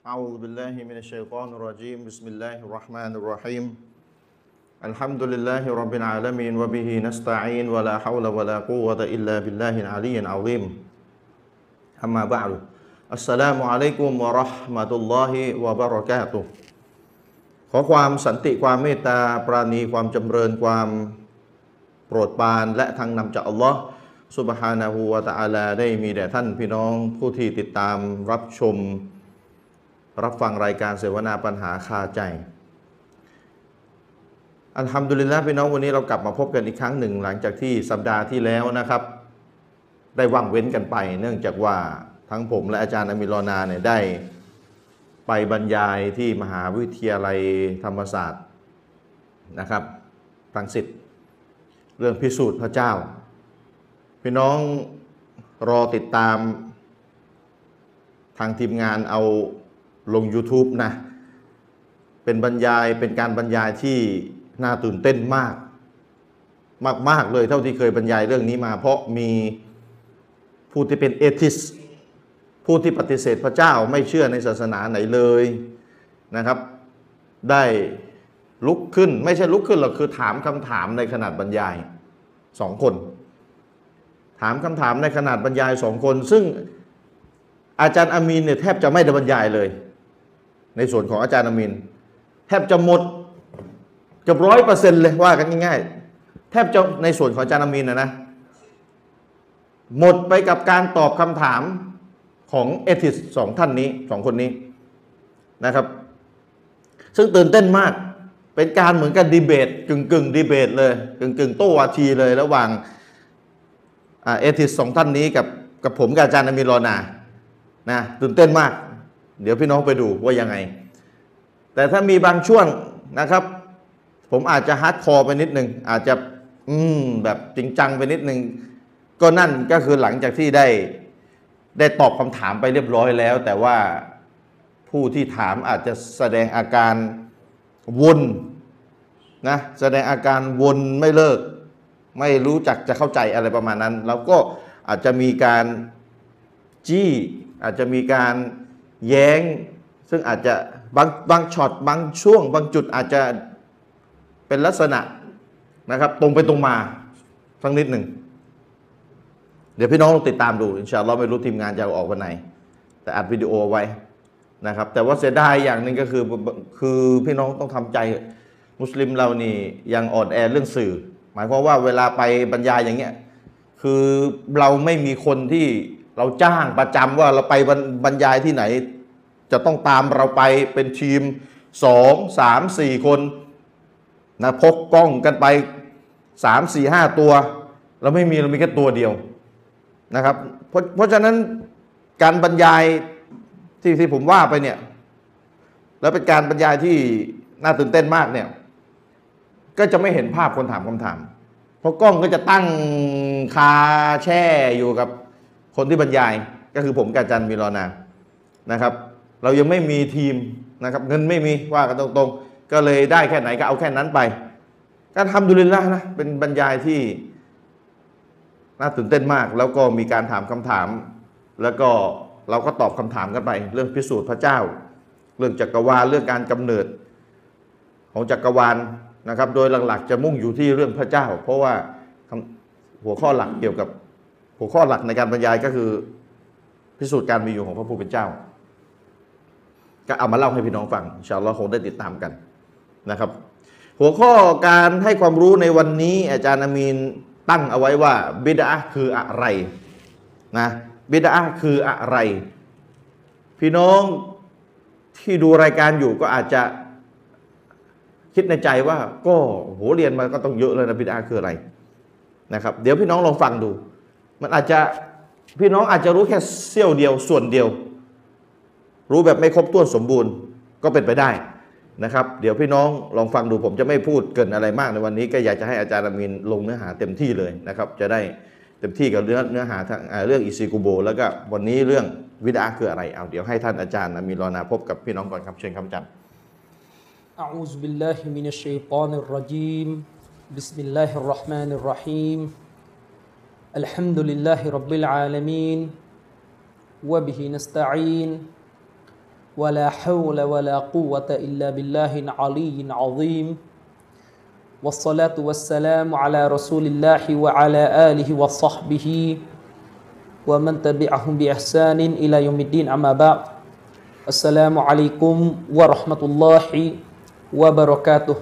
أعوذ بالله من الشيطان الرجيم بسم الله الرحمن الرحيم الحمد لله رب العالمين وبه نستعين ولا حول ولا قوة إلا بالله العلي العظيم أما بعد السلام عليكم ورحمة الله وبركاته ขอความสันติความเมตตาปราณีความจำเริญความโปรดปรานและทางนำจากอัลลอฮ์สุบฮานาหูวะตะอาลาได้มีแด่ท่านพี่น้องผู้ที่ติดตามรับชม รับฟังรายการเสวนาปัญหาคาใจ อัลฮัมดุลิลละพี่น้องวันนี้เรากลับมาพบกันอีกครั้งหนึ่ง หลังจากที่สัปดาห์ที่แล้วนะครับ ได้ว่างเว้นกันไป เนื่องจากว่าทั้งผมและอาจารย์อามิรอนาเนี่ยได้ไปบรรยายที่มหาวิทยาลัยธรรมศาสตร์นะครับรังสิตเรื่องพิสูจน์พระเจ้า พี่น้องรอติดตามทางทีมงานเอา ลง YouTube นะ เป็นบรรยายเป็นการบรรยายที่น่าตื่นเต้นมาก มาก ๆ เลยเท่าที่เคยบรรยายเรื่องนี้มา เพราะมีผู้ที่เป็นเอทิสผู้ที่ปฏิเสธพระเจ้าไม่เชื่อในศาสนาไหนเลยนะครับ ได้ลุกขึ้นไม่ใช่ลุกขึ้นหรอกคือถามคำถามในขนาดบรรยายสองคน ถามคำถามในขนาดบรรยายสองคน ซึ่งอาจารย์อามีนเนี่ยแทบจะไม่ได้บรรยายเลย ในส่วนของอาจารย์อามีนแทบจะหมดเกือบร้อยเปอร์เซ็นต์เลยว่ากันง่ายๆ แทบจะในส่วนของอาจารย์อามีนนะนะ หมดไปกับการตอบคำถามของเอทิสสองท่านนี้สองคนนี้นะครับ ซึ่งตื่นเต้นมากเป็นการเหมือนกันดีเบตกึ่งกึ่งดีเบตเลยกึ่งกึ่งโต้วาทีเลยระหว่าง atheist สองท่านนี้กับกับผมกับอาจารย์อามีรอนานะตื่นเต้นมาก เดี๋ยวพี่น้องไปดูว่ายังไง แต่ถ้ามีบางช่วงนะครับ ผมอาจจะ hardcore ไปนิดนึง อาจจะอืมแบบจริงจังไปนิดนึง ก็นั่นก็คือหลังจากที่ได้ได้ตอบคำถามไปเรียบร้อยแล้ว แต่ว่าผู้ที่ถามอาจจะแสดงอาการวนนะแสดงอาการวนไม่เลิก ไม่รู้จักจะเข้าใจอะไรประมาณนั้น แล้วก็อาจจะมีการจี้ อาจจะมีการ แย้ง ซึ่งอาจจะบางบางช็อตบางช่วง บางจุดอาจจะเป็นลักษณะนะครับตรงไปตรงมาสักนิดหนึ่ง เดี๋ยวพี่น้องลองติดตามดูอินชาอัลลอฮ์ไม่รู้ทีมงานจะออกวันไหน แต่อัดวิดีโอไว้นะครับ แต่ว่าเสียดายอย่างหนึ่งก็คือคือพี่น้องต้องทำใจมุสลิมเรานี่ยังอ่อนแอเรื่องสื่อ หมายความว่าเวลาไปบรรยายอย่างเงี้ยคือเราไม่มีคนที่ เราจ้างประจำว่าเราไปบรรยายที่ไหน จะต้องตามเราไปเป็นทีมสองสามสี่คนนะพกกล้องกันไปสามสี่ห้าตัวเราไม่มีเรามีแค่ตัวเดียวนะครับเพราะเพราะฉะนั้นการบรรยายที่ที่ผมว่าไปเนี่ยแล้วเป็นการบรรยายที่น่าตื่นเต้นมากเนี่ยก็จะไม่เห็นภาพคนถามคำถาม เพราะกล้องก็จะตั้งคาแช่อยู่กับ คนที่บรรยายก็คือผมกาจารย์มีรอนานะครับ เรายังไม่มีทีมนะครับ เงินไม่มีว่ากันตรงๆ ก็เลยได้แค่ไหนก็เอาแค่นั้นไปการทำดุลินละนะเป็นบรรยายที่น่าตื่นเต้นมาก แล้วก็มีการถามคำถาม แล้วก็เราก็ตอบคำถามกันไป เรื่องพิสูจน์พระเจ้า เรื่องจักรวาลเรื่องการกำเนิด ของจักรวาลนะครับ โดยหลักๆจะมุ่งอยู่ที่เรื่องพระเจ้า เพราะว่าหัวข้อหลักเกี่ยวกับ หัวข้อหลักในการบรรยายก็คือ พิสูจน์การมีอยู่ของพระผู้เป็นเจ้า ก็เอามาเล่าให้พี่น้องฟังชาอัลลอฮ์คงได้ติดตามกันนะครับ หัวข้อการให้ความรู้ในวันนี้ อาจารย์อามีนตั้งเอาไว้ว่า บิดาคืออะไรนะบิดาคืออะไร พี่น้องที่ดูรายการอยู่ก็อาจจะคิดในใจว่าก็โหเรียนมาก็ต้องเยอะเลยนะบิดาคืออะไรนะครับ เดี๋ยวพี่น้องลองฟังดู มันอาจจะพี่น้องอาจจะรู้แค่เสี้ยวเดียวส่วนเดียว รู้แบบไม่ครบถ้วนสมบูรณ์ก็เป็นไปได้นะครับ เดี๋ยวพี่น้องลองฟังดูผมจะไม่พูดเกินอะไรมากในวันนี้ ก็อยากจะให้อาจารย์อามินลงเนื้อหาเต็มที่เลยนะครับ จะได้เต็มที่กับเรื่องเนื้อหาทางเรื่องอิซิกุโบ แล้วก็วันนี้เรื่องวิดาคืออะไรเอาเดี๋ยวให้ท่านอาจารย์อามินรอนาพบกับพี่น้องก่อนครับเชิญครับอาจารย์ أعوذ بالله من الشيطان الرجيم بسم الله الرحمن الرحيم الحمد لله رب العالمين وبه نستعين ولا حول ولا قوة إلا بالله العلي العظيم والصلاة والسلام على رسول الله وعلى آله وصحبه ومن تبعهم بإحسان إلى يوم الدين أما بعد السلام عليكم ورحمة الله وبركاته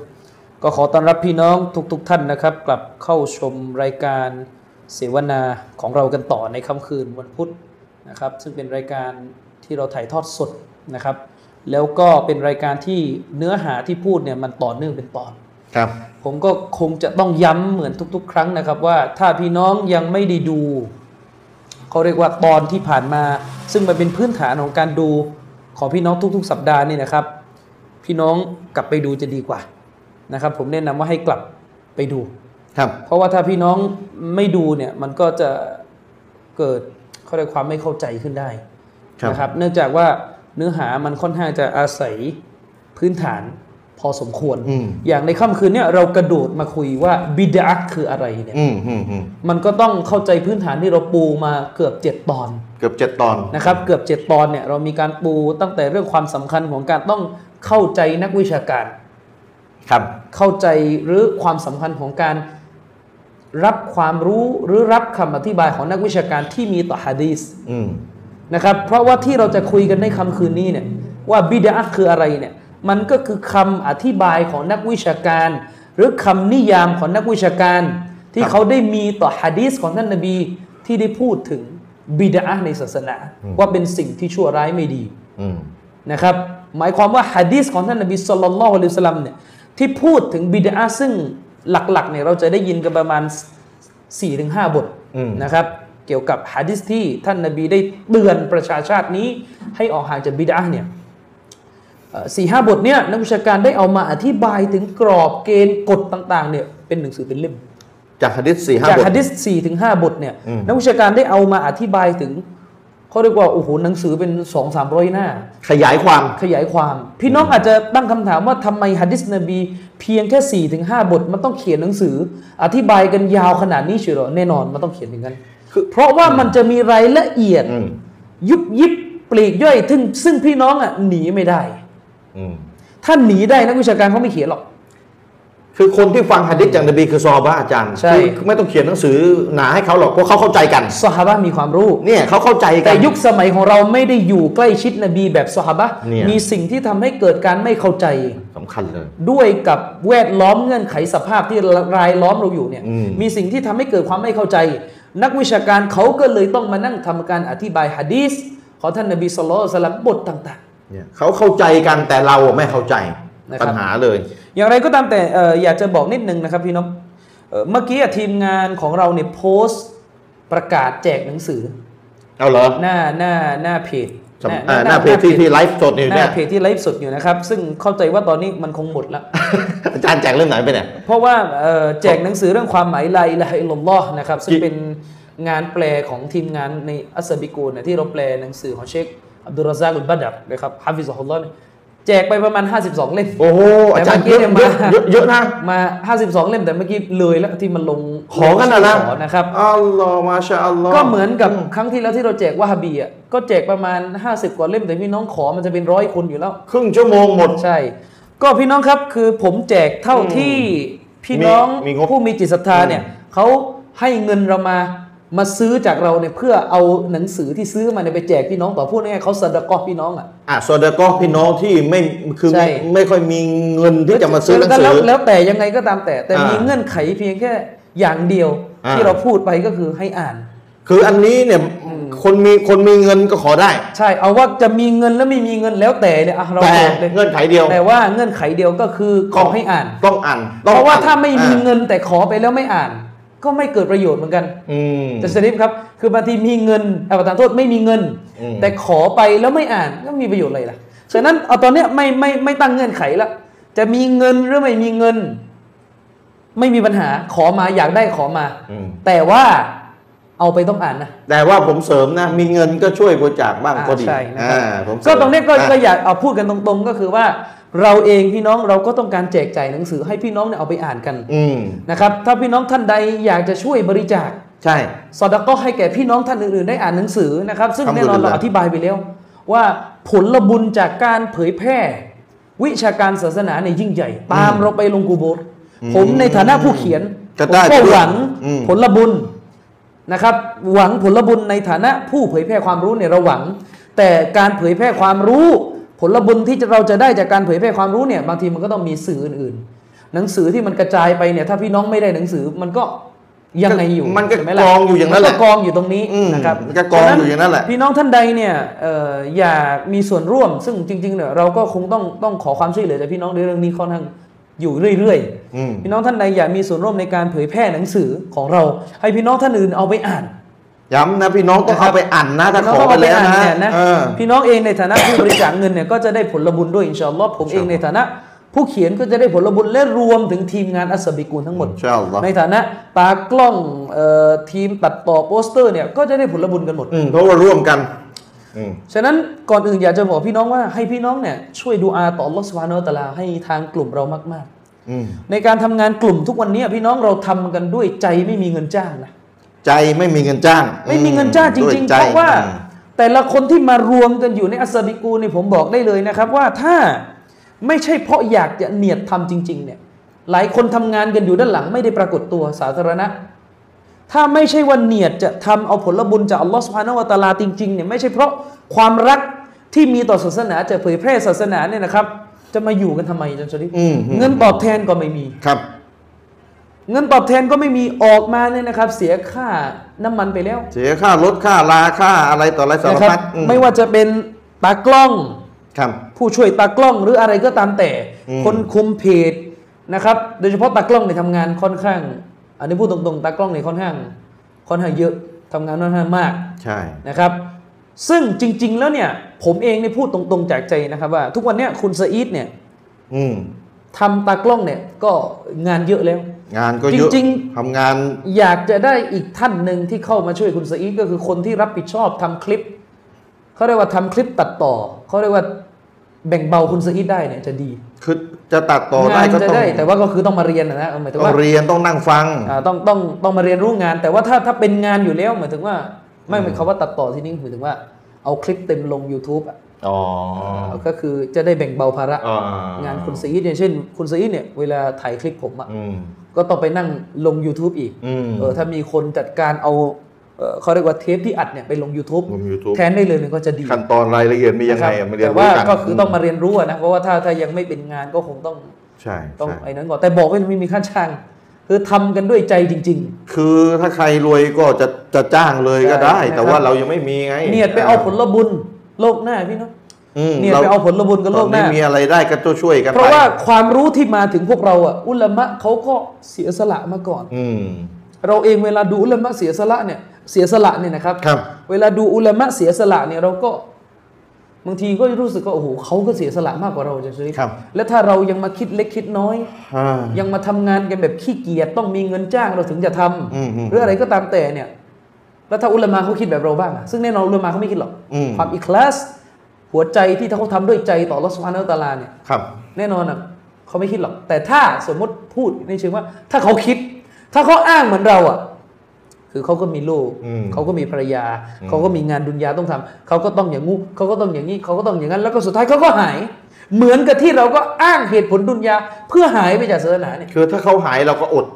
ก็ขอต้อนรับพี่น้องทุกๆทท่านนะครับ กลับเข้าชมรายการ เสวนาของเรากันต่อในค่ำคืนวันพุธนะครับ ซึ่งเป็นรายการที่เราถ่ายทอดสดนะครับ แล้วก็เป็นรายการที่เนื้อหาที่พูดเนี่ยมันต่อเนื่องเป็นตอนครับ ผมก็คงจะต้องย้ำเหมือนทุก ๆ ครั้งนะครับ ว่าถ้าพี่น้องยังไม่ได้ดูเขาเรียกว่าตอนที่ผ่านมา ซึ่งมันเป็นพื้นฐานของการดูของพี่น้องทุก ๆ สัปดาห์นี่นะครับ พี่น้องกลับไปดูจะดีกว่านะครับ ผมแนะนำว่าให้กลับไปดู ครับเพราะว่าถ้าพี่น้องไม่ดูเนี่ยมันก็จะเกิดเขาเรียกความไม่เข้าใจขึ้นได้ครับนะครับ เนื่องจากว่าเนื้อหามันค่อนข้างจะอาศัยพื้นฐานพอสมควรอืมอย่างในค่ำคืนเนี่ยเรากระโดดมาคุยว่าบิดาคืออะไรเนี่ยอืมอืมอืมมันก็ต้องเข้าใจพื้นฐานที่เราปูมาเกือบ7ตอน เกือบเจ็ดตอนนะครับ เกือบ7ตอนเนี่ยเรามีการปูตั้งแต่เรื่องความสำคัญของการต้องเข้าใจนักวิชาการ ครับ เข้าใจหรือความสำคัญของการ รับความรู้หรือรับคำอธิบายของนักวิชาการที่มีต่อฮะดีษอืมนะครับ เพราะว่าที่เราจะคุยกันในคำคืนนี้เนี่ยว่าบิดาคืออะไรเนี่ยมันก็คือคำอธิบายของนักวิชาการ หรือคำนิยามของนักวิชาการ ที่เขาได้มีต่อฮะดีษของท่านนบีที่ได้พูดถึงบิดาในศาสนา ว่าเป็นสิ่งที่ชั่วร้ายไม่ดีอืมนะครับ หมายความว่าฮะดีษของท่านนบีสุลต่านละฮ์อะลัยฮิสสลัมเนี่ยที่พูดถึงบิดาซึ่ง หลักๆเนี่ยเราจะได้ยินกันประมาณ 4-5 บทอืมนะครับ เกี่ยวกับฮะดีษที่ท่านนบีได้เตือนประชาชาตินี้ ให้ออกห่างจากบิดาเนี่ยสี่ห้าบทเนี่ยนักวิชาการได้เอามาอธิบายถึงกรอบเกณฑ์กฎต่างๆเนี่ยเป็นหนังสือเป็นเล่ม จากหะดิษสี่ห้าจากบทฮะดิษสี่ถึงห้าบทเนี่ยอืมนักวิชาการได้เอามาอธิบายถึงเขาเรียกว่าโอ้โหหนังสือเป็นสองสามร้อยหน้า ขยายความขยายความ พี่น้องอาจจะตั้งคำถามว่าทำไมฮะดิษนบี เพียงแค่4ี่ถึงหบทมันต้องเขียนหนังสือ อธิบายกันยาวขนาดนี้เชียวเหรอแน่นอนมันต้องเขียนอย่างนั้นคือเพราะว่ามันจะมีรายละเอียดอืมยุบยิบปลีกย่อยซึ่งซึ่งพี่น้องอะหนีไม่ได้อืมถ้าหนีได้นักวิชาการเขาไม่เขียนหรอก คือคนที่ฟังหะดิษจากนบีคือซอฮาบะห์อาจารย์ใช่ คือไม่ต้องเขียนหนังสือหนาให้เขาหรอกเพราะเขาเข้าใจกันสหบะห์มีความรู้ เนี่ยเขาเข้าใจกัแต่นยุคสมัยของเราไม่ได้อยู่ใกล้ชิดนบีแบบสหบะห์เนี่ย มีสิ่งที่ทำให้เกิดการไม่เข้าใจ สำคัญเลย ด้วยกับแวดล้อมเงื่อนไขสภาพที่รายล้อมเราอยู่เนี่ยอืมมีสิ่งที่ทำให้เกิดความไม่เข้าใจ นักวิชาการเขาก็เลยต้องมานั่งทำการอธิบายฮะดีษของท่านนบีสุลต่านสลับบทต่าง เนี่ยเขาเข้าใจกันแต่เราไม่เข้าใจนะครับ ปัญหาเลยๆอย่างไรก็ตามแต่เอ่ออยากจะบอกนิดนึงนะครับพี่น้องเอ่อเมื่อกี้อะทีมงานของเราเนี่ยโพสต์ประกาศแจกหนังสือ เอาเหรอ หน้าหน้าหน้าเพจสำอ่าหน้าเพจที่ที่ไลฟ์สดอยู่หเนี่น้ายเพจที่ไลฟ์สดอยู่นะครับ ซึ่งเข้าใจว่าตอนนี้มันคงหมดแล้วอาจารย์แจกเรื่องไหนไปเนี่ยเพราะว่าเอ่อแจกหนังสือเรื่องความหมายลาอิลาฮะอิลลัลลอฮ์นะครับซึ่งกี่เป็นงานแปลของทีมงานในอัสซาบิกูนนะที่เราแปลหนังสือของเชคอับดุลรซากุลบัดรนะครับฮาฟิซฮุลลอฮ์เนี่ย แจกไปประมาณ 52 เล่มโอ้โหอาจารย์แต่เยเมื่อะอกี้เยอะเนี่ยมาเยอะเยอะนะมา 52 เล่มแต่เมื่อกี้เลยแล้วที่มันลงขอกันนะนะขอนะครับอัลลอฮ์มาชาอัลลอฮ์ก็เหมือนกับครั้งที่แล้วที่เราแจกวะฮาบีอะก็แจกประมาณ 50 กว่าเล่มแต่พี่น้องขอมันจะเป็นร้อยคนอยู่แล้ว ครึ่งชั่วโมงหมดใช่ ก็พี่น้องครับคือผมแจกเท่าที่พี่น้องมีมีงบผู้มีจิตศรัทธาเนี่ยเขาให้เงินเรามา มาซื้อจากเราเนี่ยเพื่อเอาหนังสือที่ซื้อมาเนี่ยไปแจกพี่น้องต่อพูดง่ายๆเขาสะดะกอพี่น้องอะอะโซดาก็พี่น้องที่ไม่คือใช่ไม่ไม่ค่อยมีเงินที่จะมาซื้อหนังสืแล้วอแล้วแต่ยังไงก็ตามแต่ แต่อ่ามีมีเงื่อนไขเพียงแค่อย่างเดียวอ่าที่เราพูดไปก็คือให้อ่าน คืออันนี้เนี่ยคนมีคนมีเงินก็ขอได้ ใช่เอาว่าจะมีเงินแล้วไม่มีเงินแล้วแต่เนี่ยอะเราแต่เปิดเลยเงื่อนไขเดียว แต่ว่าเงื่อนไขเดียวก็คือขอให้อ่าน ต้องอ่านเพราะว่าถ้าไม่มีอ่เงินแต่ขอไปแล้วไม่อ่าน ก็ไม่เกิดประโยชน์เหมือนกันอืมแต่สลิปครับ คือบางทีมีเงินเอาประทานโทษไม่มีเงินอืมแต่ขอไปแล้วไม่อ่านก็มีประโยชน์อะไรล่ะฉะนั้นเอาตอนเนี้ยไม่ไม่ไม่ตั้งเงื่อนไขละจะมีเงินหรือไม่มีเงิน ไม่มีปัญหาขอมาอยากได้ขอมาอืมแต่ว่าเอาไปต้องอ่านนะ แต่ว่าผมเสริมนะ มีเงินก็ช่วยบริจาคบ้างก็ดีอ่าใช่นะครับอ่าผมเสมก็ตรงเนี้ยก็อะก็อยากเอาพูดกันตรงๆ ก็คือว่า เราเองพี่น้องเราก็ต้องการแจกจ่ายหนังสือให้พี่น้องเนี่ยเอาไปอ่านกันอืมนะครับถ้าพี่น้องท่านใดอยากจะช่วยบริจาคใช่สอดก็ให้แก่พี่น้องท่านอื่นๆได้อ่านหนังสือนะครับ ซึ่งแน่นอนอัลฮัมดุลิลลาห์เราอธิบายไปแล้ว ว่าผลบุญจากการเผยแพร่ วิชาการศาสนาในยยิ่งใหญ่ ตามเราไปลงกูโบสผมในฐานะผู้เขียนก็ผมได้ก็หวังอืมผลบุญนะครับ หวังผลบุญในฐานะผู้เผยแพร่ความรู้เนี่ยเราหวัง แต่การเผยแพร่ความรู้ ผลบุญที่เราจะได้จากการเผยแพร่ความรู้เนี่ยบางทีมันก็ต้องมีสื่ออื่นๆ หนังสือที่มันกระจายไปเนี่ยถ้าพี่น้องไม่ได้หนังสือมันก็ยังไงอยู่มันก็ใช่ไหล่ะกองอยู่อย่างนั้นแหละมัก็กองอยู่ตรงนี้อืมนะครับมันก็กองอยู่อย่างนั้นแหละพี่น้องท่านใดเนี่ยเอ่ออยากมีส่วนร่วม ซึ่งจริงๆเนี่ยเราก็คงต้องต้องขอความช่วยเหลือจากพี่น้องในเรื่องนี้ค่อนข้างอยู่เรื่อยอืมๆพี่น้องท่านใดอยากมีส่วนร่วมในการเผยแพร่หนังสือของเรา ให้พี่น้องท่านอื่นเอาไปอ่าน ย้ำนะพี่น้องต้องเอาไปอ่านนะถ้าพี่น้ของอต้องไปเอาไปแล้วอ่านนะเนี่ยนะเออพี่น้องเองในฐานะผู้บริจาคเงินเนี่ยก็จะได้ผลบุญด้วยอินชาอัลลอฮ์ผมเองในฐานะ ผู้เขียนก็จะได้ผลบุญและรวมถึงทีมงานอัสซาบิกูนทั้งหมดอินชาอัลลอฮ์ในฐานะตากล้องเอ่อทีมตัดต่อโปสเตอร์เนี่ยก็จะได้ผลบุญกันหมดอืมเพราะว่าร่วมกันอืมฉะนั้นก่อนอื่นอยากจะบอกพี่น้องว่าให้พี่น้องเนี่ยช่วยดูอาต่ออัลลอฮฺสุบฮานาอัลตะอาลาให้ทางกลุ่มเรามากอืมๆในการทำงานกลุ่มทุกวันนี้พี่น้องเราทำกันด้วยใจไม่มีเงินจ้างนะ ใจไม่มีเงินจ้าง ไม่มีเงินจ้างจด้วยริงๆใจเพราะว่าอืมแต่ละคนที่มารวมกันอยู่ในอัสซาบิกูนเนี่ยผมบอกได้เลยนะครับว่าถ้าไม่ใช่เพราะอยากจะเนียดทำจริง ๆ เนี่ย หลายคนทำงานกันอยู่ด้านหลังไม่ได้ปรากฏตัวสาธารณะ ถ้าไม่ใช่ว่าเนียดจะทำเอาผลบุญจากอัลลอฮฺสุบฮานาวะตะอาลาจริงๆเนี่ยไม่ใช่เพราะความรักที่มีต่อศาสนาจะเผยแพร่ศาสนาเนี่ยนะครับ จะมาอยู่กันทำไมอาจันชริฟอืมเงินตอบแทนก็ไม่มีครับ เงินตอบแทนก็ไม่มีออกมาเนี่ยนะครับ เสียค่าน้ำมันไปแล้ว เสียค่ารถค่าลาค่าอะไรต่ออะไรสารนะครัพับดอืไม่ว่าจะเป็นตากล้องครับผู้ช่วยตากล้องหรืออะไรก็ตามแต่อืมคนคุมเพจนะครับ โดยเฉพาะตากล้องในยทำงานค่อนข้าง อันนี้พูดตรงๆ ตากล้องในยค่อนข้าง ค่อนข้างเยอะทำงานค่อนข้างมากใช่นะครับ ซึ่งจริง ๆ แล้วเนี่ย ผมเองเนี่ยพูดตรงๆจากใจนะครับว่า ทุกวันเนี้ยคุณสอีดเนี่ยอืมทำตากล้องเนี่ยก็งานเยอะแล้ว งานก็เยอะจริงทำงาน อยากจะได้อีกท่านหนึ่งที่เข้ามาช่วยคุณสอีดก็คือคนที่รับผิดชอบทำคลิปเขาเรียกว่าทำคลิปตัดต่อเขาเรียกว่าแบ่งเบาคุณสอีดได้เนี่ยจะดี คือจะตัดต่อได้งานก็จะต้องได้แต่ว่าก็คือต้องมาเรียนนะนะหมายถึงต้องว่าเรียนต้องนั่งฟังอ่าต้องต้องต้องมาเรียนรู้งาน แต่ว่าถ้าถ้าเป็นงานอยู่แล้วหมายถึงว่า ไม่หมายความว่าตัดต่อที่นี่หมายถึงว่าเอาคลิปเต็มลง YouTube อะอ๋อ ก็คือจะได้แบ่งเบาภาระอ่งานคุณซีดอย่างเช่น คุณซีดเนี่ยเวลาถ่ายคลิปผมอะอืมก็ต้องไปนั่งลง YouTube อีกอืมเออถ้ามีคนจัดการเอาเอ่อเขาเรียกว่าเทปที่อัดเนี่ยไปลง YouTube ลง YouTube แทนได้เลยเนี่ยก็จะดี ขั้นตอนรายละเอียดมียังไงนะครับอะมาเรียนแต่รู้ว่ากันก็คือต้องมาเรียนรู้อะนะเพราะว่าถ้าถ้ายังไม่เป็นงานก็คงต้องใช่ต้องใช่ไอ้นั้นก่อนแต่บอกว่าไม่มีค่าจ้าง คือทำกันด้วยใจจริงคือถ้าใครรวยก็จะจะจ้างเลยก็ได้ใช่นะครับแต่ว่าเรายังไม่มีไงๆเนียดไปเอาผลบุญ โลกหน้าพี่เนาะอืมเนียดไปเอาผลบุญกับโลกหน้าไม่มีอะไรได้ก็ต้องช่วยกันเพราะไปว่าความรู้ที่มาถึงพวกเราอะอุลามะเขาก็เสียสละมาก่อน อืมเราเองเวลาดูอุลามะเสียสละเนี่ยเสียสละเนี่ยนะครับครับ เวลาดูอุลามะเสียสละเนี่ยเราก็บางทีก็รู้สึกว่าโอ้โหเขาก็เสียสละมากกว่าเราจะซื้อครับและถ้าเรายังมาคิดเล็กคิดน้อยอ่ายังมาทำงานกันแบบขี้เกียจต้องมีเงินจ้างเราถึงจะทำอืมอืมหรืออะไรก็ตามแต่เนี่ย แล้วถ้าอุลามะเขาคิดแบบเราบ้างอะซึ่งแน่นอนอุลามะเขาไม่คิดหรอกอืมความอิคลาส หัวใจที่ถ้าเขาทำด้วยใจต่ออัลลอฮฺสุบฮานาอัลตะอาลาเนี่ยครับแน่นอนอะเขาไม่คิดหรอก แต่ถ้าสมมติพูดในเชิงว่า ถ้าเขาคิด ถ้าเขาอ้างเหมือนเราอะ คือเขาก็มีลูกอืมเขาก็มีภรรยา เขาก็มีงานดุนยาต้องทำเขาก็ต้องอย่างงู้เขาก็ต้องอย่างนี้ เขาก็ต้องอย่างนั้น แล้วก็สุดท้ายเขาก็หาย เหมือนกับที่เราก็อ้างเหตุผลดุนยาเพื่อหายไปจากศาสนาเนี่ย คือถ้าเขาหายเราก็อด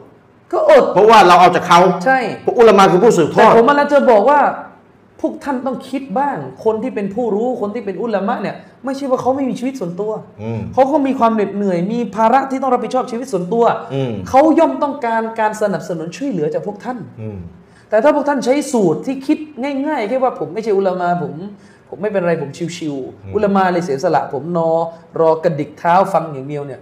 ก็อด เพราะว่าเราเอาจากเขาใช่เพราะอุลามะคือผู้สืบทแต่อดผมมันจะบอกว่า พวกท่านต้องคิดบ้าง คนที่เป็นผู้รู้คนที่เป็นอุลามะเนี่ย ไม่ใช่ว่าเขาไม่มีชีวิตส่วนตัวอืมเขาก็มีความเหน็ดเหนื่อย มีภาระที่ต้องรับผิดชอบชีวิตส่วนตัวอืมเขาย่อมต้องการการสนับสนุนช่วยเหลือจากพวกท่านอืมแต่ถ้าพวกท่านใช้สูตรที่คิดง่ายๆแค่ว่าผมไม่ใช่อุลามาผมผมไม่เป็นไรผมชิวๆอุลามาเลยเสียสละ ผมนอรอกระดิกเท้าฟังอย่างเดียวเนี่ย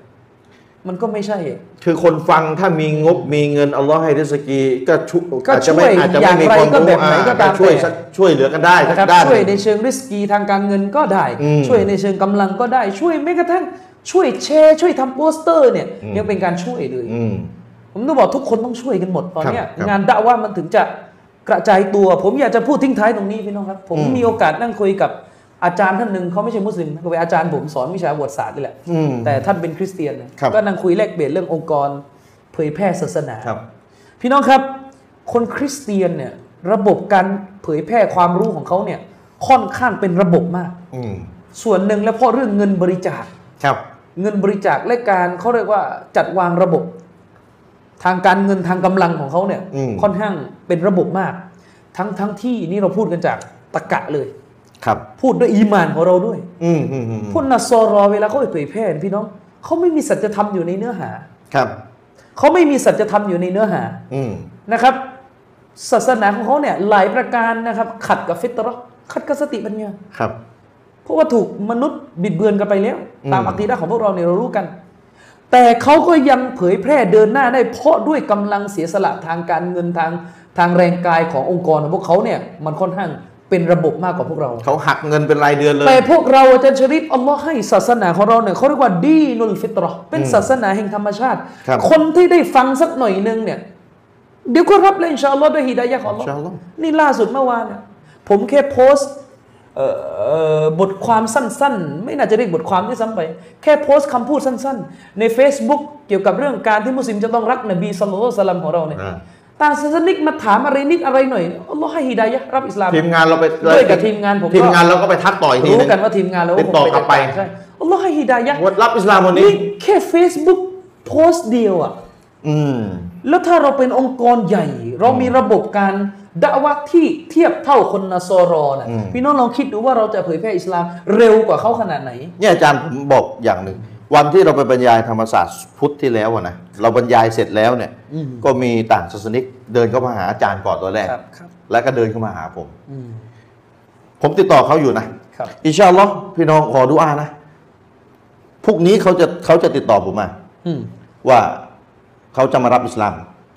มันก็ไม่ใช่อะคือคนฟังถ้ามีงบมีเงินอัลลอฮ์ให้ริสกีก็ช่วยก็อาจจะไม่ช่วยอาจจะอไม่ย่างมีไรความก็รู้แบบไหนก็ตามช่วยแต่สักช่วยเหลือกันได้สันะครับกด้านช่วยในเชิงริสกีทางการเงินก็ได้อืมช่วยในเชิงกำลังก็ได้ช่วยแม้กระทั่งช่วยแชร์ช่วยทำโปสเตอร์เนี่ยยังเป็นการช่วยเลยอืมผมต้องบอกทุกคนต้องช่วยกันหมดตอนเนี้ยครับครับงานดะว่ามันถึงจะกระจายตัว ผมอยากจะพูดทิ้งท้ายตรงนี้พี่น้องครับ ผมอืมมีโอกาสนั่งคุยกับ อาจารย์ท่านหนึ่งเขาไม่ใช่มุสลิมเขาเป็นอาจารย์ผมสอนวิชาประวัติศาสตร์นี่แหละอืมแต่ท่านเป็นคริสเตียนนะครับก็นั่งคุยแลกเปลี่ยนเรื่ององค์กรเผยแพร่ศาสนาครับพี่น้องครับคนคริสเตียนเนี่ยระบบการเผยแพร่ความรู้ของเขาเนี่ยค่อนข้างเป็นระบบมากอืมส่วนหนึ่งแล้วเพราะเรื่องเงินบริจาคครับ เงินบริจาคและการเขาเรียกว่าจัดวางระบบ ทางการเงินทางกำลังของเขาเนี่ยอืมค่อนข้างเป็นระบบมาก ทั้งทั้งที่นี่เราพูดกันจากตะกะเลย ครับ พูดด้วยอีหมานของเราด้วยอืมอืมอืมพวกนัสซอรอเวลาเขาไปเผยแพร่พี่น้องเขาไม่มีสัจธรรมอยู่ในเนื้อหา ครับเขาไม่มีสัจธรรมอยู่ในเนื้อหาอืมนะครับ ศาสนาของเขาเนี่ยหลายประการนะครับ ขัดกับฟิตรอห์ขัดกับสติปัญญาครับ เพราะว่าถูกมนุษย์บิดเบือนกันไปแล้วอืมตามอักีดะห์ของพวกเราเนี่ยเรารู้กัน แต่เขาก็ยังเผยแพร่เดินหน้าได้ เพราะด้วยกำลังเสียสละทางการเงินทางทางแรงกายขององค์กรของพวกเขาเนี่ยมันค่อนข้าง เป็นระบบมากกว่าพวกเรา เขาหักเงินเป็นรายเดือนเลย แต่พวกเราอาจารย์ชริปอัลลอฮ์ให้ศาสนาของเราเนี่ยเขาเรียกว่าดีนุลฟิตรอห์เป็นศาสนาแห่งธรรมชาติครับคนที่ได้ฟังสักหน่อยหนึงเนี่ย เดี๋ยวก็รับเลยอินชาอัลลอฮ์ด้วยฮิดายะห์ของอัลลอฮ์อินชาอัลลอฮ์นี่ล่าสุดเมื่อวานเนี่ยผมแค่โพสต์เอ่อเอ่อบทความสั้นๆ ไม่น่าจะเรียกบทความที่ซ้ำไป แค่โพสต์คำพูดสั้น ๆ ใน Facebook เกี่ยวกับเรื่องการที่มุสลิมจะต้องรักนบีสัลลัลลอฮุอะลัยฮิวะซัลลัมของเราเนี่ยอ่า ต่างศาสนิกมาถามอะไรนิดอะไรหน่อยอัลลอฮ์ให้ฮิดายะห์รับอิสลามทีมงานเราไปด้วยกับทีมงานผมก็ทีมงานเราก็ไปทักต่ออีกทีรู้นึงกันว่าทีมงานเราติดต่อกลับไปใช่อัลลอฮ์ให้ฮิดายะห์ว่ารับอิสลามวันนี้นี่แค่ Facebook โพสต์เดียวอะอืมแล้วถ้าเราเป็นองค์กรใหญ่ เรามีระบบการดะวะที่เทียบเท่าคนนาซอรอนะอืมพี่น้องลองคิดดูว่าเราจะเผยแพร่อิสลามเร็วกว่าเขาขนาดไหนเนี่ยอาจารย์ผมบอกอย่างหนึ่ง วันที่เราไปบรรยายธรรมศาสตร์พุทธที่แล้วอะนะเราบรรยายเสร็จแล้วเนี่ย อืม ก็มีต่างศาสนิกเดินเข้ามาหาอาจารย์ก่อนตัวแรก ครับครับแล้วก็เดินเข้ามาหาผม อืมผมติดต่อเขาอยู่นะ ครับ อินชาอัลลอฮ์พี่น้องขอดุอานะพรุ่งนี้เขาจะเขาจะติดต่อผมมา อืมว่าเขาจะมารับอิสลาม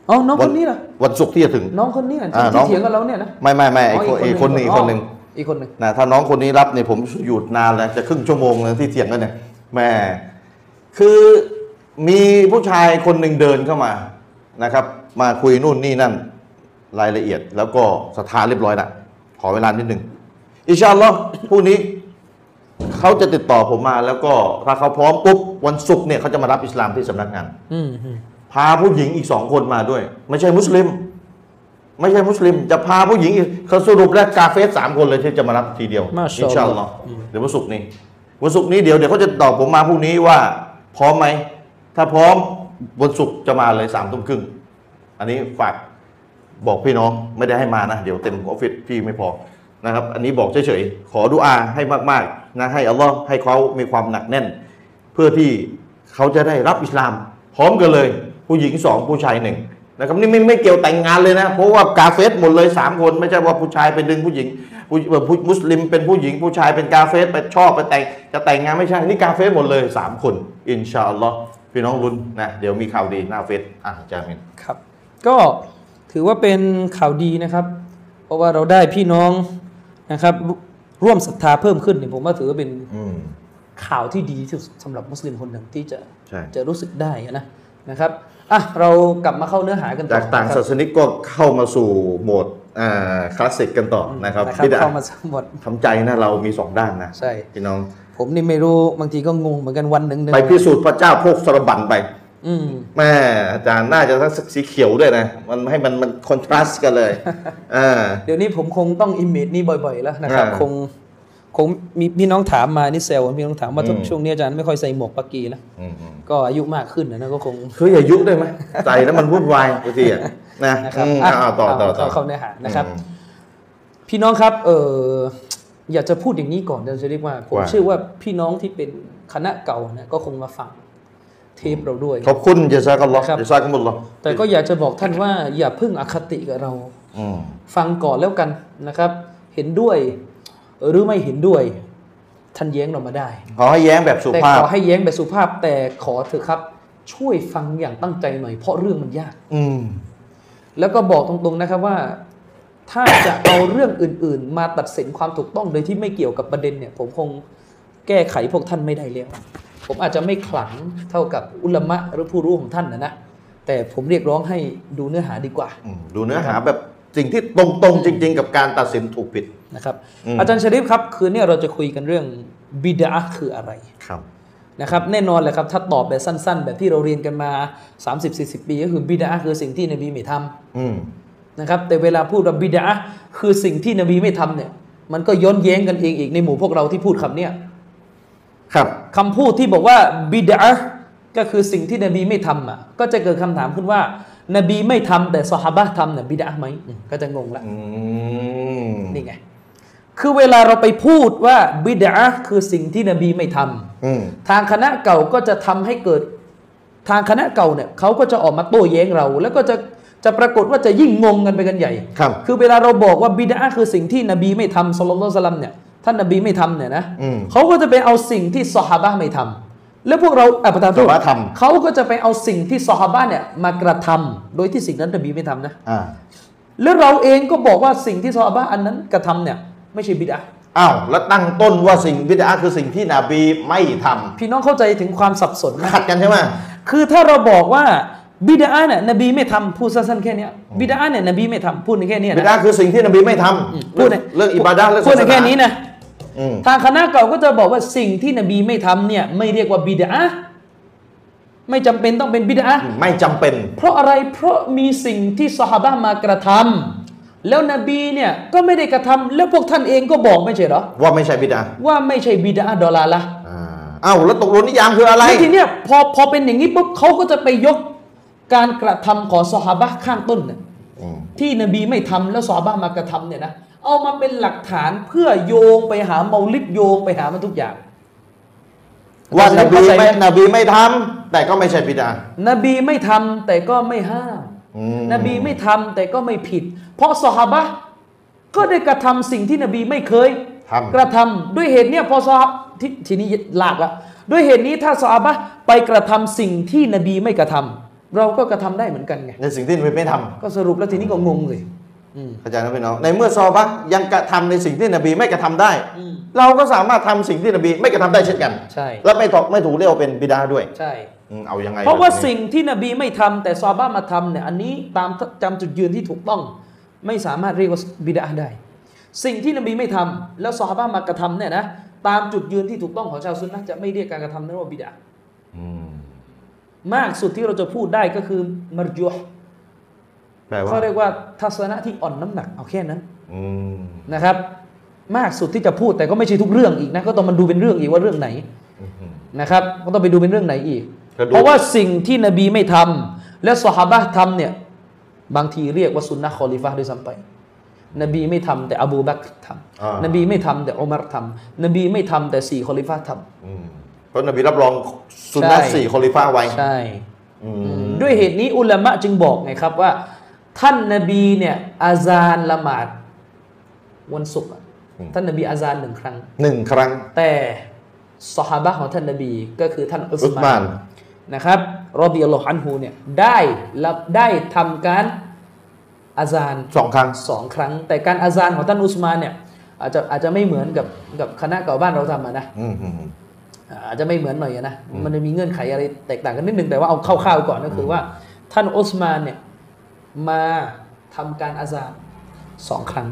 อ๋อน้องวัคนนี้ล่ะวันศุกร์ที่จะถึง น้องคนนี้อะอ่าที่น้อง เถียงกับเราเนี่ยนะไม่ไม่ไม่ไอ้คนไอ้คนหนึ่งอีกคนหนึ่งอีกคนหนึ่ง นะถ้าน้องคนนี้รับเนี่ยผมอยู่นานแล้วจะครึ่งชั่วโมงเลยที่เถียงกันเนี่ยแม่ คือมีผู้ชายคนหนึ่งเดินเข้ามานะครับ มาคุยนู่นนี่นั่นรายละเอียด แล้วก็สถานเรียบร้อยละขอเวลานิดหนึ่งอินชาอัลลอฮ์พรุ่งนี้เขาจะติดต่อผมมาแล้วก็ถ้าเขาพร้อมปุ๊บวันศุกร์เนี่ยเขาจะมารับอิสลามที่สำนักงานอืมอืมพาผู้หญิงอีกสองคนมาด้วย ไม่ใช่มุสลิม ไม่ใช่มุสลิม จะพาผู้หญิงอีกเขาสรุปแล้วกาเฟสสามคนเลยที่จะมารับทีเดียวมาชาอินชาอัอัลลลลออฮ์ฮ์เดี๋ยววันศุกร์นี้วันศุกร์นี้เดี๋ยวเดี๋ยวเขาจะตอบผมมาพรุ่งนี้ว่า พร้อมไหม ถ้าพร้อมวันศุกร์จะมาเลยสามทุ่มครึ่ง อันนี้ฝากบอกพี่น้องไม่ได้ให้มานะ เดี๋ยวเต็มออฟฟิศพี่ไม่พอนะครับ อันนี้บอกเฉยๆ ขอดุอาให้มากๆนะให้อัลลอฮ์ให้เขามีความหนักแน่น เพื่อที่เขาจะได้รับอิสลาม พร้อมกันเลย ผู้หญิงสองผู้ชายหนึ่งนะครับนี่ไม่ไม่เกี่ยวแต่งงานเลยนะ เพราะว่ากาเฟสหมดเลยสามคนไม่ใช่ว่าผู้ชายไปดึงผู้หญิง ผู้ผู้มุสลิมเป็นผู้หญิงผู้ชายเป็นกาเฟสไปชอบไปแต่งจะแต่งงานไม่ใช่ นี่กาเฟสหมดเลยสามคน อินชาอัลลอฮ์พี่น้องรุนนะเดี๋ยวมีข่าวดีหน้าเฟสอะอาจารย์มินครับ ก็ถือว่าเป็นข่าวดีนะครับ เพราะว่าเราได้พี่น้องนะครับรร่วมศรัทธาเพิ่มขึ้นเนี่ยผมว่าถือว่าเป็นอืมข่าวที่ดีที่สุดสำหรับมุสลิมคนหนึ่งที่จะใช่จะรู้สึกได้นะนะครับอะเรากลับมาเข้าเนื้อหากันต่อจากต่างนะครับศาสนิกก็เข้ามาสู่โหมดอ่า คลาสสิกกันต่อนะครับนะครับพี่ดาเข้ามาหมดทำใจนะเรามีสองด้านนะใช่พี่น้อง ผมนี่ไม่รู้บางทีก็งงเหมือนกันวันหนึ่งหนึ่งไปพิสูจน์พระเจ้าโพกสรบันไปอืมแม่อาจารย์น่าจะทั้งสีเขียวด้วยนะ มันให้มันมันคอนทราสต์กันเลยอ่าเดี๋ยวนี้ผมคงต้องอิมเมจนี้บ่อยๆแล้วนะครับอ่าคง คงมีพี่น้องถามมานี่เซลพี่น้องถามว่าอืมช่วงนี้อาจารย์ไม่ค่อยใส่หมวกปักกีแล้วอืมอืมก็อายุมากขึ้นนะก็คงคืออย่ายุได้ไหมใจแล้วมันวุ่นวายบางทีอะนะนะครับอืมอะอ่าต่อต่อต่อเข้าเข้าเนื้อหานะครับอืมพี่น้องครับ เอออยากจะพูดอย่างนี้ก่อนเดี๋ยวจะเรียกว่าผมว่าเชื่อว่าพี่น้องที่เป็นคณะเก่านะก็คงมาฟังเทปเราด้วยขอบคุณเจซากัลลอฮ์ครับเจซากัมุลลอฮ์แต่ก็อยากจะบอกท่านว่าอย่าเพิ่งอคติกับเราอืมฟังก่อนแล้วกันนะครับ เห็นด้วย หรือไม่เห็นด้วยท่านแย้งเรามาได้ ขอให้แย้งแบบสุแต่ภาขพอให้แย้งแบบสุภาพแต่ขอเถอะครับ ช่วยฟังอย่างตั้งใจหน่อยเพราะเรื่องมันยาก อืม แล้วก็บอกตรงๆนะครับว่า ถ้าจะเอาเรื่องอื่น ๆ มาตัดสินความถูกต้องโดยที่ไม่เกี่ยวกับประเด็นเนี่ย ผมคงแก้ไขพวกท่านไม่ได้แล้ว ผมอาจจะไม่ขลังเท่ากับอุลามะหรือผู้รู้ของท่านนะนะแต่ผมเรียกร้องให้ดูเนื้อหาดีกว่า อืมดูเนื้อหาแบบ สิ่งที่ตรงๆจริง ๆ กับการตัดสินถูกผิดนะครับอืมอาจารย์ชริฟครับคืนนี้เราจะคุยกันเรื่องบิดาคืออะไรครับนะครับแน่นอนแหละครับถ้าตอบแบบสั้น ๆ แบบที่เราเรียนกันมา 30-40 ปีก็คือบิดาคือสิ่งที่นบีไม่ทำอืมนะครับแต่เวลาพูดว่าบิดาคือสิ่งที่นบีไม่ทำเนี่ย มันก็ย้อนแย้งกันเองอีกในหมู่พวกเราที่พูดคำเนี้ยครับคำพูดที่บอกว่าบิดอะห์ก็คือสิ่งที่นบีไม่ทำอะก็จะเกิดคำถามขึ้นว่า นบีไม่ทำแต่ซอฮาบะห์ทำเนี่ยบิดอะห์ไหมอืมก็จะงงละอืมนี่ไงคือเวลาเราไปพูดว่าบิดอะห์คือสิ่งที่นบีไม่ทำอืมทางคณะเก่าก็จะทำให้เกิด ทางคณะเก่าเนี่ยเขาก็จะออกมาโต้แย้งเรา แล้วก็จะจะปรากฏว่าจะยิ่งงงกันไปกันใหญ่ครับคือเวลาเราบอกว่าบิดอะห์คือสิ่งที่นบีไม่ทำสุลต่านสลัมเนี่ยท่านนบีไม่ทำเนี่ยนะอืมเขาก็จะไปเอาสิ่งที่ซอฮาบะห์ไม่ทำ แล้วพวกเราอะประธานโทษซอฮาบะห์ทำเขาก็จะไปเอาสิ่งที่ซอฮาบะห์เนี่ยมากระทำโดยที่สิ่งนั้นนบีไม่ทำนะอ่าแล้วเราเองก็บอกว่าสิ่งที่ซอฮาบะห์อันนั้นกระทำเนี่ย ไม่ใช่บิดอะห์อ้าวแล้วตั้งต้นว่าสิ่งบิดาคือสิ่งที่นบีไม่ทำพี่น้องเข้าใจถึงความสับสนไหมขัดกันใช่ไหมคือถ้าเราบอกว่าบิดาเนี่ยนบีไม่ทำพูดสั้นๆแค่เนี้ยบิดาเนี่ยนบีไม่ทำพูดในแค่เนี้ยบินะดาคือสิ่งที่นบีไม่ทอืมำพูดในเรื่องอิบาดะห์เรื่องพูดศาสในนาแค่นี้นะอืม ทางคณะเก่าก็จะบอกว่าสิ่งที่นบีไม่ทำเนี่ยไม่เรียกว่าบิดาไม่จำเป็นต้องเป็นบิดาไม่จำเป็น เพราะอะไรเพราะมีสิ่งที่สหาบะห์มากระทำแล้วนบีเนี่ยก็ไม่ได้กระทำแล้วพวกท่านเองก็บอกไม่ใช่เหรอว่าไม่ใช่บิดาว่าไม่ใช่บิดาดอลลาร์ละอ่าอ้าวแล้วตกลงนิยามคืออะไรแล้วทีเนี้ยพอพอเป็นอย่างนี้ปุ๊บเขาก็จะไปยกการกระทำของสหาบะห์ข้างต้นเนี่ยอืมที่นบีไม่ทำแล้วซอฮาบะห์มากระทำเนี่ยนะ เอามาเป็นหลักฐานเพื่อโยงไปหาเมาลิดโยงไปหามันทุกอย่าง ว่านบีเข้าใจหไม่นบีไม่ทำแต่ก็ไม่ใช่บิดานบีไม่ทำแต่ก็ไม่ห้ามอืมนบีไม่ทำแต่ก็ไม่ผิด เพราะซอฮาบะห์ก็ได้กระทำสิ่งที่นบีไม่เคยทำกระทำด้วยเหตุเนี้ยพอซอฮาททีนี้ลากละด้วยเหตุนี้ถ้าซอฮาบะห์ไปกระทำสิ่งที่นบีไม่กระทำเราก็กระทำได้เหมือนกันไงในสิ่งที่นบีไม่ทำก็สรุปแล้วทีนี้ก็งงเลยอืม เข้าใจนะพี่น้องในเมื่อซอฮาบะห์ยังกระทำในสิ่งที่นบีไม่กระทำได้อืมเราก็สามารถทำสิ่งที่นบีไม่กระทำได้เช่นกันใช่และไม่ตกไม่ถูกเรียกว่าเป็นบิดาด้วยใช่อืมเอายังไง เพราะว่าแบบนี้สิ่งที่นบีไม่ทำแต่ซอฮาบะห์มาทำเนี่ยอันนี้ตามจำจุดยืนที่ถูกต้อง ไม่สามารถเรียกว่าบิดาได้ สิ่งที่นบีไม่ทำแล้วซอฮาบะห์มากระทำเนี่ยนะตามจุดยืนที่ถูกต้องของชาวซุนนะห์จะไม่เรียกการกระทำนั้นว่าบิดาอืมมากสุดที่เราจะพูดได้ก็คือมารจุฮ์แปลว่า เขาเรียกว่าทัศนะที่อ่อนน้ำหนักเอาแค่นั้นอืมนะครับ มากสุดที่จะพูดแต่ก็ไม่ใช่ทุกเรื่องอีกนะ ก็ต้องมันดูเป็นเรื่องอีกว่าเรื่องไหนอืมนะครับ ก็ต้องไปดูเป็นเรื่องไหนอีกก็ดูเพราะว่าสิ่งที่นบีไม่ทำและสหาบะห์ทำเนี่ยบางทีเรียกว่าสุนนะคอลิฟะห์ด้วยซ้ำไป นบีไม่ทำแต่อบูบักรทอ่าำนบีไม่ทำแต่อุมัรทำนบีไม่ทำแต่สี่คอลิฟะห์ทอืมเพราะนบีรับรองสุนนะใช่สี่คอลิฟะห์ไว้ำใช่อืมด้วยเหตุนี้อุลามะจึงบอกไงครับว่า ท่านนบีเนี่ยอาซานละหมาดวันศุกร์อะท่านนบีอาซานหนึ่งครั้งหนึ่งครั้ง แต่สหาบะห์ของท่านนบีก็คือท่านอุสอุสมามานนนะครับรอบิยัลลอฮุอันฮูเนี่ยได้รับได้ทำการอาซานสองครั้งสองครั้ง แต่การอาซานของท่านอุสมานเนี่ยอาจจะอาจจะไม่เหมือนกับกับคณะเก่าบ้านเราทำอะนะอืมอืมอืมอ่าอาจจะไม่เหมือนหน่อยอะนะมันจะมีเงื่อนไขอะไรแตกต่างกันนิดนึงแต่ว่าเอาคร่าวๆก่อนก็คือว่า ท่านอุสมานเนี่ย มาทำการอาซานสองครั้ง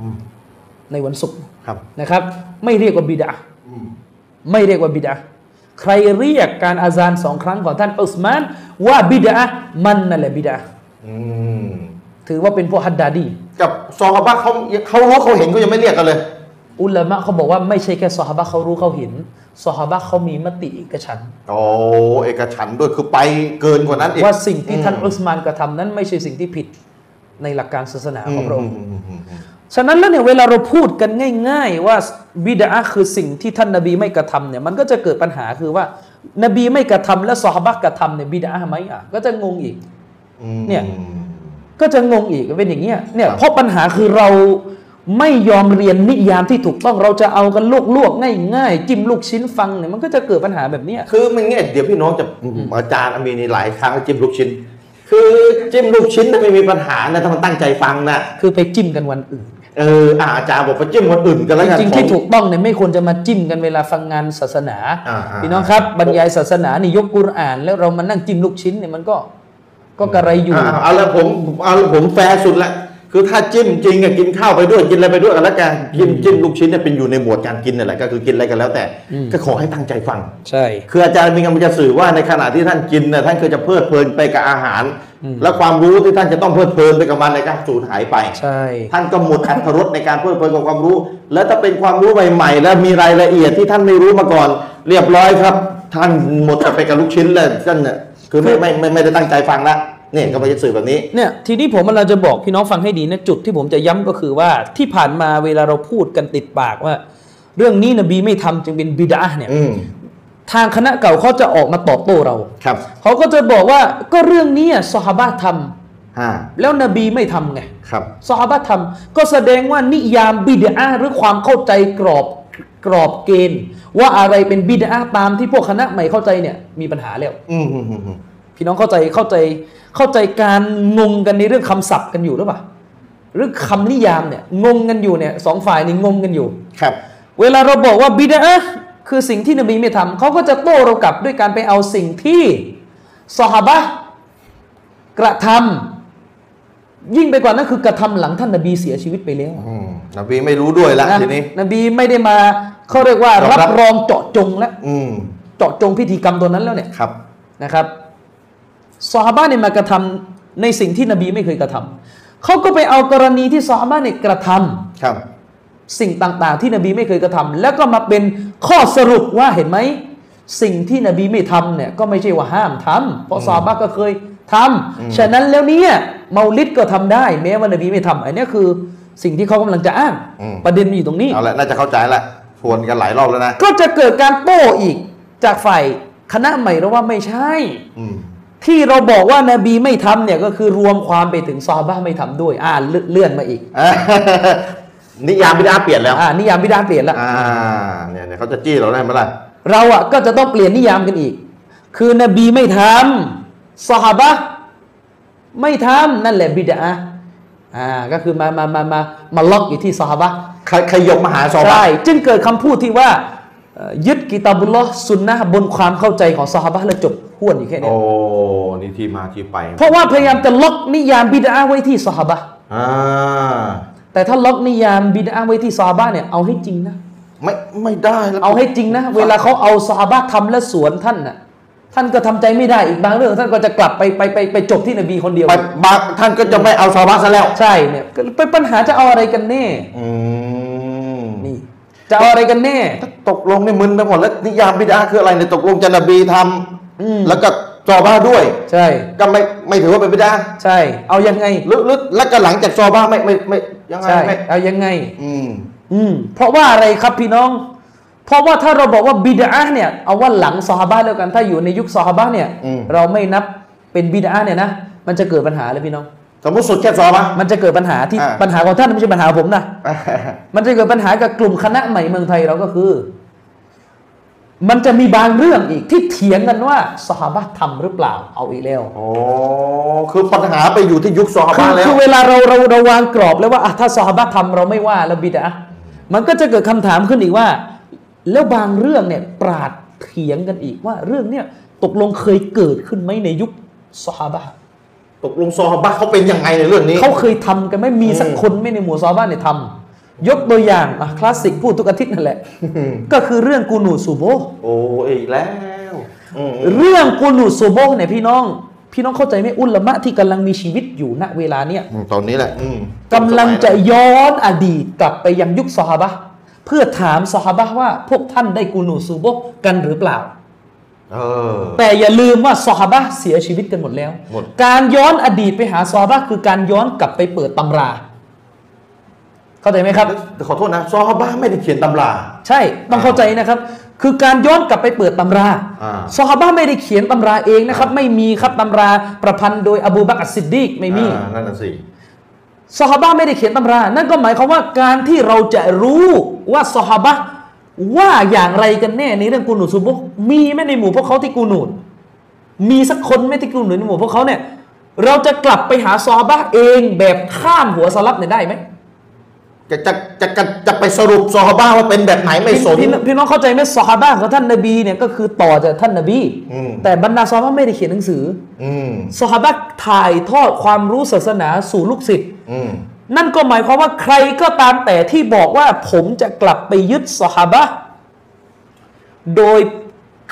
อืมในวันศุกร์ครับนะครับ ไม่เรียกว่าบิดาไม่เรียกว่าบิดาใครเรียกการอาซานสองครั้งของท่านอุสมาน ว่าบิดามันนั่นแหละบิดาอืมถือว่าเป็นพวกฮัดดาดีกับซอฮาบะห์เขาเขารู้เขาเห็นก็ยังไม่เรียกกันเลย อุลามะเขาบอกว่าไม่ใช่แค่ซอฮาบะห์เขารู้เขาเห็น ซอฮาบะห์เขามีมติเอกฉันท์โอ้เอกฉันท์ด้วยคือไปเกินกว่านั้นอีกว่าสิ่งที่ท่านอุสมานกระทำนั้นไม่ใช่สิ่งที่ผิดในหลักการศาสนาของพระองค์มอืมอืมอืมฉะนั้นแล้วเนี่ยเวลาเราพูดกันง่าย ๆ ว่าบิดาคือสิ่งที่ท่านนบีไม่กระทำเนี่ยมันก็จะเกิดปัญหาคือว่า นบีไม่กระทำและซอฮาบะห์กระทำเนี่ยบิดาไหมอะก็จะงงอีกอืมเนี่ยก็จะงงอีกเป็นอย่างเงี้ยเนี่ยครับเพราะปัญหาคือเรา ไม่ยอมเรียนนิยามที่ถูกต้องเราจะเอากันลวกๆง่ายๆจิ้มลูกชิ้นฟังเนี่ยมันก็จะเกิดปัญหาแบบเนี้ยคือมันเงี้ยเดี๋ยวพี่น้องจะอาจารย์อามีนี่หลายครั้งจิ้มลูกชิ้น คือจิ้มลูกชิ้นน่ะไม่มีปัญหานะถ้ามันตั้งใจฟังนะคือไปจิ้มกันวันอื่นเอออ่าอาจารย์บอกไปจิ้มคนอื่นกันแล้วกันจริงๆที่ถูกต้องเนี่ยไม่ควรจะมาจิ้มกันเวลาฟังงานศาสนาอ่าอ่าพี่น้องครับบรรยายศาสนานี่ยกกุรอาน แล้วเรามานั่งจิ้มลูกชิ้นเนี่ยมันก็ก็กระไรอยู่อ่าเอาละผมเอาละผมแฟร์สุดละ คือถ้าจิ้มจริงอะกินข้าวไปด้วยกินอะไรไปด้วยกันแล้วกันจิ้มจิ้มลูกชิ้นเนี่ยเป็นอยู่ในหมวดการกินนั่นแหละก็คือกินอะไรกันแล้วแต่อืมก็ขอให้ตั้งใจฟัง ใช่ คืออาจารย์มีกำลังจะสื่อว่าในขณะที่ท่านกินเนี่ยท่านคือจะเพลิดเพลินไปกับอาหาร และความรู้ที่ท่านจะต้องเพลิดเพลินไปกับมันในการสูญหายไป ใช่ ท่านก็หมดอรรถรสในการเพลิดเพลินกับความรู้ แล้วถ้าเป็นความรู้ใหม่ ๆ และมีรายละเอียดที่ท่านไม่รู้มาก่อน เรียบร้อยครับ ท่านหมดไปกับลูกชิ้นเลยท่านเนี่ยคือไม่ไม่ไม่ไม่ได้ตั้งใจฟังละ นี่ก็ไปจะสื่อแบบนี้เนี่ยทีนี้ผมเราจะบอกพี่น้องฟังให้ดีนะจุดที่ผมจะย้ำก็คือว่าที่ผ่านมาเวลาเราพูดกันติดปากว่า เรื่องนี้นบีไม่ทำจึงเป็นบิดาเนี่ยอืมทางคณะเก่าเขาจะออกมาตอบโต้เราครับเขาก็จะบอกว่าก็เรื่องนี้สหบะทำอ่าแล้วนบีไม่ทำไงครับสหบะทำก็แสดงว่านิยามบิดาหรือความเข้าใจกรอบกรอบเกณฑ์ ว่าอะไรเป็นบิดาตามที่พวกคณะใหม่เข้าใจเนี่ยมีปัญหาแล้วอืมอืมอืมอืม พี่น้องเข้าใจเข้าใจเข้าใจการงงกันในเรื่องคำศัพท์กันอยู่หรือเปล่าเรื่องคำนิยามเนี่ยงงกันอยู่เนี่ยสองฝ่ายนี่งงกันอยู่ครับ เวลาเราบอกว่าบิดาคือสิ่งที่นบีไม่ทำเขาก็จะโต้เรากลับด้วยการไปเอาสิ่งที่สหบะห์กระทำยิ่งไปกว่านั้นคือกระทำหลังท่านนบีเสียชีวิตไปแล้วอืมนบีไม่รู้ด้วยละนะทีนี้ นบีไม่ได้มาเขาเรียกว่ายอมรัรับบรองเจาะจงแล้วอืมเจาะจงพิธีกรรมตัวนั้นแล้วเนี่ยครับนะครับ ซอฮาบะห์เนี่ยมากระทำในสิ่งที่นบีไม่เคยกระทำเขาก็ไปเอากรณีที่ซอฮาบะห์เนี่ยกระทำครับสิ่งต่างๆ ที่นบีไม่เคยกระทำแล้วก็มาเป็นข้อสรุปว่าเห็นไหมสิ่งที่นบีไม่ทำเนี่ยก็ไม่ใช่ว่าห้ามทำเพราะซอฮาบะห์ก็เคยทำฉะนั้นแล้วเนี่ยเมาลิดก็ทำได้ แม้ว่านบีไม่ทำอันเนี้ยคือสิ่งที่เขากำลังจะอ้างอืมประเด็นมีอยู่ตรงนี้เอาละน่าจะเข้าใจละทวนกันหลายรอบแล้วนะก็จะเกิดการโต้อีกจากฝ่ายคณะใหม่แล้วว่าไม่ใช่อืม ที่เราบอกว่านบีไม่ทำเนี่ยก็คือรวมความไปถึงซอฮาบะห์ไม่ทำด้วย อ่าเลื่อนเลื่อนมาอีก นิยามบิดาเปลี่ยนแล้วอ่านิยามบิดาเปลี่ยนแล้วอ่าเนี่ยเนี่ยเขาจะจี้เราได้ไหมล่ะเราอะก็จะต้องเปลี่ยนนิยามกันอีก คือนบีไม่ทำซอฮาบะห์ไม่ทำนั่นแหละบิดาอ่าก็คือมามามามามาล็อกอยู่ที่ซอฮาบะห์ใครใครยกมาหาซอฮาบะใช่ห์จึงเกิดคำพูดที่ว่าเอ่อ ยึดกิตาบุลลอฮ์สุนนะห์บนความเข้าใจของซอฮาบะห์แล้วจบห้วนอยู่แค่เนี้โอ้ยนี่ที่มาที่ไป เพราะว่าพยายามจะล็อกนิยามบิดาไว้ที่ซอฮาบะห์อ่าแต่ถ้าล็อกนิยามบิดาไว้ที่ซอฮาบะห์เนี่ยเอาให้จริงนะไม่ไม่ได้แล้วเอาให้จริงนะ เวลาเขาเอาซอฮาบะห์ทำและสวนท่านน่ะท่านก็ทำใจไม่ได้อีกบางเรื่อง ท่านก็จะกลับไปไปไปไปจบที่นบีคนเดียวไปบางท่านก็จะไม่เอาซอฮาบะห์ซะแล้ว ใช่เนี่ยก็เป็นปัญหาจะเอาอะไรกันแน่อืมนี่ จะเอาอะไรกันแน่ ตกลงในมึนไปหมดแล้วนิยามบิดาคืออะไรเนี่ยตกลงจะนบีทอืมำแล้วก็ซอฮาบะห์ด้วย ใช่ ก็ไม่ไม่ถือว่าเป็นบิดาใช่ เอายังไงหรือหรือแล้วก็หลังจากซอฮาบะห์ไม่ไม่ไม่ยังไงใช่ไม่เอายังไง อืมอืมเพราะว่าอะไรครับพี่น้อง เพราะว่าถ้าเราบอกว่าบิดาเนี่ยเอาว่าหลังซอฮาบะห์แล้วกันถ้าอยู่ในยุคซอฮาบะห์เนี่ยอืมเราไม่นับเป็นบิดาเนี่ยนะมันจะเกิดปัญหาเลยพี่น้อง สมมติสุดแค่ซอฮาบะห์มันจะเกิดปัญหาที่อ่าปัญหาของท่านไม่ใช่ปัญหาของผมนะ มันจะเกิดปัญหากับกลุ่มคณะใหม่เมืองไทยเราก็คือ มันจะมีบางเรื่องอีกที่เถียงกันว่าสหบะห์ทำหรือเปล่าเอาอีกแล้วโอ้คือปัญหาไปอยู่ที่ยุคซอฮาคืบะอห์แล้วคือเวลาเราเราเราวางกรอบแล้วว่าอะถ้าสหบะห์ทำเราไม่ว่าแล้วบิดอะห์มันก็จะเกิดคำถามขึ้นอีกว่า แล้วบางเรื่องเนี่ยปราดเถียงกันอีกว่าเรื่องเนี่ยตกลงเคยเกิดขึ้นไหมในยุคสหบะห์ ตกลงซอฮาบะห์เขาเป็นยังไงในเรื่องนี้ เขาเคยทำกันไหมมีสักคนไหม่ในหมู่ซอฮาบะห์เนี่ยทำยกตัวอย่างอะคลาสสิกพูดทุกอาทิตย์นั่นแหละ ก็คือเรื่องกูนูซูโบห์โอ้อีกแล้วอืมเรื่องกูนูซูโบห์เนี่ยพี่น้อง พี่น้องเข้าใจไหมอุลามะที่กำลังมีชีวิตอยู่ณเวลาเนี่ยอืมตอนนี้แหละอืมกำลังจะย้อนอดีตกลับไปยังยุคซอฮาบะห์เพื่อถามซอฮาบะห์ว่าพวกท่านได้กูนูซูโบห์กันหรือเปล่าเออ แต่อย่าลืมว่าซอฮาบะห์เสียชีวิตกันหมดแล้วหมดการย้อนอดีตไปหาซอฮาบะห์คือการย้อนกลับไปเปิดตำรา เข้าใจไหมครับ ขอโทษนะซอฮาบะห์ไม่ได้เขียนตำรา ใช่ต้องเข้าใจนะครับ คือการย้อนกลับไปเปิดตำราอ่าซอฮาบะห์ไม่ได้เขียนตำราเองนะครับ ไม่มีครับตำราประพันธ์โดยอบูบักรอัสซิดดีกไม่มีอ่านั่นน่ะสิซอฮาบะห์ไม่ได้เขียนตำรา นั่นก็หมายความว่าการที่เราจะรู้ว่าซอฮาบะห์ ว่าอย่างไรกันแน่ในเรื่องกูนูดซุบฮ์มีไหมในหมู่พวกเขาที่กูนูดมีสักคนไหมที่กูนูดในหมู่พวกเขาเนี่ย เราจะกลับไปหาซอฮาบะห์เองแบบข้ามหัวสลับเนี่ยได้ไหมจะจะจะจะจะไปสรุปซอฮาบะห์ว่าเป็นแบบไหนไม่สนพี่พี่พี่น้องเข้าใจไหมซอฮาบะห์ของท่านนบีเนี่ยก็คือต่อจากท่านนบีอืมแต่บรรดาซอฮาบะห์ไม่ได้เขียนหนังสืออืมซอฮาบะห์ถ่ายทอดความรู้ศาสนาสู่ลูกศิษย์อืม นั่นก็หมายความว่าใครก็ตามแต่ที่บอกว่าผมจะกลับไปยึดสหาบะห์โดย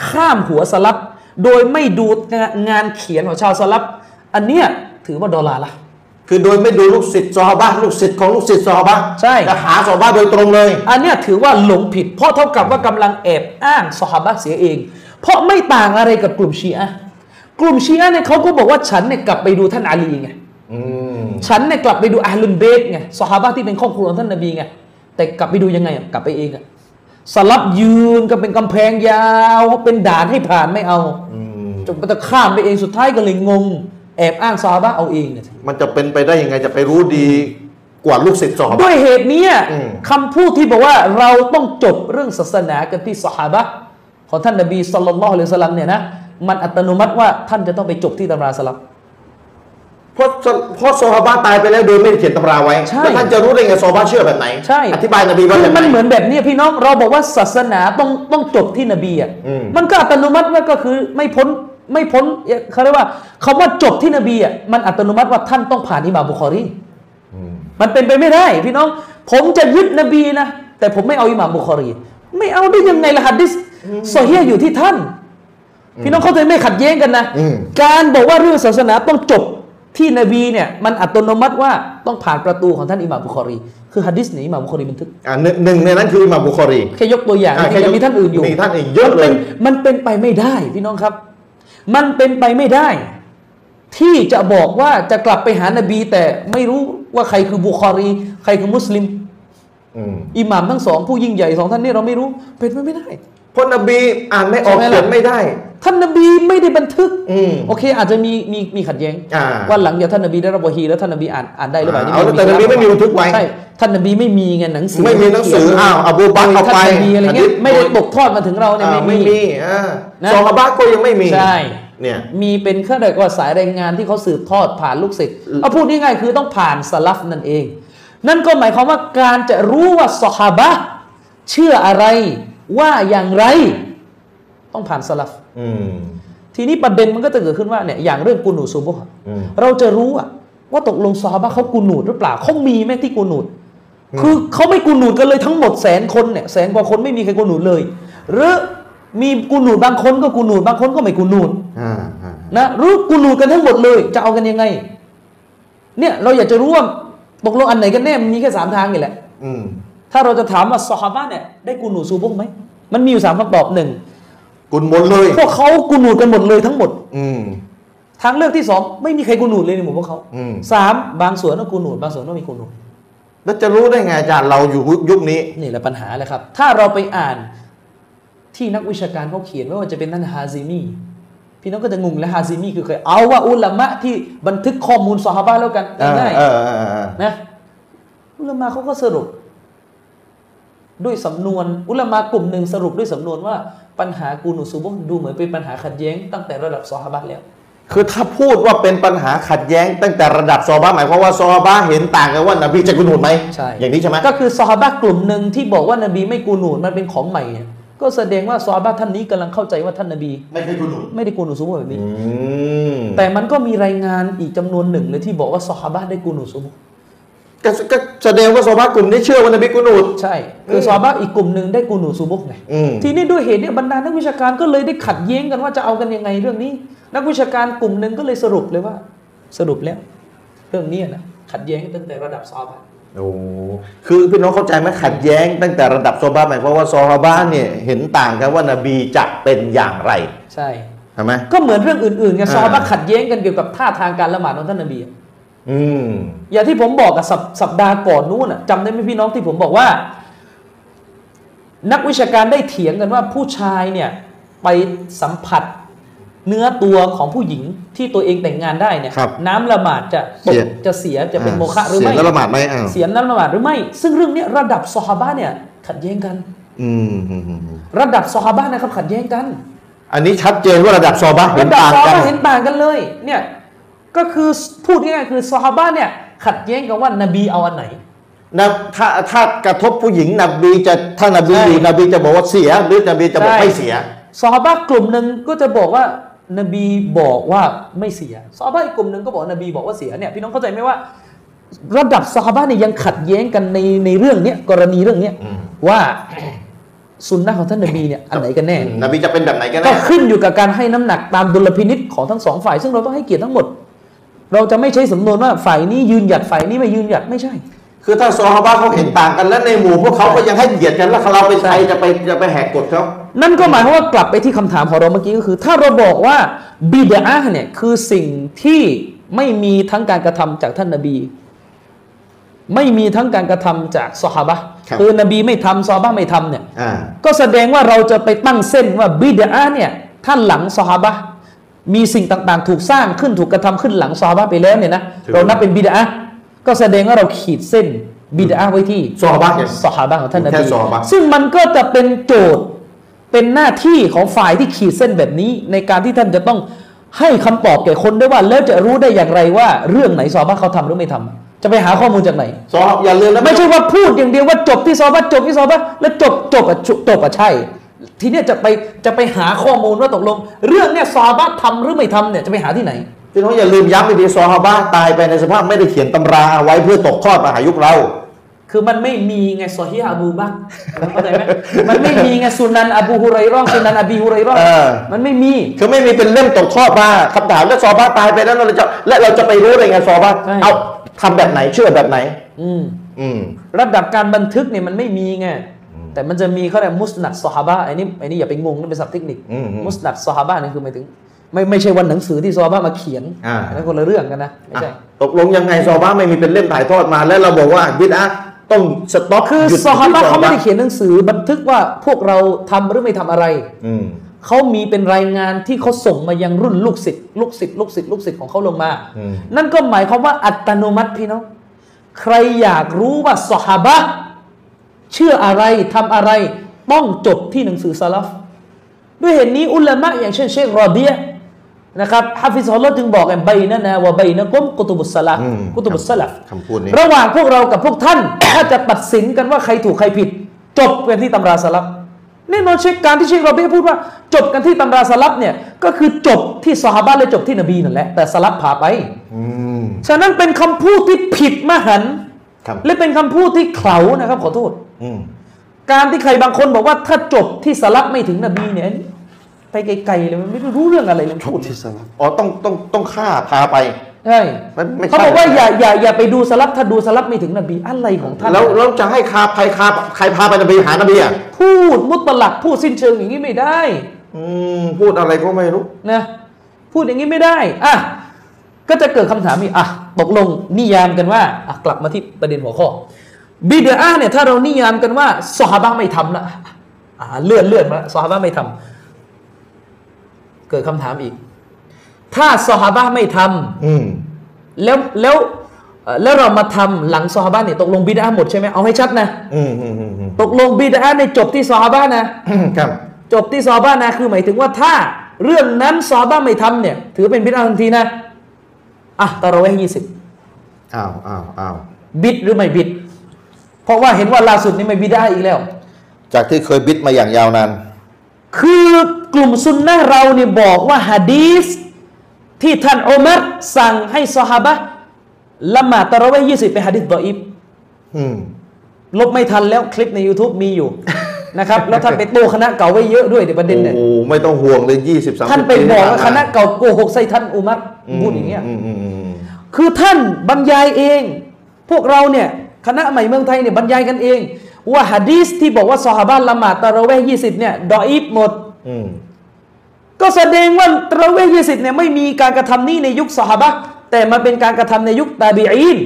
ข้ามหัวสลับ โดยไม่ดูงานเขียนของชาวสลับ อันเนี้ยถือว่าดอลลาร์ละคือโดยไม่ดูลูกศิษย์ซอฮาบะห์ลูกศิษย์ของลูกศิษย์ซอฮาบะห์ใช่จะหาซอฮาบะห์โดยตรงเลย อันเนี้ยถือว่าหลงผิด เพราะเท่ากับว่ากำลังแอบอ้างสหาบะห์เสียเอง เพราะไม่ต่างอะไรกับกลุ่มชีอะห์กลุ่มชีอะห์เนี่ยเขาก็บอกว่าฉันเนี่ยกลับไปดูท่านอาลีไงอืม ฉันเนี่ยกลับไปดูอาลุนเบตไงสหาบะห์ที่เป็นครอบครัวของท่านนบีไงแต่กลับไปดูยังไงอะกลับไปเองอะสลับยืนก็เป็นกำแพงยาวเป็นด่านให้ผ่านไม่เอาอืมจนไปตะข้ามไปเองสุดท้ายก็เลยงง แอบอ้างสหาบะห์เอาเองเนี่ยมันจะเป็นไปได้ยังไงจะไปรู้ดีกว่าลูกศิษย์ซอฮาด้บะวห์ยเหตุเนี้ยอืมคำพูดที่บอกว่าเราต้องจบเรื่องศาสนากันที่สหาบะห์ของท่านนบีสุลต่านละฮ์อะลัยฮิวะสัลลัมเนี่ยนะมันอัตโนมัติว่าท่านจะต้องไปจบที่ตำราสลับ เพราะเพราะซอฮาบะห์ตายไปแล้วโดยไม่ได้เขียนตำราไว้ใช่ แล้วท่านจะรู้ได้ไงซอฮาบะห์เชื่อแบบไหนใช่อธิบายนบีว่าคืแบอบไหมันเหมืนอนแบบเนี้ยพี่น้องเราบอกว่าศาสนาต้องต้องจบที่นบีอะอืมมันก็อัตโนมัติว่าก็คือไม่พ้นไม่พ้นเขาเรียกว่าคำว่าจบที่นบีอะมันอัตโนมัติว่าท่านต้องผ่านอิหม่ามบุคอรีอืมมันเป็นไปไม่ได้ พี่น้อง ผมจะยึดนบีนะ แต่ผมไม่เอาอิหม่ามบุคอรี ไม่เอาได้ยังไงล่ะฮัดดิสซอเฮียะห์อยู่ที่ท่าน พี่น้องเข้าใจไม่ขัดแย้งกันนะอืมการบอกว่าเรื่องศาสนาต้องจบ ที่นบีเนี่ยมันอัตโนมัติว่าต้องผ่านประตูของท่านอิหม่ามบุคอรี คือฮัดดิสไหนอิหม่ามบุคอรีบันทึกอ่าหนึ่งหนึ่งในนั้นคืออิหม่ามบุคอรีแค่ยกตัวอย่างอ่าจริงๆแค่ยกยังมีท่านอื่นอยู่มีท่านอีกเยอะเลยมันเป็นมันเป็นไปไม่ได้พี่น้องครับ มันเป็นไปไม่ได้ ที่จะบอกว่าจะกลับไปหานบี แต่ไม่รู้ว่าใครคือบุคอรี ใครคือมุสลิมอืมอิหม่ามทั้งสองผู้ยิ่งใหญ่สองท่านนี้เราไม่รู้เป็นไปไม่ได้เพราะนบีอ่านไม่ออกใช่ไหมล่ะเขียนไม่ได้ ท่านนบีไม่ได้บันทึกอืมโอเค อาจจะมีมีมีขัดแย้งอ่าว่าหลังจากท่านนบีได้รับวะฮีแล้วท่านนบีอ่านอ่านได้หรือเปล่าอ่าเอาแต่นบีไม่มีบันทึกไว้ใช่ท่านนบีไม่มีไงหนังสือไม่มีหนังสืออ้าวอบูบักรเอาไปท่านนบีอะไรเงี้ยหะไม่ได้ตกทอดมาถึงเราเนี่ยอ่าไม่ไม่มีมีอ่านะซอฮาบะห์ก็ยังไม่มีใช่เนี่ยมีเป็นแค่เรียกว่าสายแรงงานที่เขาสืบทอดผ่านลูกศิษย์เอาพูดง่ายๆคือต้องผ่านสลัฟนั่นเอง นั่นก็หมายความว่าการจะรู้ว่าสหาบะห์เชื่ออะไร ว่าอย่างไรต้องผ่านสลัฟอืมทีนี้ประเด็นมันก็จะเกิดขึ้นว่าเนี่ยอย่างเรื่องกูนูดซูโบฮ์อืมเราจะรู้อะว่าตกลงซอฮาบะห์เขากูนูดหรือเปล่าเขามีไหมที่กูนูดคือเขาไม่กูนูดกันเลยทั้งหมดแสนคนเนี่ยแสนกว่าคนไม่มีใครกูนูดเลย หรือมีกูนูดบางคนก็กูนูดบางคนก็ไม่กูนูดอ่าอ่านะรู้กูนูดกันทั้งหมดเลย จะเอากันยังไง เนี่ยเราอยากจะรู้ว่าตกลงอันไหนกันแน่มันมีแค่สามทางนี่แหละอืม ถ้าเราจะถามว่าซอฮาบะห์เนี่ยได้กูนูดซูโบฮ์ไหมมันมีอยู่สามคำตอบหนึ่งกุนหมดเลยพวกเขากูนูดกันหมดเลยทั้งหมด อืมทางเลือกที่สองไม่มีใครกูนูดเลยในหมู่พวกเขาอืมสามบางส่วนก็กูนูดบางส่วนก็ไมีกูนูดแล้วจะรู้ได้ไงอาจารย์เราอยู่ยุคนี้นี่แหละปัญหาเลยครับ ถ้าเราไปอ่านที่นักวิชาการเขาเขียนไม่ว่าจะเป็นท่านฮาซิมีพี่น้องก็จะงงแล้วฮาซิมีคือใครเอาว่าอุลามะที่บันทึกข้อมูลซอฮาบะห์แล้วกันง่ายเออเออเออเออๆนะอุลามะเขาก็สรุป ด้วยสำนวน อุลามะกลุ่มหนึ่งสรุปด้วยสำนวนว่าปัญหากูนูซูบฮ์ดูเหมือนเป็นปัญหาขัดแย้งตั้งแต่ระดับซอฮาบะห์แล้ว คือถ้าพูดว่าเป็นปัญหาขัดแย้ง ตั้งแต่ระดับซอฮาบะห์หมายความว่าซอฮาบะห์เห็นต่างกันว่านบีจะกุนูดไหมใช่อย่างนี้ใช่ไหมก็คือซอฮาบะห์กลุ่มหนึ่งที่บอกว่านบีไม่กูนูดมันเป็นของใหม่เนี่ยก็แสดงว่าซอฮาบะห์ท่านนี้กำลังเข้าใจว่าท่านนบี ไม่เคยกุนูดไม่ได้กูนูซูบฮ์แบบนี้อืมแต่มันก็มีรายงานอีกจำนวนหนึ่งเลยที่บอกว่าซอฮาบะห์ได้กูนูซูบฮ์ ก็ก็แสดงว่าซอฮาบะห์กลุ่มนี้เชื่อว่านบีกุนูดใช่คือซอฮาบะห์อีกกลุ่มหนึ่งได้กูนูซูบฮ์ไงอืมทีนี้ด้วยเหตุเนี้บรรดานักวิชาการก็เลยได้ขัดแย้งกันว่าจะเอากันยังไงเรื่องนี้ นักวิชาการกลุ่มหนึ่งก็เลยสรุปเลยว่า สรุปแล้ว เรื่องนี้นะขัดแย้งตั้งแต่ระดับซอฮาบะห์โอ้คือพี่น้องเข้าใจไหมขัดแย้งตั้งแต่ระดับซอฮาบะห์หมายความว่าซอฮาบะห์เนี่ยเห็นต่างกันว่านบีจะเป็นอย่างไร ใช่ใช่ไหมก็เหมือนเรื่องอื่นๆไงอ่าซอฮาบะห์ขัดแย้งกันเกี่ยวกับท่าทางการละหมาดของท่านนบี อะอืมอย่างที่ผมบอกกับสัปสัปดาห์ก่อนนู้นน่ะจำได้ไหมพี่น้องที่ผมบอกว่า นักวิชาการได้เถียงกันว่าผู้ชายเนี่ยไปสัมผัสเนื้อตัวของผู้หญิงที่ตัวเองแต่งงานได้เนี่ยครับน้ำละหมาดจะตเสีกยจะเสียจะเป็นอ่าโมฆะหรือไม่เสียแล้วละหมาดไหมอ้าวเสียน้ำละหมาดหรือไม่ ซึ่งเรื่องเนี้ยระดับซอฮาบะห์เนี่ยขัดแย้งกันอืมอืมอืมอืมระดับซอฮาบะห์นะครับขัดแย้งกัน อันนี้ชัดเจนว่าระดับซอฮาบะห์เห็ระนดับต่างซอฮากันบะห์เห็นต่างกันเลย เนี่ย ก็คือพูดง่ายๆคือซอฮาบะห์เนี่ยขัดแย้งกันว่านบีเอาอันไหนนะถ้าถ้ากระทบผู้หญิงนบีจะถ้านบีใช่อยู่นบีจะบอกว่าเสีย หรือนบีจะบอกใช่ไม่เสียซอฮาบะห์กลุ่มหนึ่งก็จะบอกว่านบีบอกว่าไม่เสียซอฮาบะห์อีกกลุ่มหนึ่งก็บอกว่านบีบอกว่าเสียเนี่ยพี่น้องเข้าใจไหมว่า ระดับซอฮาบะเนี่ยยังขัดแย้งกันในในเรื่องเนี้ยกรณีเรื่องเนี้ยอืมว่าสุนนะของท่านนบีเนี่ยอันไหนกันแน่ นบีจะเป็นแบบไหนกันก็แน่ขึ้นอยู่กับการให้น้ำหนักตามดุลพินิษของทั้งสองฝ่าย ซึ่งเราต้องให้เกียรติทั้งหมด เราจะไม่ใช้สำนวนว่าฝ่ายนี้ยืนหยัดฝ่ายนี้ไม่ยืนหยัดไม่ใช่ คือถ้าซอฮาบะเขาเห็นต่างกันแล้วในหมู่พวกเขาก็ยังให้เกียรติกันแล้วเราเป็นใครจะไปจะไปแหกกฎเขานั่นก็หมายความว่ากลับไปที่คำถามของเราเมื่อกี้ก็คือ ถ้าเราบอกว่าบิดาเนี่ยคือสิ่งที่ไม่มีทั้งการกระทำจากท่านนบี ไม่มีทั้งการกระทำจากซอฮาบะห์คือนบีไม่ทำซอฮาบะห์ไม่ทำเนี่ยอ่าก็แสดงว่าเราจะไปตั้งเส้นว่าบิดาเนี่ยท่านหลังซอฮาบะห์ มีสิ่งต่างๆ ถูกสร้างขึ้นถูกกระทำขึ้นหลังซอฮาบะห์ไปแล้วเนี่ยนะเรานับเป็นบิดาก็แสดงว่าเราขีดเส้นบิดาไว้ที่ซอฮาบะห์เนี่ยซอฮาบะห์ของท่านนแค่บีซอฮาบะห์ซึ่งมันก็จะเป็นโจทย์เป็นหน้าที่ของฝ่ายที่ขีดเส้นแบบนี้ ในการที่ท่านจะต้องให้คำตอบแก่คนด้วยว่าแล้วจะรู้ได้อย่างไรว่า เรื่องไหนซอฮาบะห์เขาทำหรือไม่ทำจะไปหาข้อมูลจากไหนซออย่าลืมนะไม่ใช่ว่าพูดอย่างเดียวว่าจบที่ซอฮาบะห์จบที่ซอฮาบะห์แล้วจบจบอะจบจบอะใช่ ทีเนี้ยจะไปจะไปหาข้อมูลว่าตกลง เรื่องเนี้ยซอฮาบะห์ทำหรือไม่ทำเนี่ยจะไปหาที่ไหน พี่น้องอย่าลืมย้ำดีๆซอฮาบะตายไปในสภาพไม่ได้เขียนตำราเอาไว้เพื่อตกทอดมาหายุคเรา คือมันไม่มีไงซอฮีฮ์อบูบักรเข้าใจไหมมันไม่มีไงสุนันอบูฮุไรเราะห์สุนันอบีฮุไรเราะห์เออ มันไม่มี คือไม่มีเป็นเล่มตกทอดมาคำถามแล้วซอฮาบะตายไปแล้วเราจะและเราจะไปรู้ได้ไงซอฮาบะใช่ เอาทำแบบไหนเชื่อแบบไหน อืม อืม ระดับการบันทึกเนี่ยมันไม่มีไง แต่มันจะมีเขาเรียกมุสนัดซอฮาบะห์ไอ้นี่ไอ้นี่อย่าไปงงนั่นเป็นศัพท์เทคนิคอืมอืมมุสนัดซอฮาบะห์นี่คือหมายถึง ไม่ไม่ใช่วันหนังสือที่ซอฮาบะห์มาเขียนอ่านนั้นคนละเรื่องกันนะไม่ใช่อะตกลงยังไงซอฮาบะไม่มีเป็นเล่มถ่ายทอดมาแล้วเราบอกว่าบิดอะห์ต้องสต็อปคือหยุดซอฮาบะห์ที่เขาไม่ได้เขียนหนังสือบันทึกว่าพวกเราทำหรือไม่ทำอะไรอืมเขามีเป็นรายงานที่เขาส่งมายังรุ่นลูกศิษย์ลูกศิษย์ลูกศิษย์ลูกศิษย์ของเขาลงมาอืมนั่นก็หมายความว่าอัตโนมัติพี่น้องใครอยากรู้ว่าสหาบะห์ เชื่ออะไรทำอะไรต้องจบที่หนังสือซาลฟด้วยเหตุนี้อุลามะอย่างเช่นเชครอเดียห์นะครับฮะฟิซฮุลลอฮ์จึงบอกกันใบนะนะวะใบนะกุมกุตุบุสสลาอืมกุตุบุสสลัฟคำพูดนี้ระหว่างพวกเรากับพวกท่าน ถ้าจะตัดสินกันว่าใครถูกใครผิด จบกันที่ตำราสลับแน่นอนเชคการที่เชคเราไม่พูดว่า จบกันที่ตำราสลับเนี่ยก็คือจบที่ซอฮาบะห์และจบที่นบีนั่นแหละแต่สลับพาไปอืมฉะนั้นเป็นคำพูดที่ผิดมหันต์ครับ และเป็นคำพูดที่เขลานะครับ ขอโทษอืมการที่ใครบางคนบอกว่าถ้าจบที่สลับไม่ถึงนบีเนี่ยอันนี้ไปไกลๆเลยมันไม่รู้เรื่องอะไรเลยพูดที่สลับอ๋อต้องต้องต้องฆ่าพาไปใช่มันไม่ใช่เขาบอกว่าอย่าอย่าอย่าไปดูสลับถ้าดูสลับไม่ถึงนบีอะไรของท่านแล้วเราจะให้คาใครคาใครพาไปนบีหานบีอะพูดมุตลักพูดสิ้นเชิงอย่างนี้ไม่ได้ อืมพูดอะไรก็ไม่รู้นะพูดอย่างนี้ไม่ได้อะ ก็จะเกิดคำถามอีกอะตกลงนิยามกันว่าอะกลับมาที่ประเด็นหัวข้อบิดาเนี่ยถ้าเรานิยามกันว่าสหบะไม่ทำละอ่าเลื่อนเลื่อนมาสหบะไม่ทำเกิดคำถามอีก ถ้าสหบะไม่ทำอืมแล้วแล้วเอ่อแล้วเรามาทำหลังสหบะเนี่ยตกลงบิดาหมดใช่ไหมเอาให้ชัดนะอืมอืมอืมอืมตกลงบิดาในจบที่สหบะนะครับ จบที่ซอบ้านะคือหมายถึงว่าถ้าเรื่องนั้นซอบ้าไม่ทำเนี่ย ถือเป็นบิดาทันทีนะ อะตะเราะเวห์ยี่สิบอ้าวอ้าวอ้าวบิดหรือไม่บิด เพราะว่าเห็นว่าล่าสุดนี้ไม่บิดาอีกแล้ว จากที่เคยบิดมาอย่างยาวนานคือกลุ่มซุนนะห์เราเนี่ยบอกว่าฮะดีสที่ท่านอุมัรสั่งให้ซอฮาบะห์ละหมาดตะเราะเวห์ยี่สิบเป็นฮะดีษดออีฟอืมลบไม่ทันแล้วคลิปใน YouTube มีอยู่ นะครับแล้วท่านไปโต้คณะเก่าไว้เยอะด้วยในประเด็นเนี่ยโอ้ไม่ต้องห่วงเลยยี่สิบสามท่านไปบอกว่าคณะเก่าโกหกใส่ท่านอุมัรพูดอย่างเงี้ยอืมอืมอืมคือท่านบรรยายเอง พวกเราเนี่ยคณะใหม่เมืองไทยเนี่ยบรรยายกันเอง ว่าฮะดีสที่บอกว่าซอฮาบะห์ละหมาดตะเราะเวห์ยี่สิบเนี่ยดออีฟหมดอืมก็แสดงว่าตะเราะเวห์ยี่สิบเนี่ยไม่มีการกระทำนี้ในยุคซอฮาบะห์แต่มันเป็นการกระทำในยุคตาบีอีน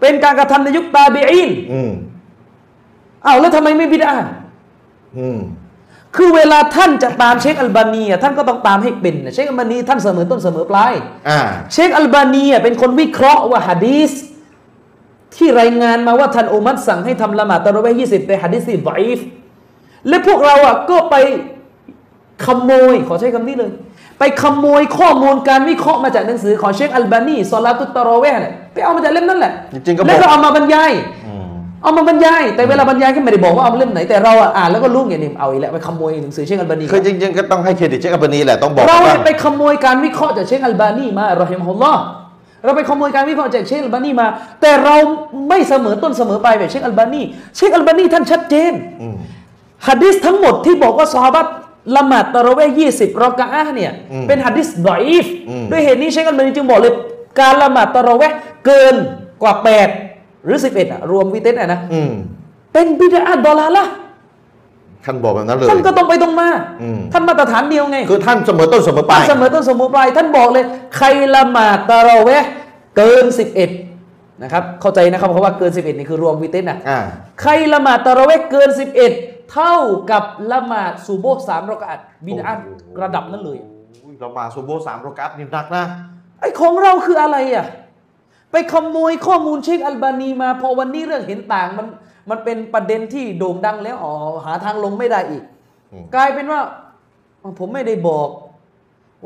เป็นการกระทำในยุคตาบีอีน อืมอ้าวแล้วทำไมไม่บิดาอืมคือเวลาท่านจะตามเชคอัลบานีอะท่านก็ต้องตามให้เป็นเชคอัลบานีท่านเสมอต้นเสมอปลายอ่าเชคอัลบานีอะเป็นคนวิเคราะห์ว่าฮะดีสที่รายงานมาว่าท่านอุมัรสั่งให้ทำละหมาดตะเราะเวห์ยี่สิบเป็นฮะดีสที่ดอีฟและพวกเราอะก็ไปขโมย ขอใช้คำนี้เลย ไปขโมยข้อมูลการวิเคราะห์มาจากหนังสือของเชคอัลบานีซอลาตุตตะเราะเวห์เนี่ยไปเอามาจากเล่มนั้นแหละจริงๆก็บอกแล้วก็เอามาบรรยายอืม เอามาบรรยาย แต่เวลาบรรยายก็ไม่ได้บอกว่าเอาเล่มไหนแต่เราอะอ่านแล้วก็รู้ไงเนี่ยเอาอีกแล้วไปขโมยหนังสือเชคอัลบานีคือจริงๆก็ต้องให้เครดิตเชคอัลบานีแหละต้องบอกเราว่าเนี่ยไปขโมยการวิเคราะห์จากเชคอัลบานีมารอฮิมฮุลลอฮ์เราไปขโมยการวิเคราะห์จากเชคอัลบานีมา แต่เราไม่เสมอต้นเสมอปลายแบบเชคอัลบานีเชคอัลบานีท่านชัดเจนอืมฮัดดิสทั้งหมดที่บอกว่าซอฮาบะห์ละหมาดตะเราะเวห์ยี่สิบรอกะอะห์เนี่ยอืมเป็นฮัดดิสดออีฟอืมด้วยเหตุนี้เชคอัลบานีจึงบอกเลยการละหมาดตะเราะเวห์เกินกว่าแปด หรือสิบเอ็ดอะรวมวิเตรอะนะอืมเป็นبدعة ضلالةท่านบอกแบบนั้นเลยท่านก็ตรงไปตรงมาอืมท่านมาตรฐานเดียวไง คือท่านเสมอต้นเสมอปลายเสมอต้นเสมอปลายท่านบอกเลย ใครละหมาดตะเราะเวห์เกินสิบเอ็ดนะครับ เข้าใจนะครับเพราะว่าเกินสิบเอ็ดนี่คือรวมวิเตสนะอ่าใครละหมาดตะเราะเวห์เกิน 11 เท่ากับละหมาดซูโบห์สามรอกาตบิดาระดับนั้นเลยโอ้ยเรามาซูโบสามโรกัสนี่หนักนะไอ้ของเราคืออะไรอะ ไปขโมยข้อมูลเชคอัลบานีมาพอวันนี้เรื่องเห็นต่างมันมันเป็นประเด็นที่โด่งดังแล้วอ๋อหาทางลงไม่ได้อีกอืมกลายเป็นว่าอ๋อผมไม่ได้บอก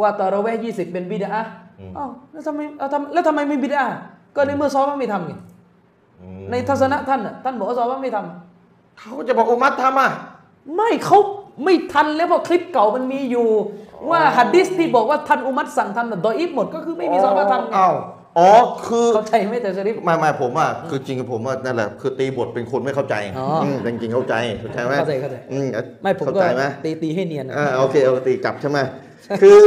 ว่าตะเราะเวห์ยี่สิบเป็นบิดาอ้าวแล้วทำไมเอาทำแล้วทำไมไม่บิดาก็ในเมื่อซอฟไม่ทำไงอืมในทัศนะท่านน่ะท่านบอกว่าซอฟไม่ทำเขาก็จะบอกอุมัตทำอะไม่เขาไม่ทันแล้วเพราะคลิปเก่ามันมีอยู่ ว่าฮัดดิสที่บอกว่าท่านอุมัตสั่งทำน่ะดอยอิฟหมดก็คือไม่มีซอฮาบะห์ทำไง อ้าวอ๋อคือเข้าใจไหมแต่ชริฟไม่ไม่ผมอะคือจริงๆผมว่านั่นแหละคือตีบทเป็นคนไม่เข้าใจอ๋ออืมจริงๆเข้าใจเข้าใจไหมเข้าใจเข้าใจอืมไม่ผมเข้าก็ใจไหมตีตีให้เนียนนะอ่าโอเคเอาตีกลับใช่ไหมคือ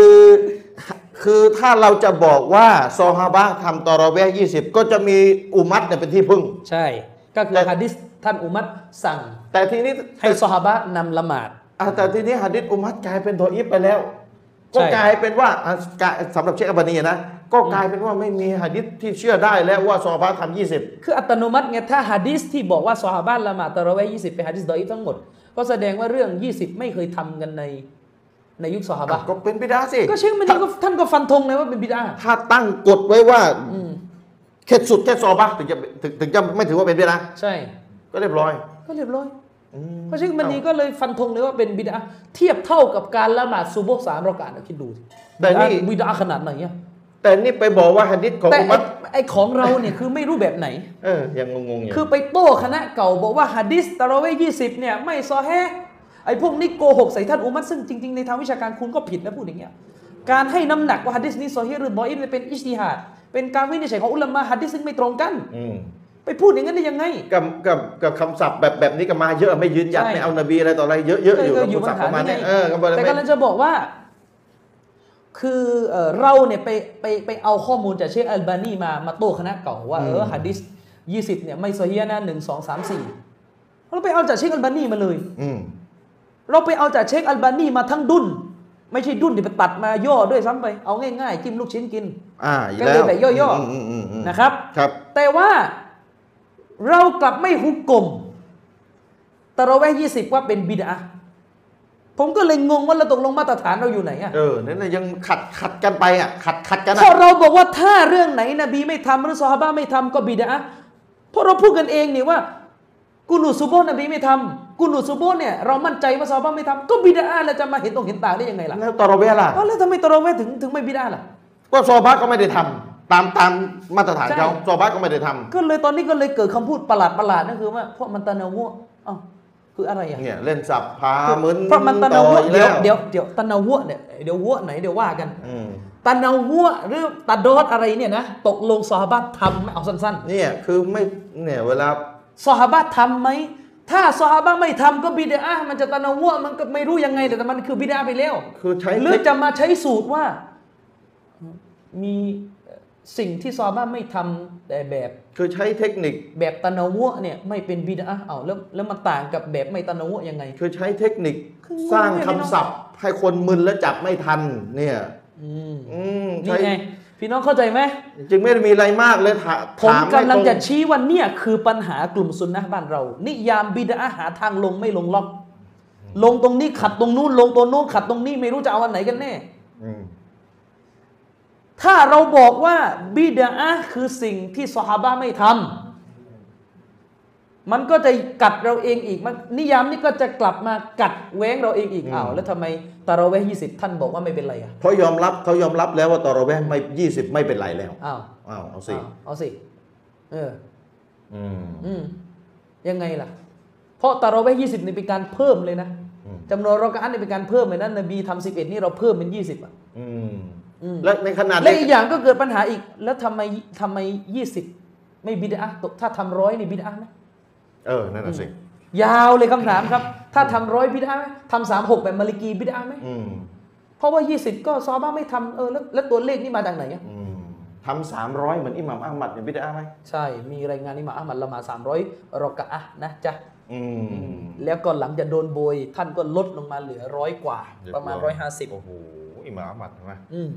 คือถ้าเราจะบอกว่าซอฮาบะห์ทำตอรอเวห์ยี่สิบก็จะมีอุมัรเนี่ยเป็นที่พึ่ง ใช่ ก็คือแต่ฮัดดิสท่านอุมัรสั่ง แต่ทีนี้ให้ซอฮาบะห์นำละหมาดอะแต่ทีนี้หะดิษอุมัรกลายเป็นดออีฟไปแล้วใช่ก็กลายเป็นว่าอะกลายสำหรับเชคอัลบานีนะ ก็กลายเป็นว่าไม่มีหะดิษที่เชื่อได้แล้วว่าซอฮาบะห์ทำยี่สิบคืออัตโนมัติไงถ้าฮัดดิสที่บอกว่าซอฮาบะห์ละหมาดตะเราะเวห์ยี่สิบเป็นฮัดดิสดออีฟทั้งหมด ก็แสดงว่าเรื่อง20ไม่เคยทำกันในในยุคซอฮาบะห์ก็เป็นบิดาสิก็เชื่อมันนี่ก็ท่านก็ฟันธงเลยว่าเป็นบิดาถ้าตั้งกฎไว้ว่าอืมแค่สุดแค่ซอฮาบะห์ถึงจะถึงถึงจะไม่ถือว่าเป็นบิดาใช่ ก็เรียบร้อย ก็เรียบร้อยอืมเพราะฉะนั้นมันนี้ก็เลยฟันธงเลยว่าเป็นบิดาเทียบเท่ากับการละหมาดซูโบห์สามรากาตนะคิดดูสิแต่นี่บิดาขนาดไหนอะ แต่นี่ไปบอกว่าหะดิษของแต่อุไอ้มัตไอ้ของเราเนี่ยคือไม่รู้แบบไหน เออยังงงๆอยู่คือไปโต้คณะเก่าบอกว่าฮะดิษตะเราะเวยี่สิบเนี่ยไม่ซอแฮะห์ไอ้พวกนี้โกหกใส่ท่านอุมัตซึ่งจริงๆในทางวิชาการคุณก็ผิดนะพูดอย่างเงี้ยการให้น้ำหนักว่าฮะดิษนี้ซอฮีหรือบออิฟเนี่ยเป็นอิจติฮัดเป็นการวินิจฉัยของอุลามะฮะดิษซึ่งไม่ตรงกัน อืมไปพูดอย่างนั้นได้ยังไง กับกับกับคำศัพท์แบบแบบนี้ก็มาเยอะไม่ยืนยันใช่ไม่เอานบีอะไรต่ออะไรเยอะเยอะอยู่ก็กับอยู่คำศัพท์ปัปญหาระมาณนี่นี้ไง เออก็บอกแต่ไม่กำลังจะบอกว่า คือเอ่อเราเนี่ยไปไปไปเอาข้อมูลจากเชคอัลบานีมามาโต้คณะเก่าว่าเออฮะดิษยี่สิบเนี่ยไม่ซอฮีนะหนึ่งสองสามสี่เราไปเอาจากเชคอัลบานีมาเลยอืมเราไปเอาจากเชคอัลบานีมาทั้งดุนไม่ใช่ดุนที่ไปตัดมาย่อด้วยซ้ำไป เอาง่ายๆจิ้มลูกชิ้นกินอ่าอีกก็แล้เลยวแบบย่อๆมอืมอืมอืมนะครับครับ แต่ว่าเรากลับไม่ฮุกกลมตะเราะเวห์ยี่สิบว่าเป็นบิดา ผมก็เลยงงว่าเราตกลงมาตรฐานเราอยู่ไหนอะเออนั่นนะยังขัดขัดกันไปอะขัดขัดกันพออะเราบอกว่าถ้าเรื่องไหนนบีไม่ทำหรือซอฮาบะห์ไม่ทำก็บิดาเพราะเราพูดกันเองนี่ว่ากุนูซูโบนบีไม่ทำกุนูซูโบเนี่ยเรามั่นใจว่าซอฮาบะห์ไม่ทำก็บิดาแล้วจะมาเห็นตรงเห็นต่างได้ยังไงล่ะแล้วตอรอเวล่ะอ๋อแล้วทำไมตะเราะเวห์ถึงถึงไม่บิดาล่ะก็ซอบาก็ไม่ได้ทำตามตามมาตรฐานใช่เขาซอบาก็ไม่ได้ทำก็เลยตอนนี้ก็เลยเกิดคำพูดประหลาดประหลาดนั่นคือว่าเพราะมันตะนาวะอ้าว คืออะไรอะเนี่ยเล่นสับพามึนเพราะมันตะนาต่อวะอีกเดี๋ยวแล้วเดี๋ยวเดี๋ยวตะนาวะเนี่ยเดี๋ยววะไหนเดี๋ยวว่ากันอืมตะนาวะหรือตะดอดอะไรเนี่ยนะตกลงซอฮาบะห์ทำไหมเอาสั้นเนี่ยคือไม่เนี่ยเวลาๆซอฮาบะห์ทำไหมถ้าซอฮาบะห์ไม่ทำก็บิดามันจะตะนาวะมันก็ไม่รู้ยังไงแต่มันคือบิดาไปแล้วคือใช้หรือจะมาใช้สูตรว่ามี สิ่งที่ซอฮาบะห์ไม่ทำแต่แบบคือใช้เทคนิคแบบตะนาวะเนี่ยไม่เป็นบิดาเอาแล้วแล้วมันต่างกับแบบไม่ตะนาวะยังไง คือใช้เทคนิคคือสร้างงงคำเลยพี่น้องศัพท์ ให้คนมึนและจับไม่ทันเนี่ยอืมอืมนี่ใช้ไงพี่น้องเข้าใจไหมจึงไม่ได้มีอะไรมากเลยถาผมถามกำลังจะให้ตรงชี้ว่าเนี่ยคือปัญหากลุ่มซุนนะห์บ้านเรา นิยามบิดาหาทางลงไม่ลงล็อก ลงตรงนี้ขัดตรงนู้นลงตรงนู้นขัดตรงนี้ไม่รู้จะเอาอันไหนกันแน่อืม ถ้าเราบอกว่าบิดาคือสิ่งที่ซอฮาบะห์ไม่ทำมันก็จะกัดเราเองอีกมันนิยามนี้ก็จะกลับมากัดแว้งเราเองอีกอ้าวแล้วทำไมตาเราะเวห์ยี่สิบท่านบอกว่าไม่เป็นไรอะเพราะยอมรับเขายอมรับแล้วว่าตอรอแวห์ไม่ยี่สิบไม่เป็นไรแล้วอ้าวอ้าวเอาสิอ้าวเอาสิเอออืมอืมยังไงล่ะ เพราะตาเราะเวห์ยี่สิบนี่เป็นการเพิ่มเลยนะอืมจำนวนรอกะอันนี่เป็นการเพิ่มเลยนะนบีทำสิบเอ็ดนี่เราเพิ่มเป็นยี่สิบอะอืมอืม และในขณะและเดียวอีกอย่างก็เกิดปัญหาอีก แล้วทำไมทำไมยี่สิบไม่บิดอะห์ถ้าทำร้อยนี่บิดอะห์ไหมเออนั่นน่ะสิยาวเลยคำถามครับ ถ้าทำร้อยบิดอะห์ไหมทำสามหกแบบมาลิกีบิดอะห์ไหมอืมเพราะว่า20ก็ซอบ้าไม่ทำเออแล้วแล้วตัวเลขนี่มาจากไหนอะอืมทำสามร้อยเหมือนอิหม่ามอัลมัดเนี่ยบิดาไหมใช่มีรายงานอิหมาอัลมัดละหมาด300รอกะอะห์นะจ๊ะอืมแล้วก็หลังจากโดนโบย ท่านก็ลดลงมาเหลือร้อยกว่า ประมาณ150โอ้โห อิหม่ามอัลมัดใช่ไหมอืม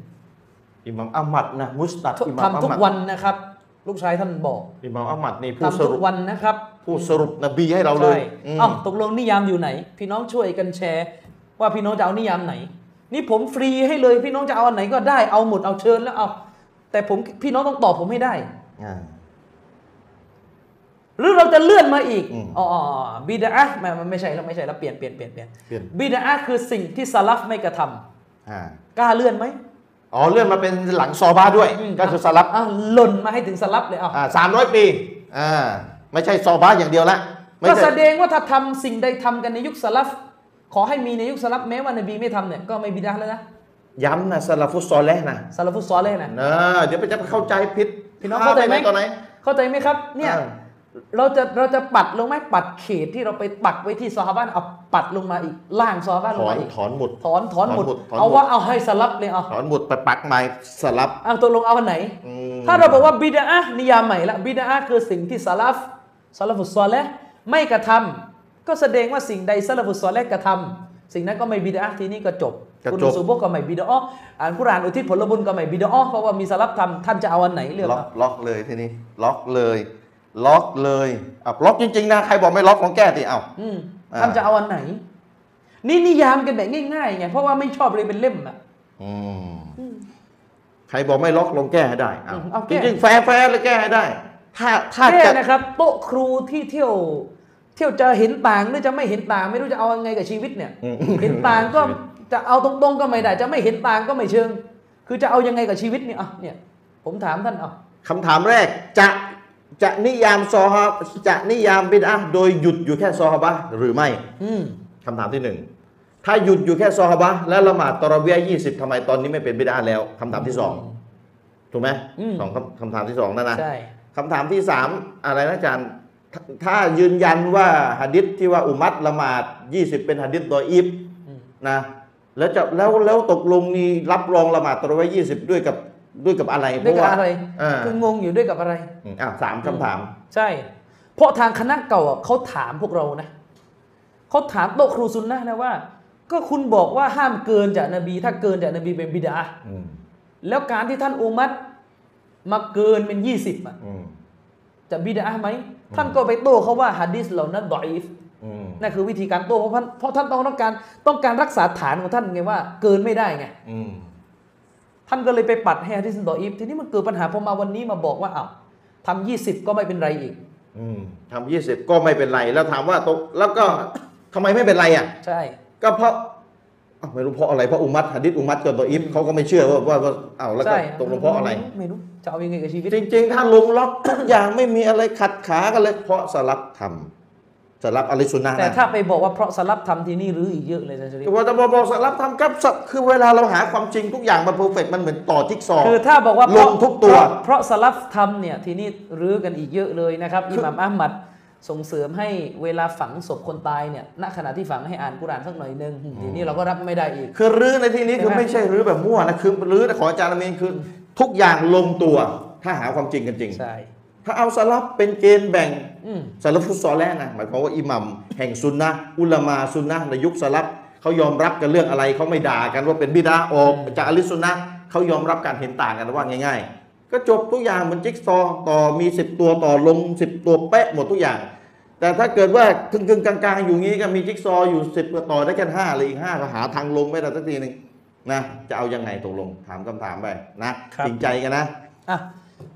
อิหม่ามอัลมัดนะมุสตัดอิหม่ามอัทำลทุกมัดวันนะครับ ลูกชายท่านบอกอิหม่ามอัลมัดนี่ผู้ทำสทุรุกปวันนะครับ ผู้สรุปนบีให้เราเลใช่ยอืมเอ้าตกลงนิยามอยู่ไหน พี่น้องช่วยกันแชร์ ว่าพี่น้องจะเอานิยามไหน นี่ผมฟรีให้เลยพี่น้องจะเอาอันไหนก็ได้เอาหมดเอาเชิญแล้วเอาแต่ผมพี่น้องต้องตอบผมให้ได้อ่าหรือเราจะเลื่อนมาอีกอืมอ๋ออ๋ออ๋อบิดอะห์ไม่ไม่ไม่ใช่แล้วไม่ใช่แล้วเปลี่ยนเปลี่ยนเปลี่ยนเปลี่ยนเปลี่ยนบิดอะห์คือสิ่งที่สลับไม่กระทำอ่า กล้าเลื่อนไหมอ๋อเลื่อนมาเป็นหลังซอบาด้วย ก็คือสลับอะหล่นมาให้ถึงสลับเลยอะอ่าสามร้อยปีอ่าไม่ใช่ซอบาอย่างเดียวละไม่ก็ใช่แสดงว่าถ้าทำสิ่งใดทำกันในยุคสลับขอให้มีในยุคสลับแม้ว่านบีไม่ทำเนี่ยก็ไม่บิดอะห์แล้วนะย้ำนะสลาฟุตซอลแลห์นะสลับฟุตซอลเลยนะเนอะเดี๋ยวไปจะเข้าใจผิดพี่น้องเข้าใจไหมพลดปตอนไหนเข้าใจไหมครับเนี่ยอ่าเราจะเราจะปัดลงไหมปัดเขตที่เราไปปักไว้ที่ซอฮาบะห์เอา ปัดลงมาอีกล่างซอฮาบะห์ลถงอนมาอีกถอนหมุด ถอนถอนหมดถอนหมดถอนหมดเอาว่าเอาให้สลับเลยเอาถอนหมุดไปปักไม้สลับเอาตกลงเอาอันไหน อืมถ้าเราบอกว่าบิดานิยามใหม่ละบิดาคือสิ่งที่สลับสลัฟุตซอลและไม่กระทำก็แสดงว่าสิ่งใดสลัฟุตซอลและกระทำสิ่งนั้นก็ไม่บิดาทีนี้ก็จบก็จบคุณอุสุบกก็ไม่บิดาอ่านกุรอานอุทิศผลบุญก็ไม่บิดาเพราะว่ามีสลับทำท่านจะเอาอันไหนเลือกล็อกเอาล็อกเลยทีนี้ ล็อกเลย ล็อกเลยอะล็อกจริงๆนะใครบอกไม่ล็อกลองแก้สิเอ้าอืมอ่า ท่านจะเอาอันไหน นี่นิยามกันแบบง่ายๆไงเพราะว่าไม่ชอบเลยเป็นเล่มอะอืมใครบอกไม่ล็อกลองแก้ให้ได้เอ้าอืมเอาจแก้ริงๆแฟร์แฟร์เลยแก้ให้ได้ ถ้าถ้าแค่จะนะครับโต๊ะครูที่เที่ยวเที่ยวจะเห็นต่างหรือจะไม่เห็นต่าง ไม่รู้จะเอายังไงกับชีวิตเนี่ยอืมเห็นต่างก็จะเอาตรงๆก็ไม่ได้ จะไม่เห็นต่างก็ไม่เชิง คือจะเอายังไงกับชีวิตเนี่ยอะเนี่ย ผมถามท่านเอาคำถามแรกจะ จะนิยามซอฮาจะนิยามบิดอะห์โดยหยุดอยู่แค่ซอฮาบะห์หรือไม่อืมคำถามที่หนึ่งถ้าหยุดอยู่แค่ซอฮาบะห์และละหมาดตอรอเวียยี่สิบทำไมตอนนี้ไม่เป็นบิดอะห์แล้วคำถามที่สองถูกไหมอืมสองคำคำถามที่สองนั่นนะใช่คำถามที่สามอะไรนะอาจารย์ถ้าถ้ายืนยันว่าหะดิษที่ว่าอุมัตละหมาดยี่สิบเป็นหะดิษดออีฟอืมนะแล้วจะแล้วแล้วตกลงนี่รับรองละหมาดตอรอเวียยี่สิบด้วยกับ ด้วยกับอะไรด้วยกับเพาอะไรอ่าคืองงอยู่ด้วยกับอะไรอืมอะสามคำถาม ใช่ เพราะทางคณะเก่าอะเขาถามพวกเรานะเขาถามโต๊ะครูซุนนะห์นะว่า ก็คุณบอกว่าห้ามเกินจากนบี ถ้าเกินจากนบีเป็นบิดาอืมแล้วการที่ท่านอุมัตมาเกินเป็นยี่สิบอะอืมจะบิดาไหมท่านก็ไปโต้เขาว่าฮะดิษเหล่านั้นดออีฟอืมนั่นคือวิธีการโต้เพราะท่านเพราะท่านต้องการต้องการรักษาฐานของท่านไงว่า เกินไม่ได้ไงอืม ท่านก็เลยไปปัดให้ฮะดิษดออีฟทีนี้มันเกิดปัญหาพอมาวันนี้มาบอกว่าอ้าวทำยี่สิบก็ไม่เป็นไรอีกอืมทำยี่สิบก็ไม่เป็นไรแล้วถามว่าตกแล้วก็ทำไมไม่เป็นไรอะ ใช่ ก็เพราะอ้าวไม่รู้เพราะอะไรเพราะอุมัตหะดิษอุมัตกับตัวอิฟเขาก็ไม่เชื่อว่าว่าว่าอ้าวแล้วก็ใช่ตกลงเพราะอะไรไม่รู้จะเอายังไงกับชีวิตจริง ๆ ถ้าลงล็อกทุกอย่างไม่มีอะไรขัดขากันเลยเพราะสลับทำ สลับอะลิสุนนะห์แต่นะถ้าไปบอกว่าเพราะสลับทำที่นี่หรืออีกเยอะเลยนะชริฟแต่ว่าจะบอกสลับทำกับสับคือเวลาเราหาความจริงทุกอย่างมันเพอร์เฟกมันเหมือนต่อจิ๊กซอว์คือถ้าบอกว่าเพลราะงทุกตัวเพราะเพราะสลับทำเนี่ยทีนี้รื้อกันอีกเยอะเลยนะครับอิหม่ามอัลมัดส่งเสริมให้เวลาฝังศพคนตายเนี่ยณขณะที่ฝังให้อ่านกุรอานสักหน่อยหนึงทีนี้เราก็รับไม่ได้อีก คือรื้อในที่นี้คือใช่ไหมไม่ใช่รื้อแบบมั่วนะคือรื้อของอาจารย์อามีนคือ ทุกอย่างลงตัว ถ้าหาความจริงกันจริงใช่ถ้าเอาสลับเป็นเกณฑ์แบ่ง อืมสลับฟุตซอลแรกนะหมายความว่าอิหมัมแห่งซุนนะห์อุลามาซุนนะห์ในยุคสลับเขายอมรับกันเรื่องอะไรเขาไม่ด่ากันว่าเป็นบิดาออกจากอะลิซุนนะห์เขายอมรับการเห็นต่างกันว่าง่าย ๆ ก็จบทุกอย่างเหมือนจิ๊กซอว์ต่อมี 10 ตัวต่อลง 10 ตัวเป๊ะหมดทุกอย่าง แต่ถ้าเกิดว่าครึ่งๆกลางๆ อยู่งี้ก็มีจิ๊กซอว์อยู่10ต่อได้แค่ห้าเลยอีกห้าก็หาทางลงไม่ได้สักทีหนึ่งนะจะเอายังไงตกลงถามคำถามไปนะครับจริงใจกันนะอะ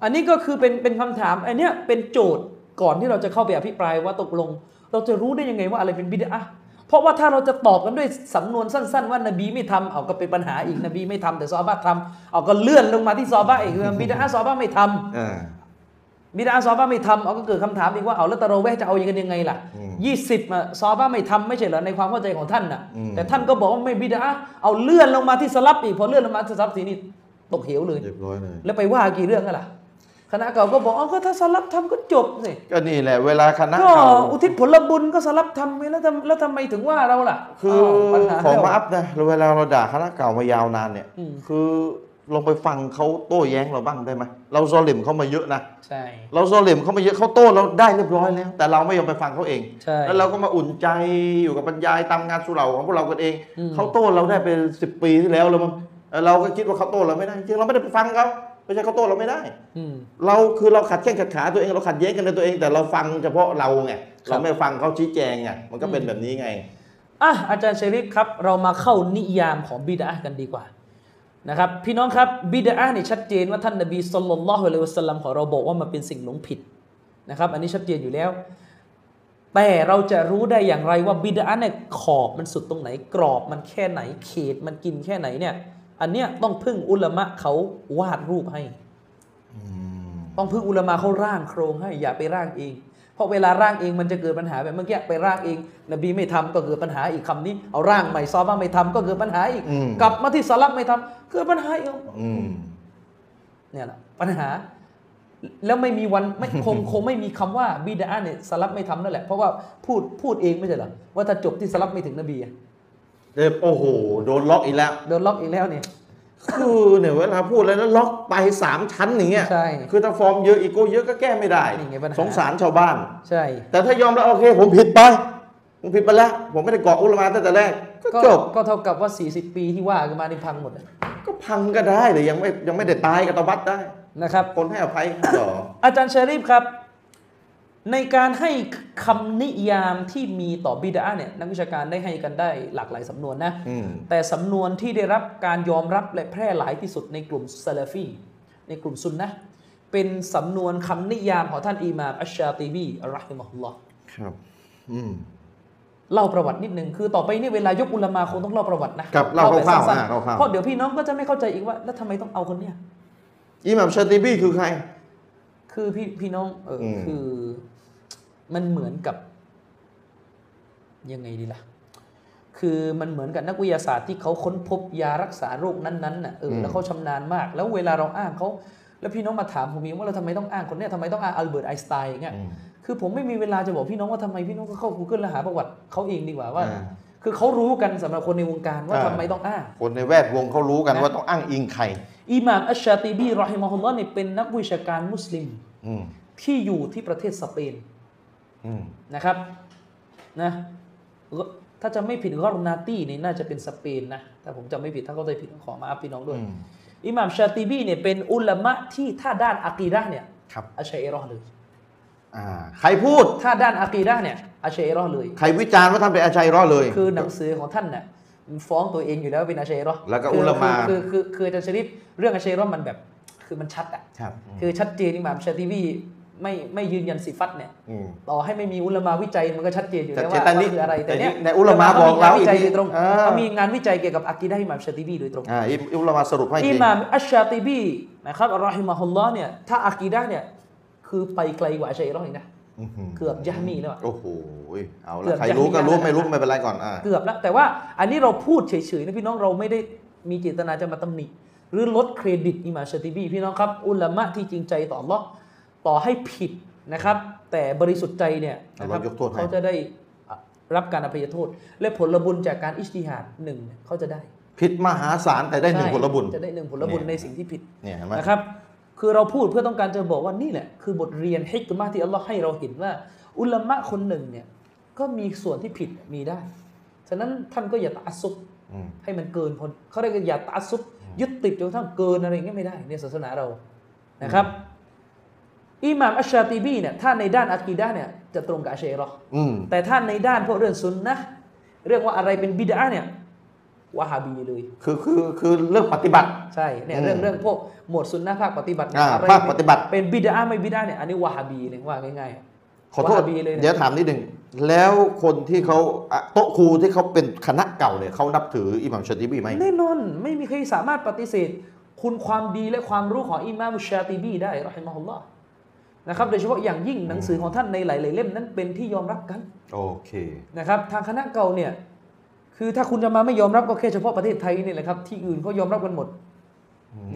อันนี้ก็คือเป็นเป็นคำถามอันเนี้ยเป็นโจทย์ ก่อนที่เราจะเข้าไปอภิปรายว่าตกลง เราจะรู้ได้ยังไงว่าอะไรเป็นบิดอะห์เพราะว่าถ้าเราจะตอบกันด้วยสำนวนสั้น ๆ ว่านบีไม่ทำเอาก็เป็นปัญหาอีกนบีไม่ทำแต่ซอฮาบะห์ทำเอาก็เลื่อนลงมาที่ซอฮาบะห์อีกบิดอะห์ซอฮาบะห์ไม่ทำอ่าบิดาซอฮาบะห์ไม่ทำเอาก็เกิดคำถามอีกว่าเอาแล้วตะเราะเวห์จะเอาอย่างกันยังไงล่ะอืมยี่สิบอะซอฮาบะห์ไม่ทำไม่ใช่เหรอในความเข้าใจของท่านน่ะอืมแต่ท่านก็บอกว่าไม่บิดาเอาเลื่อนลงมาที่สลับอีกพอเลื่อนลงมาที่สลับทีนี้ตกเหวเลยเรียบร้อยเลยแล้วไปว่ากี่เรื่องกันล่ะ คณะเก่าก็บอกอ๋อก็ถ้าสลับทำก็จบสิก็นี่แหละเวลาคณะก็เก่าอุทิศผลบุญก็สลับทำไปแล้วทำแล้วทำไมถึงว่าเราล่ะ คือาวปัญหาขอแล้วมาอัพนะเวลาเราด่าคณะเก่ามายาวนานเนี่ยอืมคือลองไปฟังเขาโต้แย้งเราบ้างได้ไหมเราซอลิมเขามาเยอะนะใช่เราซอลิมเขามาเยอะเขาโต้เราได้เรียบร้อยแล้ว แต่เราไม่ยอมไปฟังเขาเองใช่แล้วเราก็มาอุ่นใจอยู่กับบรรยายตามงานสุเหร่าของพวกเรากันเองอืมเขาโต้เราได้เป็นสิบปีที่แล้วแล้วมั้งเออเราก็คิดว่าเขาโต้เราไม่ได้จริงๆเราไม่ได้ไปฟังเขา ไม่ใช่เขาโต้เราไม่ได้อืมเราคือเราขัดแข้งขัดขาตัวเองเราขัดแย้งกันในตัวเอง แต่เราฟังเฉพาะเราไงครับเราไม่ฟังเขาชี้แจงไงมันก็เป็นแบบนี้ไงอะอาจารย์เชริฟครับ เรามาเข้านิยามของบิดากันดีกว่านะครับพี่น้องครับบิดาเนี่ยชัดเจนว่าท่านนบีสุลต่านละฮ์อะลัยฮิวะสัลลัมของเราบอกว่ามันเป็นสิ่งหลงผิดนะครับ อันนี้ชัดเจนอยู่แล้ว แต่เราจะรู้ได้อย่างไรว่าบิดาเนี่ยขอบมันสุดตรงไหนกรอบมันแค่ไหนเขตมันกินแค่ไหนเนี่ย อันเนี้ยต้องพึ่งอุลามะเขาวาดรูปให้ต้องพึ่งอุลามะเขาร่างโครงให้ อย่าไปร่างเอง เพราะเวลาร่างเองมันจะเกิดปัญหาแบบเมื่อกี้ไปร่างเอง นบีไม่ทำก็เกิดปัญหาอีกคำนี้ เอาร่างใหม่ซอบ้าไม่ทำก็เกิดปัญหาอีกอืมกลับมาที่สลับไม่ทำเกิดปัญหาอีกอืมเนี่ยแหละปัญหาแล้วไม่มีวันไม่คงคงไม่มีคำว่าบิดาเนี่ยสลับไม่ทำนั่นแหละเพราะว่าพูดพูดเองไม่ใช่เหรอว่าถ้าจบที่สลับไม่ถึงนบีอะ เด็บโอ้โหโดนล็อกอีกแล้ว โดนล็อกอีกแล้วเนี่ย คือเนี่ยเวลาพูดแล้วนะล็อกไปสามชั้นอย่างเงี้ยใช่ คือถ้าฟอร์มเยอะอีโก้เยอะก็แก้ไม่ได้นี่ไงปัญหา สงสารชาวบ้าน ใช่ แต่ถ้ายอมแล้วโอเค ผมผิดไป ผมผิดไปแล้ว ผมไม่ได้เกาะอุลามาตั้งแต่แรก ก็ก็จบก็เท่ากับว่า 40 ปีที่ว่ากันมานี่พังหมดเลยก็พังก็ได้แต่ยังไม่ยังไม่ได้ตายกับตบัดได้ นะครับ คนให้อภัยหรออาจารย์ชารีฟครับ ในการให้คำนิยามที่มีต่อบิดาเนี่ยนักวิชาการได้ให้กันได้หลากหลายสำนวนนะอืมแต่สำนวนที่ได้รับการยอมรับและแพร่หลายที่สุดในกลุ่มซาลาฟีในกลุ่มซุนนะห์เป็นสำนวนคำนิยามของท่านอิหม่ามอัชชาติบีอัลรอฮิมะฮุลลอฮ์ครับอืมเล่าประวัตินิดหนึ่งคือต่อไปนี่เวลายกอุลามาคงต้องเล่าประวัตินะครับเล่าแบบคร่าวๆสั้นอ่าคร่าวๆเพราะเดี๋ยวพี่น้องก็จะไม่เข้าใจอีกว่า แล้วทำไมต้องเอาคนเนี้ยอิหม่ามชาติบีคือใคร คือพี่พี่น้องเอออมคือ มันเหมือนกับยังไงดีล่ะ คือมันเหมือนกับนักวิทยาศาสตร์ที่เขาค้นพบยารักษาโรคนั้นๆน่ะเออแล้วเขาชำนาญมาก แล้วเวลาเราอ้างเขาแล้วพี่น้องมาถามผมเองว่าเราทำไมต้องอ้างคนเนี้ยทำไมต้องอ้างอัลเบิร์ตไอน์สไตน์อย่างเงี้ยอืมคือผมไม่มีเวลาจะบอกพี่น้องว่าทำไมพี่น้องก็เข้า Google แล้วหาประวัติเขาเองดีกว่าว่าอ่าคือเขารู้กันสำหรับคนในวงการว่าอ่าทำไมต้องอ้าง คนในแวดวงเขารู้กันนะว่าต้องอ้างอิงใครอิหม่ามอัชชาติบีรอฮิมะฮุลลอฮ์เนี่ยเป็นนักวิชาการมุสลิมอืมที่อยู่ที่ประเทศสเปนอืม นะครับนะถ้าจะไม่ผิดกอรนาตี้นี่น่าจะเป็นสเปนนะถ้าผมจำไม่ผิดถ้าเขาใจผิดต้องขอมาอัพพี่น้องด้วยอืมอิหม่ามชาติบีเนี่ยเป็นอุลามะที่ถ้าด้านอะกีดะห์เนี่ยครับอัชชัยรอห์เลยอ่าใครพูดถ้าด้านอะกีดะห์เนี่ยอัชชัยรอห์เลย ใครวิจารณ์ว่าท่านเป็นอาชัยรอดเลย คือหนังสือของท่านน่ะมันฟ้องตัวเองอยู่แล้วว่าเป็นอาชัยรอห์แล้วก็คือุลามาคือคือคือคืออาจารย์ชริฟเรื่องอาชัยรอห์มันแบบคือมันชัดอะครับคือชัดเจนอิหม่ามชาติบี ไม่ไม่ยืนยันสิฟัตเนี่ยอืมต่อให้ไม่มีอุลามาวิจัยมันก็ชัดเจนอยู่แล้วชัดว่าเจนแต่นี่ว่าคืออะไรแต่เนี้ยแต่นี่ในอุลามะบอกเรามีงนวิจัยอีกทีโดยตรงอ่าเขามีงานวิจัยเกี่ยวกับอากีดะห์อิหม่ามชาติบีโดยตรงอ่าอิอิอุลามาสรุปให้อิทีหม่ามอัชชาติบีนะครับอัลลอฮิมะฮุลลอฮ์เนี่ยถ้าอากีดะห์เนี่ยคือไปไกลกว่าอัชชัยรอห์อีกนะอื้อหือเกือบยะมีแล้วอะโอ้โหเอาเกืละอบใครรู้ก็รู้จะมีไม่รู้นะไม่เป็นไรก่อนอ่าเกือบแล้วแต่ว่าอันนี้เราพูดเฉยๆนะพี่น้องเราไม่ได้มีเจตนาจะมาตำหนิหรือลดเครดิตอิหม่ามชาติบีพี่น้องครับอุลามะที่จริงใจต่อ Allah ต่อให้ผิดนะครับ แต่บริสุทธิ์ใจเนี่ยนะครับ Allah ยกโทษให้เขาจะได้รับการอภัยโทษ และผลบุญจากการอิจติฮาดหนึ่งเนี่ยเขาจะได้ ผิดมหาศาลแต่ได้หนึ่งใช่ผลบุญจะได้หนึ่งผลบุญเนี่ยในสิ่งที่ผิดเนี่ยเห็นไหมนะครับ คือเราพูดเพื่อต้องการจะบอกว่านี่แหละคือบทเรียนฮิกมะที่อัลลอฮ์ให้เราเห็นว่า อุลามะคนหนึ่งเนี่ยก็มีส่วนที่ผิดมีได้ ฉะนั้นท่านก็อย่าตะอัสซุบอืมให้มันเกินพอเขาเรียกว่าอย่าตะอัสซุบยึดติดจนกระทั่งเกินอะไรอย่างเงี้ยไม่ได้ในศาสนาเรานะครับ อิหม่ามอัชชาติบีเนี่ยถ้าในด้านอะกีดะห์เนี่ยจะตรงกับอัชชัยรอห์อืมแต่ถ้าในด้านพวกเรื่องซุนนะห์เรื่องว่าอะไรเป็นบิดาเนี่ยวะฮาบีเลย คือคือคือเรื่องปฏิบัติ ใช่เนี่ยอืมเรื่องเรื่องพวกหมวดซุนนะห์ภาคปฏิบัติอ่าอะไรภาคปฏิบัติ เป็นบิดาไม่บิดาเนี่ยอันนี้วะฮาบีเลยว่าง่ายๆขอโทษวะฮาบีเลยเดี๋ยนะวถามนิดหนึ่งแล้วคนที่เขาอะโต๊ะครูที่เขาเป็นคณะเก่าเนี่ยเขานับถืออิหม่ามชาติบีไหมแน่นอนไม่มีใครสามารถปฏิเสธ คุณความดีและความรู้ของอิมามชาติบีได้รอฮิมะฮุลลอฮ์ นะครับโดยเฉพาะอย่างยิ่งหนังสือของท่านในหลายๆเล่มนั้นเป็นที่ยอมรับกันโอเคนะครับทางคณะเก่าเนี่ยคือถ้าคุณจะมาไม่ยอมรับก็แค่เฉพาะประเทศไทยนี่แหละครับที่อื่นเขายอมรับกันหมด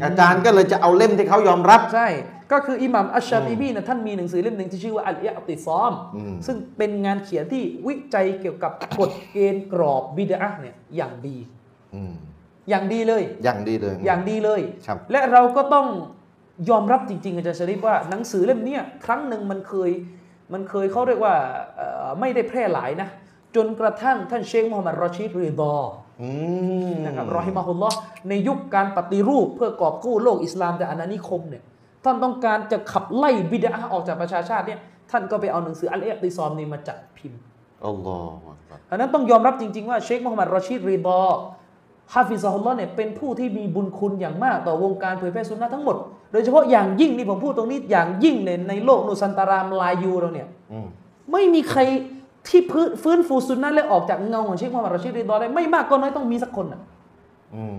อาจารย์ก็เลยจะเอาเล่มที่เขายอมรับใช่ก็คืออิหมัมอัชชาติบีนะท่านมีหนังสือเล่มหนึ่งที่ชื่อว่าอัลอิอติซอมอืมซึ่งเป็นงานเขียนที่วิจัยเกี่ยวกับกฎเกณฑ์กรอบบิดอะห์เนี่ยอย่างดีอืมอย่างดีเลย อย่างดีเลย อย่างดีเลยครับและเราก็ต้อง ยอมรับจริง ๆ อาจารย์ชริฟว่าหนังสือเล่มเนี้ยครั้งหนึ่งมันเคยมันเคยเขาเรียกว่าเอ่อไม่ได้แพร่หลายนะ จนกระทั่งท่านเชคมูฮัมหมัดรอชีดรีดออืมนะครับرحمه اللهในยุคการปฏิรูปเพื่อกอบกู้โลกอิสลามจากอาณานิคมเนี่ยท่านต้องการจะขับไล่บิดอะห์ออกจากประชาชาติเนี่ยท่านก็ไปเอาหนังสืออัลเอติซอมนี่มาจัดพิมพ์الله أكبرอันนั้นต้องยอมรับจริง ๆ ว่าเชคมูฮัมหมัดรอชีดรีดอ حفظه اللهเนี่ยเป็นผู้ที่มีบุญคุณอย่างมากต่อวงการเผยแพร่สุนนะทั้งหมด โดยเฉพาะอย่างยิ่งนี่ผมพูดตรงนี้อย่างยิ่งเลยในโลกนุสันตารามลายูเราเนี่ยอืมไม่มีใครที่พื้นฟื้นฟูสุนนะและออกจากเงาของเชคมูฮัมหมัดรอชีดรีดอได้ไม่มากก็น้อยต้องมีสักคนน่ะอืม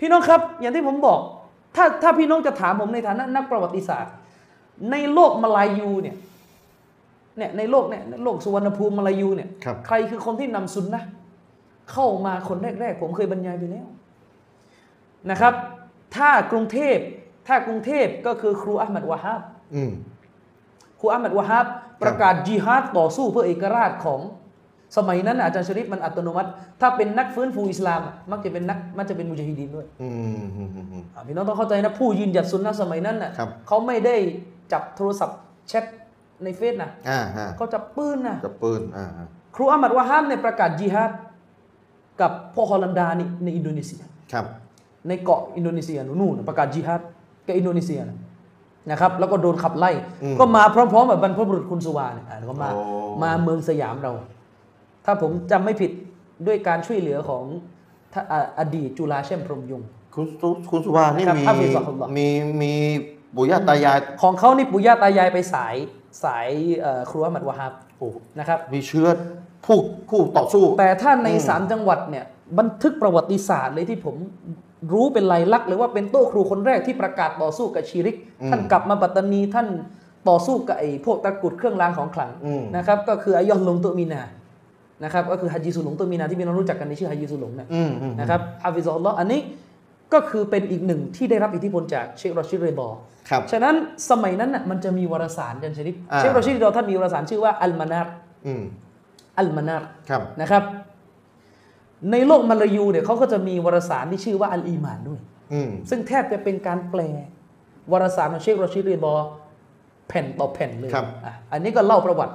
พี่น้องครับ อย่างที่ผมบอก ถ้าถ้าพี่น้องจะถามผมในฐานะนักประวัติศาสตร์ ในโลกมาลายูเนี่ยเนี่ยในโลกเนี่ยในโลกสุวรรณภูมิมาลายูเนี่ยครับใครคือคนที่นำซุนนะห์ เข้ามาคนแรกๆ ผมเคยบรรยายไปแล้วนะครับ ถ้ากรุงเทพถ้ากรุงเทพก็คือครูอัลมัดวะฮับอืมครูอัลมัดวะฮับประกาศจิฮาดต่อสู้เพื่อเอกราชของสมัยนั้นน่ะอาจารย์ชริฟมันอัตโนมัติ ถ้าเป็นนักฟื้นฟูอิสลามอะมักจะเป็นนักมักจะเป็นมุจาฮิดีนด้วยอืมอืมอืมอืมอะพี่น้องต้องเข้าใจนะ ผู้ยืนหยัดซุนนะห์สมัยนั้นน่ะครับเขาไม่ได้จับโทรศัพท์แชทในเฟซนะอ่าฮะเขาจับปืนนะกับปืนอ่าฮะครูอามัดวะฮามเนี่ยประกาศจิฮาด กับพวกฮอลันดานี่ในอินโดนีเซียครับ ในเกาะอินโดนีเซียนู่นนะประกาศจิฮาดกับอินโดนีเซียนะนะครับแล้วก็โดนขับไล่ ก็มาพร้อมๆกับบรรพบุรุษคุณสุวาเนี่ยอะก็มามาเมืองสยามเรา ถ้าผมจำไม่ผิดด้วยการช่วยเหลือของท่านอะอดีตจุฬาเช่มพรหมยงค์คุณสุคุณสุวานี่ครับมีحفظه اللهมีมีบุญญาตายาย ของเขานี่ปู่ย่าตายายไปสายสายเอ่อครูอามัดวะฮับโอ้นะครับมีเชื้อ ผู้ผู้ต่อสู้ แต่ถ้าในสามจังหวัดเนี่ยบันทึกประวัติศาสตร์เลยที่ผมรู้เป็นลายลักษณ์เลยว่าเป็นโต้ครูคนแรกที่ประกาศต่อสู้กับชีริกอืมท่านกลับมาปัตตานีท่านต่อสู้กับไอ้พวกตะกรุดเครื่องรางของขลังอืมนะครับ ก็คืออายอฮ์ลงตุมีนานะครับ ก็คือฮัจญีสุหลงตุมีนาที่พี่น้องรู้จักกันในชื่อฮัจญีสุหลงเนี่ยอืมอืมนะครับحفظه اللهอันนี้ก็คือเป็นอีกหนึ่งที่ได้รับอิทธิพลจากเชครอชิดเรดอร์ครับฉะนั้นสมัยนั้นน่ะมันจะมีวารสารกันชนิดอ่าเชครอชิดเรดอร์ท่านมีวารสารชื่อว่าอัลมานาร์ อืมอัลมานาร์ครับนะครับ ในโลกมาลายูเนี่ยเขาก็จะมีวารสารที่ชื่อว่าอัลอีมานด้วยอืมซึ่งแทบจะเป็นการแปลวารสารของเชคโรชิดเรียนบอแผ่นต่อแผ่นเลยครับอะอันนี้ก็เล่าประวัติ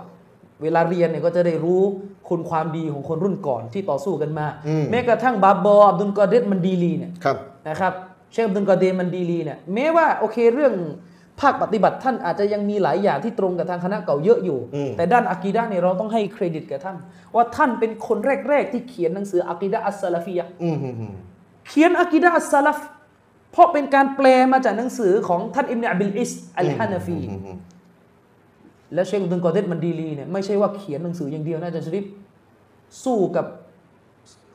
เวลาเรียนเนี่ยก็จะได้รู้คุณความดีของคนรุ่นก่อนที่ต่อสู้กันมาอืมแม้กระทั่งบาบออับดุลกอเดรมันดีลีเนี่ยครับนะครับเชคอับดุลกอเดรมันดีลีเนี่ยแม้ว่าโอเคเรื่อง ภาคปฏิบัติท่านอาจจะยังมีหลายอย่างที่ตรงกับทางคณะเก่าเยอะอยู่อืมแต่ด้านอะกีดะห์เนี่ยเราต้องให้เครดิตแก่ท่าน ว่าท่านเป็นคนแรก ๆ ที่เขียนหนังสืออะกีดะห์อัสซาลาฟียะห์อืมอืมอืมเขียนอะกีดะห์อัสซาลาฟียะห์เพราะเป็นการแปลมาจากหนังสือของท่านอิบนาอับดุลอิสอัลฮานาฟีอืมอืมและเชคอับดุลกอเดรมันดีลีเนี่ยไม่ใช่ว่าเขียนหนังสืออย่างเดียวนะอาจารย์ชริฟสู้กับ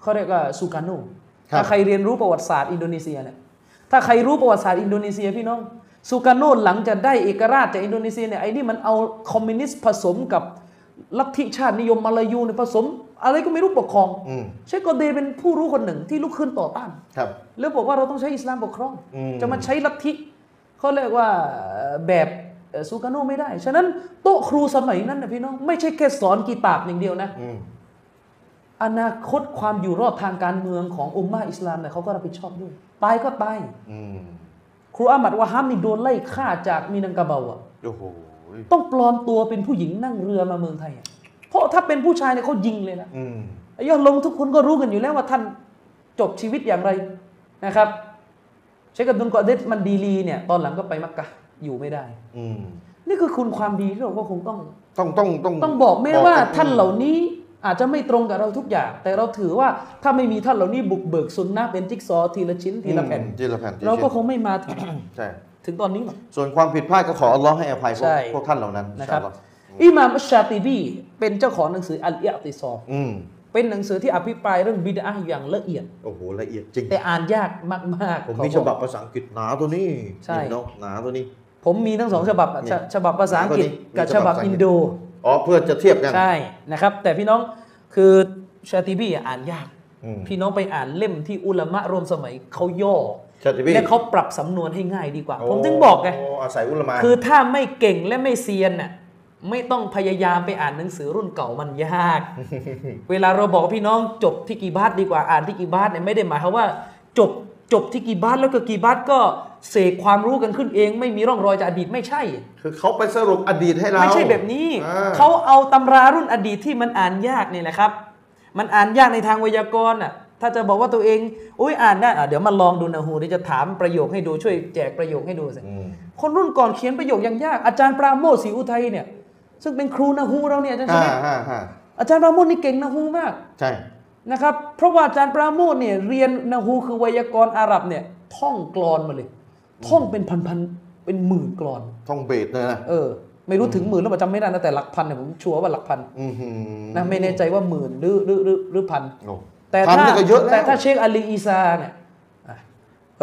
เขาเรียกว่าซูการโนถ้าใครเรียนรู้ประวัติศาสตร์อินโดนีเซียเนี่ยถ้าใครรู้ประวัติศาสตร์อินโดนีเซียพี่น้อง ซูการโนหลังจากได้เอกราชจากอินโดนีเซียเนี่ยไอ้นี่มันเอาคอมมิวนิสต์ผสมกับลัทธิชาตินิยมมาลายูเนี่ยผสม อะไรก็ไม่รู้ปกครองอืมเชคกอเดเป็นผู้รู้คนหนึ่งที่ลุกขึ้นต่อต้านครับแล้วบอกว่าเราต้องใช้อิสลามปกครองอืมจะมาใช้ลัทธิเขาเรียกว่าแบบเอ่อซูการโนไม่ได้ ฉะนั้นโต๊ะครูสมัยนั้นนะพี่น้องไม่ใช่แค่สอนกีตาบอย่างเดียวนะอืมอนาคตความอยู่รอดทางการเมืองของอุมมาอิสลามเนี่ยเขาก็รับผิดชอบด้วย ตายก็ตายอืมค รูอามัดวะฮามนี่โดนไล่ฆ่าจากมินังกาเบาอะโอ้โหต้องปลอมตัวเป็นผู้หญิงนั่งเรือมาเมืองไทยอะเพราะถ้าเป็นผู้ชายเนี่ยเขายิงเลยนะอืมยอดลงทุกคนก็รู้กันอยู่แล้วว่าท่านจบชีวิตอย่างไรนะครับ เชคกับดุลกอเดตมันดีลีเนี่ย ตอนหลังก็ไปมักกะอยู่ไม่ได้อืมนี่คือคุณความดีที่เราก็คงต้อง ต้องต้องต้องต้องบอกแม้ว่ากัท่านเหล่านี้ อาจจะไม่ตรงกับเราทุกอย่าง แต่เราถือว่าถ้าไม่มีท่านเหล่านี้บุกเบิกซุนนะห์เป็นจิ๊กซอว์ทีละชิ้นทีละแผ่นอืมทีละแผ่นทีละเราก็ชิ้นคงไม่มาถึงใช่ถึงตอนนี้หรอกส่วนความผิดพลาดก็ขออัลลอฮ์ให้อภัยพวกใช่พวกท่านเหล่านั้นนะครับอินชาอัลลอฮ์อิหม่ามอัชชาติบีเป็นเจ้าของหนังสืออัลอิอติซอมอืมเป็นหนังสือที่อภิปรายเรื่องบิดอะห์อย่างละเอียด โอ้โหละเอียดจริง แต่อ่านยากมากๆ ผมขอมีบฉอกบับภาษาอังกฤษหนาตัวนี้ใช่นี่เนาะหนาตัวนี้ ผมมีทั้งสองฉบับอะเนี่ยฉฉบับภาษาอังกฤษแล้วก็นี่กับฉบับมีฉบับภาษาอังกฤษอินโด อ๋อเพื่อจะเทียบกัน ใช่นะครับ แต่พี่น้องคือชาติบีอะอ่านยากอืมพี่น้องไปอ่านเล่มที่อุลามะรวมสมัยเขาย่อชาติพี่และเขาปรับสำนวนให้ง่ายดีกว่า ผมถึงบอกไงโอาศัยอุลามะคือถ้าไม่เก่งและไม่เซียนน่ะไม่ต้องพยายามไปอ่านหนังสือรุ่นเก่ามันยาก เวลาเราบอกว่าพี่น้องจบที่กี่บาทดีกว่าอ่านที่กี่บาทเนี่ยไม่ได้หมายความว่า จบจบที่กี่บาทแล้วก็กี่บาทก็ เสกความรู้กันขึ้นเอง ไม่มีร่องรอยจากอดีตไม่ใช่ คือเขาไปสรุปอดีตให้เราไม่ใช่แบบนี้อ่าเขาเอาตำรารุ่นอดีตที่มันอ่านยากนี่แหละครับ มันอ่านยากในทางไวยากรณ์อะถ้าจะบอกว่าตัวเองอุ้ยอ่านได้อะเดี๋ยวมาลองดูนะฮูเดี๋ยวจะถามประโยคให้ดูช่วยแจกประโยคให้ดูสิอืมคนรุ่นก่อนเขียนประโยคยังยาก อาจารย์ปราโมทศรีอุทัยเนี่ย ซึ่งเป็นครูนะฮูเราเนี่ยอาจารย์ชอ่าลิดอ่าอ่าอาจารย์ปราโมทนี่เก่งนะฮูมาก ใช่นะครับ เพราะว่าอาจารย์ปราโมทเนี่ยเรียนนะฮูคือไวยากรณ์อาหรับเนี่ยท่องกลอนมาเลย ท่องเป็นพันๆเป็นหมื่นกลอน ท่องเบสเลยนะเออ ไม่รู้ถึงหมื่นแล้วจำไม่ได้นะแต่หลักพันเนี่ยผม sure ว่าหลักพันอือหือนะไม่แน่ใจว่าหมื่นหรือหรือหรือหรือพันโอ้แต่พันถ้านี่ก็เยอะแล้วแต่ถ้าเชคอาลีอีซาเนี่ยอะ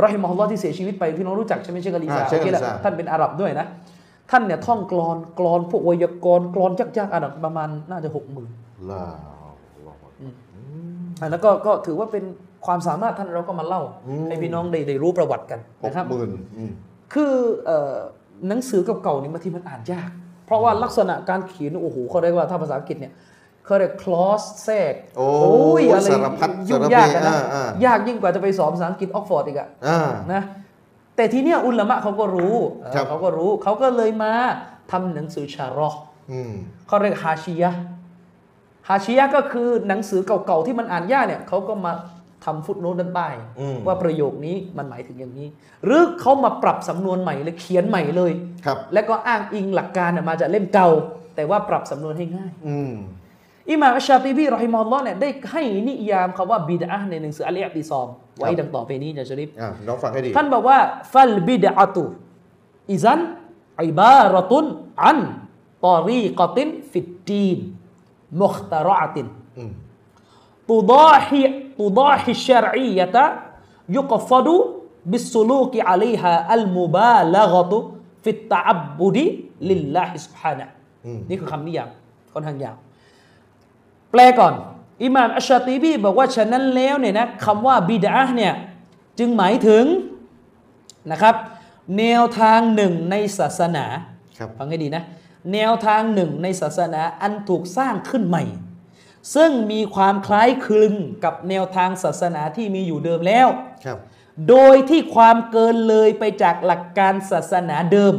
رحمه اللهที่เสียชีวิตไปพี่น้องรู้จักใช่ไหมเชคอาลีอีซาอ่าเชคอาลีอีซาโอเคแหละท่านเป็นอาหรับด้วยนะ ท่านเนี่ยท่องกลอนกลอนพวกไวยากรณ์กลอนยากๆอาหรับประมาณน่าจะหกหมื่นลาอะแล้วก็ก็ถือว่าเป็น ความสามารถท่านเราก็มาเล่า ให้พี่น้องได้ได้รู้ประวัติกันหกนะครับหมื่นอืมคือเอ่อหนังสือเก่าๆนี่บางทีมันอ่านยาก เพราะว่าลักษณะการเขียนโอ้โหเขาเรียกว่าถ้าภาษาอังกฤษเนี่ยเขาเรียก clause แทรกโอ้ยอะไรสารพัดยุ่งสารเพยากอะนะอ่าอ่ายากยิ่งกว่าจะไปสอนภาษาอังกฤษออกฟอร์ดอีกอะอ่านะแต่ทีเนี้ยอุลามะเขาก็รู้เออครับเขาก็รู้เขาก็เลยมาทำหนังสือชาร์อห์อืมเขาเรียกฮาชิยะห์ฮาชิยะห์ก็คือหนังสือเก่าๆที่มันอ่านยากเนี่ยเขาก็มา ทำฟุตโนตด้านใต้อืมว่าประโยคนี้มันหมายถึงอย่างนี้ หรือเขามาปรับสำนวนใหม่เลยเขียนใหม่เลยครับแล้วก็อ้างอิงหลักการน่ะมาจากเล่มเก่า แต่ว่าปรับสำนวนให้ง่ายอืมอิหม่ามอัชชาติบีรอฮิมอฮุลลอฮ์เนี่ยได้ให้นิยามคำว่าบิดอะห์ในหนังสืออัลอิอติซอม ไว้ดังต่อไปนี้จะชริฟอ่าน้องฟังให้ดี ท่านบอกว่าفالبدعة إذن عبارة عن طريقة في الدين مخترعة تضاهي الشرعية يقصد بالسلوك عليها المبالغة في التعبد لله سبحانه นี่คือคำนิยามค่อนข้างยาวแปลก่อนอิมามอัชตีบีบอกว่าฉะนั้นแล้วเนี่ยนะคำว่าบิดาเนี่ยจึงหมายถึงนะครับ แนวทางหนึ่งในศาสนาฟังให้ดีนะ แนวทางหนึ่งในศาสนาอันถูกสร้างขึ้นใหม่ ซึ่งมีความคล้ายคลึงกับแนวทางศาสนาที่มีอยู่เดิมแล้วครับโดยที่ความเกินเลยไปจากหลักการศาสนาเดิม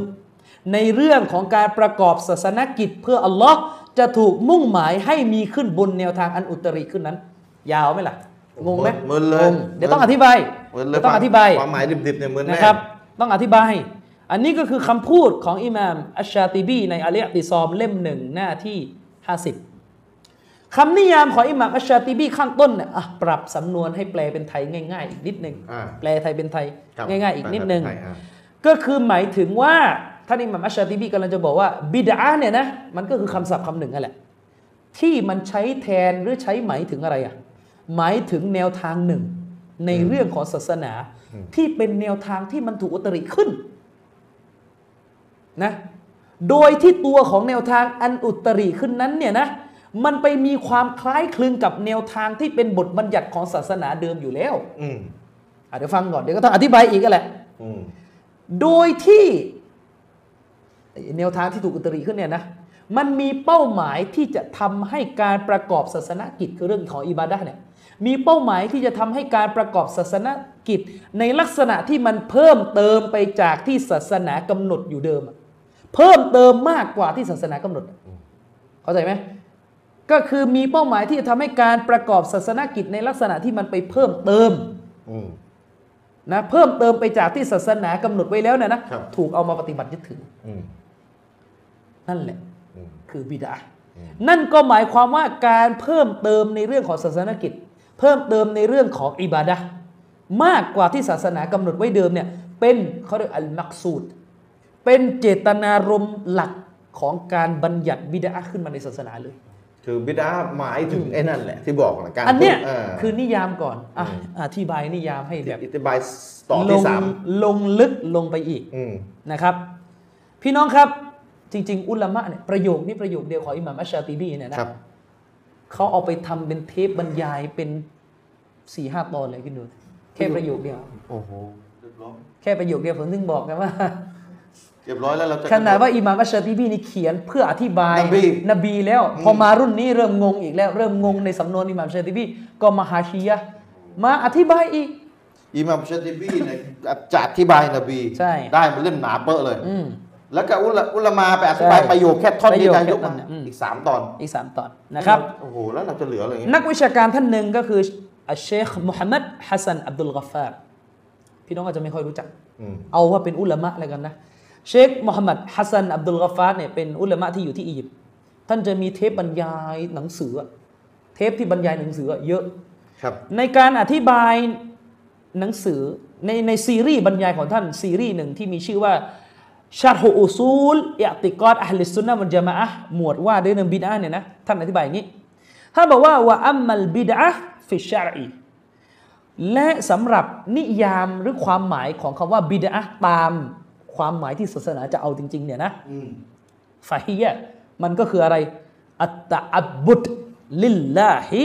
ในเรื่องของการประกอบศาสนกิจเพื่ออัลลอฮ์จะถูกมุ่งหมายให้มีขึ้นบนแนวทางอันอุตริขึ้นนั้น ยาวไหมล่ะงงไหมมึนเลยงงเดี๋ยวต้องอธิบายเหมือนเลเดี๋ยยวต้องอธิบายความหมายดิบๆเนี่ยเหมือนแน่นะครับ ต้องอธิบาย อันนี้ก็คือคำพูดของอิหม่ามอัชชาติบีในอาลียติซอมเล่มหนึ่งหน้าที่ 50 คำนิยามของอิหม่ามอัชชาติบีข้างต้นเนี่ยอะปรับสำนวนให้แปลเป็นไทยง่าย ๆ อีกนิดหนึ่งอ่าแปลไทยเป็นไทยครับง่าย ๆ อีกนิดหนึ่งใช่อ่าก็คือหมายถึงว่าท่านอิหม่ามอัชชาติบีกำลังจะบอกว่าบิดาเนี่ยนะมันก็คือคำศัพท์คำหนึ่งนั่นแหละที่มันใช้แทนหรือใช้หมายถึงอะไรอะหมายถึงแนวทางหนึ่ง ในเรื่องของศาสนา ที่เป็นแนวทางที่มันถูกอุตริขึ้นนะโดยที่ตัวของแนวทางอันอุตริขึ้นนั้นเนี่ยนะ มันไปมีความคล้ายคลึงกับแนวทางที่เป็นบทบัญญัติของศาสนาเดิมอยู่แล้วอืมอะเดี๋ยวฟังก่อนเดี๋ยวก็ต้องอธิบายอีกกันแหละอืมโดยที่ไอ้แนวทางที่ถูกอุตริขึ้นเนี่ยนะมันมีเป้าหมายที่จะทำให้การประกอบศาสนกิจคือเรื่องของอิบาดะห์เนี่ยมีเป้าหมายที่จะทำให้การประกอบศาสนกิจ ในลักษณะที่มันเพิ่มเติมไปจากที่ศาสนากำหนดอยู่เดิมอะเพิ่มเติมมากกว่าที่ศาสนากำหนด เข้าใจไหม ก็คือมีเป้าหมายที่จะทำให้การประกอบศาสนกิจในลักษณะที่มันไปเพิ่มเติมอืม นะเพิ่มเติมไปจากที่ศาสนากำหนดไว้แล้วเนี่ยนะครับ ถูกเอามาปฏิบัติยึดถือ อืมนั่นแหละ อืม คือบิดานั่นก็หมายความว่าการเพิ่มเติมในเรื่องของศาสนกิจ เพิ่มเติมในเรื่องของอิบาดะห์มากกว่าที่ศาสนากำหนดไว้เดิมเนี่ยเป็นเขาเรียกอัลมักซูดเป็นเจตนารมณ์หลักของการบัญญัติบิดาขึ้นมาในศาสนาเลย คือบิดาหมายถึงไอ้นั่นแหละที่บอกนะการอันเนี้ยพูดาคือนิยามก่อนอะอธิบายนิยามให้แบบอธิบายต่อลที่งสามลงลึกลงไปอีกอืมนะครับ พี่น้องครับจริง ๆ อุลามะเนี่ยประโยคนี้ประโยคเดียวของอิหม่ามอัชชาติบีเนี่ยนะครับเขาเอาไปทำเป็นเทปบรรยายเป็นสี่ห้าตอนเลยคิดดูแค่ประโยคเดียวโอ้โหเรียบร้อยแค่ประโยคเดียวผมถึงบอกไงว่า เรียบร้อยแล้วเราจะขนาดว่าอิหม่ามอัชชาติบีนี่เขียนเพื่ออธิบายนบีนบีแล้ว พอมารุ่นนี้เริ่มงงอีกแล้ว เริ่มงงในสำนวนอิหม่ามอัชชาติบีก็มาฮาชียะห์มาอธิบายอีกอิหมัมชาติบีเนี่ยจะอธิบายนบีใช่ได้มันเล่มหนาเปอะเลยอืมแล้วก็อุลาอุลามาไปอธิบายใช่ประโยคแค่ท่อนประเดีโยยวคกันแค่ยกท่มาอนเนี่ยอืมอีกสามตอนอีกสามตอนนะครับโอ้โหแล้วเราจะเหลืออะไรเงี้ยนักวิชาการท่านหนึ่งก็คืออัชเชคมุฮัมมัดฮัสซันอับดุลกอฟฟาร์พี่น้องอาจจะไม่ค่อยรู้จักอืมเอาว่าเป็นอุลามะอะไรกันนะ เชคมุฮัมมัดฮัสซันอับดุลกอฟฟาร์เนี่ยเป็นอุลามะที่อยู่ที่อียิปต์ท่านจะมีเทปบรรยายหนังสืออะเทปที่บรรยายหนังสืออะเยอะครับ ในการอธิบายหนังสือในในซีรีส์บรรยายของท่านซีรีส์หนึ่งที่มีชื่อว่าشرح أصول اعتقاد أهل السنة والجماعة หมวดว่าด้วยเรื่องบิดอะห์เนี่ยนะท่านอธิบายอย่างนี้ท่านบอกว่า وأما البدعةฟิชชารีและสำหรับนิยามหรือความหมายของคำว่าบิดอะห์ตาม ความหมายที่ศาสนาจะเอาจริง ๆ เนี่ยนะอืมฟาฮิยะมันก็คืออะไร อัตตะอับบุดลิลลาฮิ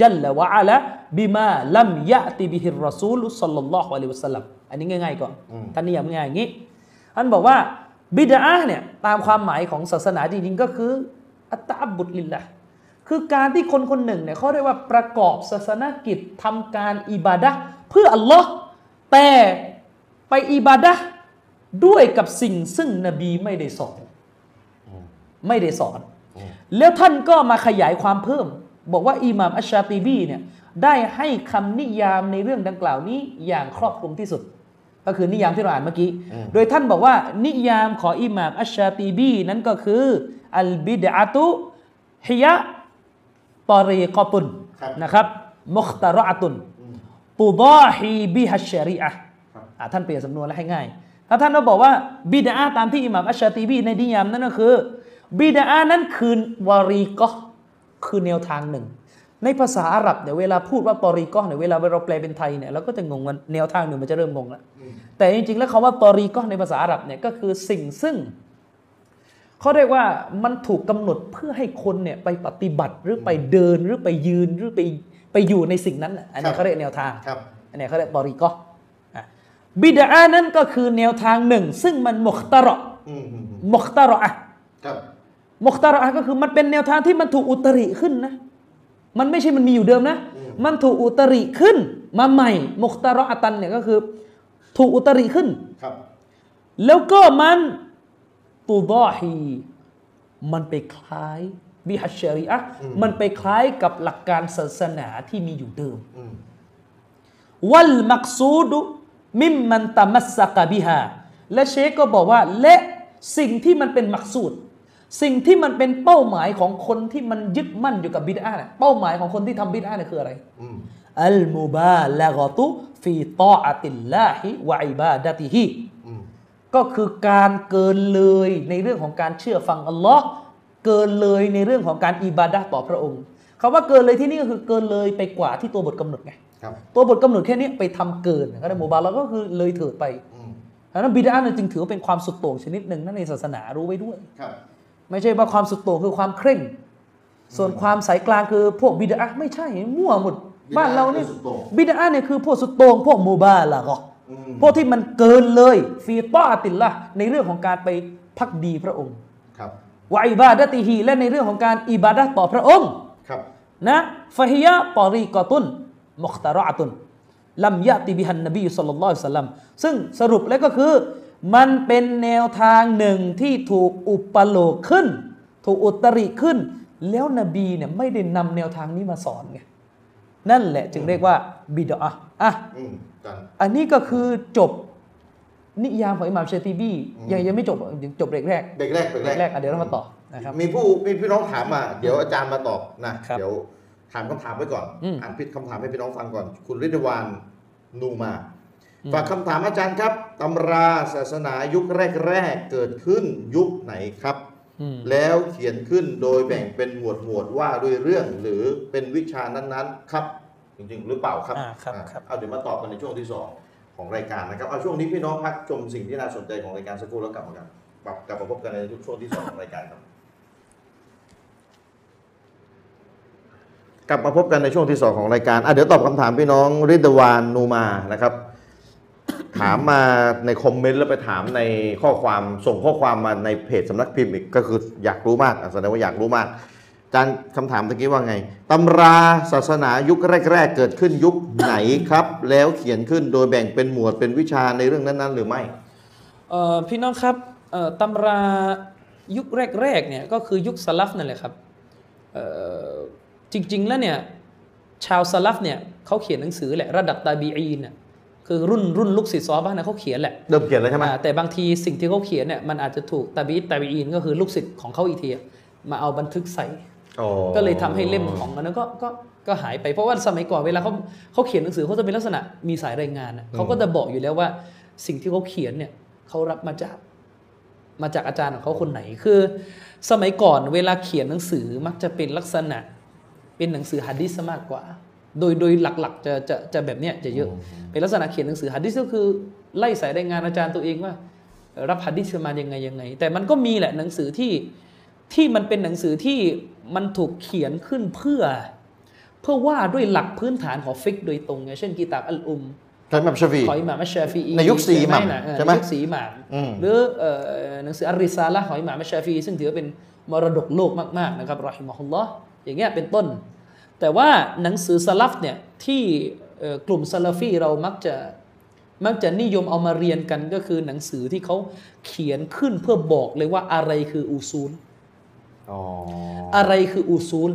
จัลละวะอะละบิมาลัมยะติบิฮิรรอซูลสัลลัลลอฮุอะลัยฮิวะสัลลัมอันนี้ง่ายๆก่อนท่านนิยามง่ายๆอย่างนี้ท่านบอกว่าบิดาเนี่ยตามความหมายของศาสนาจริงๆก็คือ อัตตะอับบุดลิลละคือการที่คนคนหนึ่งเนี่ยเขาเรียกว่าประกอบศาสนกิจทำการอิบาดะห์เพื่ออัลลอฮ์แต่ไปอิบาดะห์ ด้วยกับสิ่งซึ่งนบีไม่ได้สอน ไม่ได้สอน แล้วท่านก็มาขยายความเพิ่ม บอกว่าอิหม่ามอัชชาติบีเนี่ยได้ให้คำนิยามในเรื่องดังกล่าวนี้อย่างครอบคลุมที่สุด ก็คือนิยามที่เราอ่านเมื่อกี้ โดยท่านบอกว่า นิยามของอิหม่ามอัชชาติบีนั้นก็คืออัลบิดอะตุฮิยะตอรีกอตุนครับนะครับมุคตารอะตุนตุดาฮีบิฮัชชารีอะห์ครับอะท่านเปลี่ยนสำนวนแล้วให้ง่าย ถ้าท่านเราบอกว่าบิดาตามที่อิหม่ามอัชชาติบีในนิยามนั้นก็คือบิดานั้นคือวารีกอห์คือแนวทางหนึ่ง ในภาษาอาหรับเนี่ยเวลาพูดว่าตอรีกอห์เนี่ยเวลาเราแปลเป็นไทยเนี่ยเราก็จะงงว่าแนวทางหนึ่งมันจะเริ่มงงแล้วแต่จริงๆแล้วคำว่าตอรีกอห์ในภาษาอาหรับเนี่ยก็คือสิ่งซึ่งเขาเรียกว่ามันถูกกำหนดเพื่อให้คนเนี่ยไปปฏิบัติหรือไปเดินหรือไปยืนหรือไปไปอยู่ในสิ่งนั้นน่ะอันครันี้บเขาเรียกแนวทางครับอันนี้เขาเรียกตอรีกอห์อะ บิดานั้นก็คือแนวทางหนึ่ง ซึ่งมันมุคตาระอืมอืมอืมมุคตาระอะครับมุคตาระอะก็คือมันเป็นแนวทางที่มันถูกอุตริขึ้นนะ มันไม่ใช่มันมีอยู่เดิมนะ มันถูกอุตริขึ้น มาใหม่มุคตาระอะตันเนี่ยก็คือ ถูกอุตริขึ้นครับ แล้วก็มันตูดอฮีมันไปคล้ายบิฮัชชารีอะห์มันไปคล้ายกับหลักการศาสนาที่มีอยู่เดิมอืมวัลมักซูดุ มิมมันตามัสสกะบิฮาและเชคก็บอกว่าและสิ่งที่มันเป็นมักซูดสิ่งที่มันเป็นเป้าหมายของคนที่มันยึดมั่นอยู่กับบิดอาเนี่ยเป้าหมายของคนที่ทำบิดอาเนี่ยคืออะไรอืมอัลมุบาละกตุฟีตออะติลลาฮิวะอิบาดะติฮิอืมก็คือการเกินเลยในเรื่องของการเชื่อฟังอัลลอฮ์เกินเลยในเรื่องของการอิบาดะห์ต่อพระองค์คำว่าเกินเลยที่นี่ก็คือเกินเลยไปกว่าที่ตัวบทกำหนดไงครับ ตัวบทกำหนดแค่นี้ไปทำเกินก็ได้โมบาแล้วก็คือเลยเถิดไปอืมดังนั้นบิดาเนี่ยจึงถือว่าเป็นความสุดโต่งชนิดหนึ่งนั่นในศาสนารู้ไว้ด้วยครับ ไม่ใช่ว่าความสุดโต่งคือความเคร่ง ส่วนความสายกลางคือพวกบิดาไม่ใช่มั่วหมดบ้านเราเนี่ยบิดอะห์คือสุดโต่งบิดาเนี่ยคือพวกสุดโต่งพวกโมบาละก็อืมพวกที่มันเกินเลยฟีตอติลละในเรื่องของการไปพักดีพระองค์ครับวะอิบาดะติฮีและในเรื่องของการอิบาดะห์ต่อพระองค์ครับนะฟะฮิยะตอรีกอตุน มุคตาระอะตุนลัมยะติบิฮันนบีสัลลัลลอฮุอะลัยฮิวะสัลลัมซึ่งสรุปแล้วก็คือ มันเป็นแนวทางหนึ่งที่ถูกอุปโลกขึ้น ถูกอุตริขึ้น แล้วนบีเนี่ยไม่ได้นำแนวทางนี้มาสอนไงนั่นแหละจึงเรียกว่าบิดอะห์อะอืมจันอันนี้ก็คือจบนิยามของอิหม่ามเชติบียังยังไม่จบยังจบเบรกแรกเบรกแรกเบรกเบรแรกกแรกอะเดี๋ยวเรามาต่อนะครับมีผู้มีพี่น้องถามมา เดี๋ยวอาจารย์มาตอบนะครับเดี๋ยว ถามคำถามไว้ก่อน อืม อ่านพิดคำถามให้พี่น้องฟังก่อน คุณฤทธิวานนูมา ฝากคำถามอาจารย์ครับตำราศาสนายุคแรก ๆ เกิดขึ้นยุคไหนครับ อืมแล้วเขียนขึ้นโดยแบ่งเป็นหมวดหมวดว่าด้วยเรื่องหรือเป็นวิชานั้นๆ ครับ จริง ๆ หรือเปล่าครับอ่าครับอ่าครับ เอาเดี๋ยวมาตอบกันในช่วงที่สองของรายการนะครับเอาช่วงนี้พี่น้องพักชมสิ่งที่น่าสนใจของรายการสักครู่แล้วกลับมากันกลับกลับมาพบกันในช่วงที่สองของรายการครับ กลับมาพบกันในช่วงที่สองของรายการอะเดี๋ยวตอบคำถามพี่น้องริดวานนูมานะครับ ถามมาในคอมเมนต์แล้วไปถามในข้อความส่งข้อความมาในเพจสำนักพิมพ์อีกก็คืออยากรู้มากแสดงว่าอยากรู้มากอาจารย์คำถามตะกี้ว่าไงตำราศาสนายุคแรก ๆ เกิดขึ้นยุคไหนครับ แล้วเขียนขึ้นโดยแบ่งเป็นหมวดเป็นวิชาในเรื่องนั้น ๆ หรือไม่พี่น้องครับตำรายุคแรกๆเนี่ยก็คือยุคสลัฟนั่นแหละครับ จริง ๆ แล้วเนี่ยชาวสลัฟเนี่ยเขาเขียนหนังสือแหละระดับตาบีอีนน่ะคือรุ่นรุ่นลูกศิษย์ซอฮาบ้านนะเขาเขียนแหละเริ่มเขียนแล้วใช่ไหมอ่าแต่บางทีสิ่งที่เขาเขียนเนี่ยมันอาจจะถูกตาบีตาบีอีนก็คือลูกศิษย์ของเขาอีกทีอะมาเอาบันทึกใส่อ๋อก็เลยทำให้เล่มของอันนั้นก็ก็ก็หายไปเพราะว่าสมัยก่อนเวลาเขาเขาเขียนหนังสือเขาจะเป็นลักษณะมีสายรายงานน่ะเขาก็จะบอกอยู่แล้วว่าสิ่งที่เขาเขียนเนี่ยเขารับมาจากมาจากอาจารย์ของเขาคนไหนคือ สมัยก่อนเวลาเขียนหนังสือมักจะเป็นลักษณะ เป็นหนังสือฮะดีษซะมากกว่า โดยโดยหลักๆจะจะจะแบบเนี้ยจะเยอะ เป็นลักษณะเขียนหนังสือฮะดีษก็คือไล่สายรายงานอาจารย์ตัวเองว่า รับฮะดีษมายังไงยังไง แต่มันก็มีแหละหนังสือที่ที่มันเป็นหนังสือที่มันถูกเขียนขึ้นเพื่อ เพื่อว่าด้วยหลักพื้นฐานของฟิกฮ์โดยตรงไงเช่นกีตาบอัลอุมใช่ไหมชาฟีของอิหม่ามอัชชาฟีอีในยุคสี่อิหม่ามใช่ไหมนะเออใช่ไหมในยุคสี่อิหม่ามอืมหรือเอ่หนังสืออัลริซาละห์ของอิหม่ามอัชชาฟีอีซึ่งถือว่าเป็นมรดกโลกมากๆนะครับرحمه الله อย่างเงี้ยเป็นต้น แต่ว่าหนังสือสลัฟเนี่ยที่เอ่อกลุ่มซาลาฟีเรามักจะมักจะนิยมเอามาเรียนกันก็คือหนังสือที่เขาเขียนขึ้นเพื่อบอกเลยว่าอะไรคืออูซูลอ๋ออะไรคืออูซูล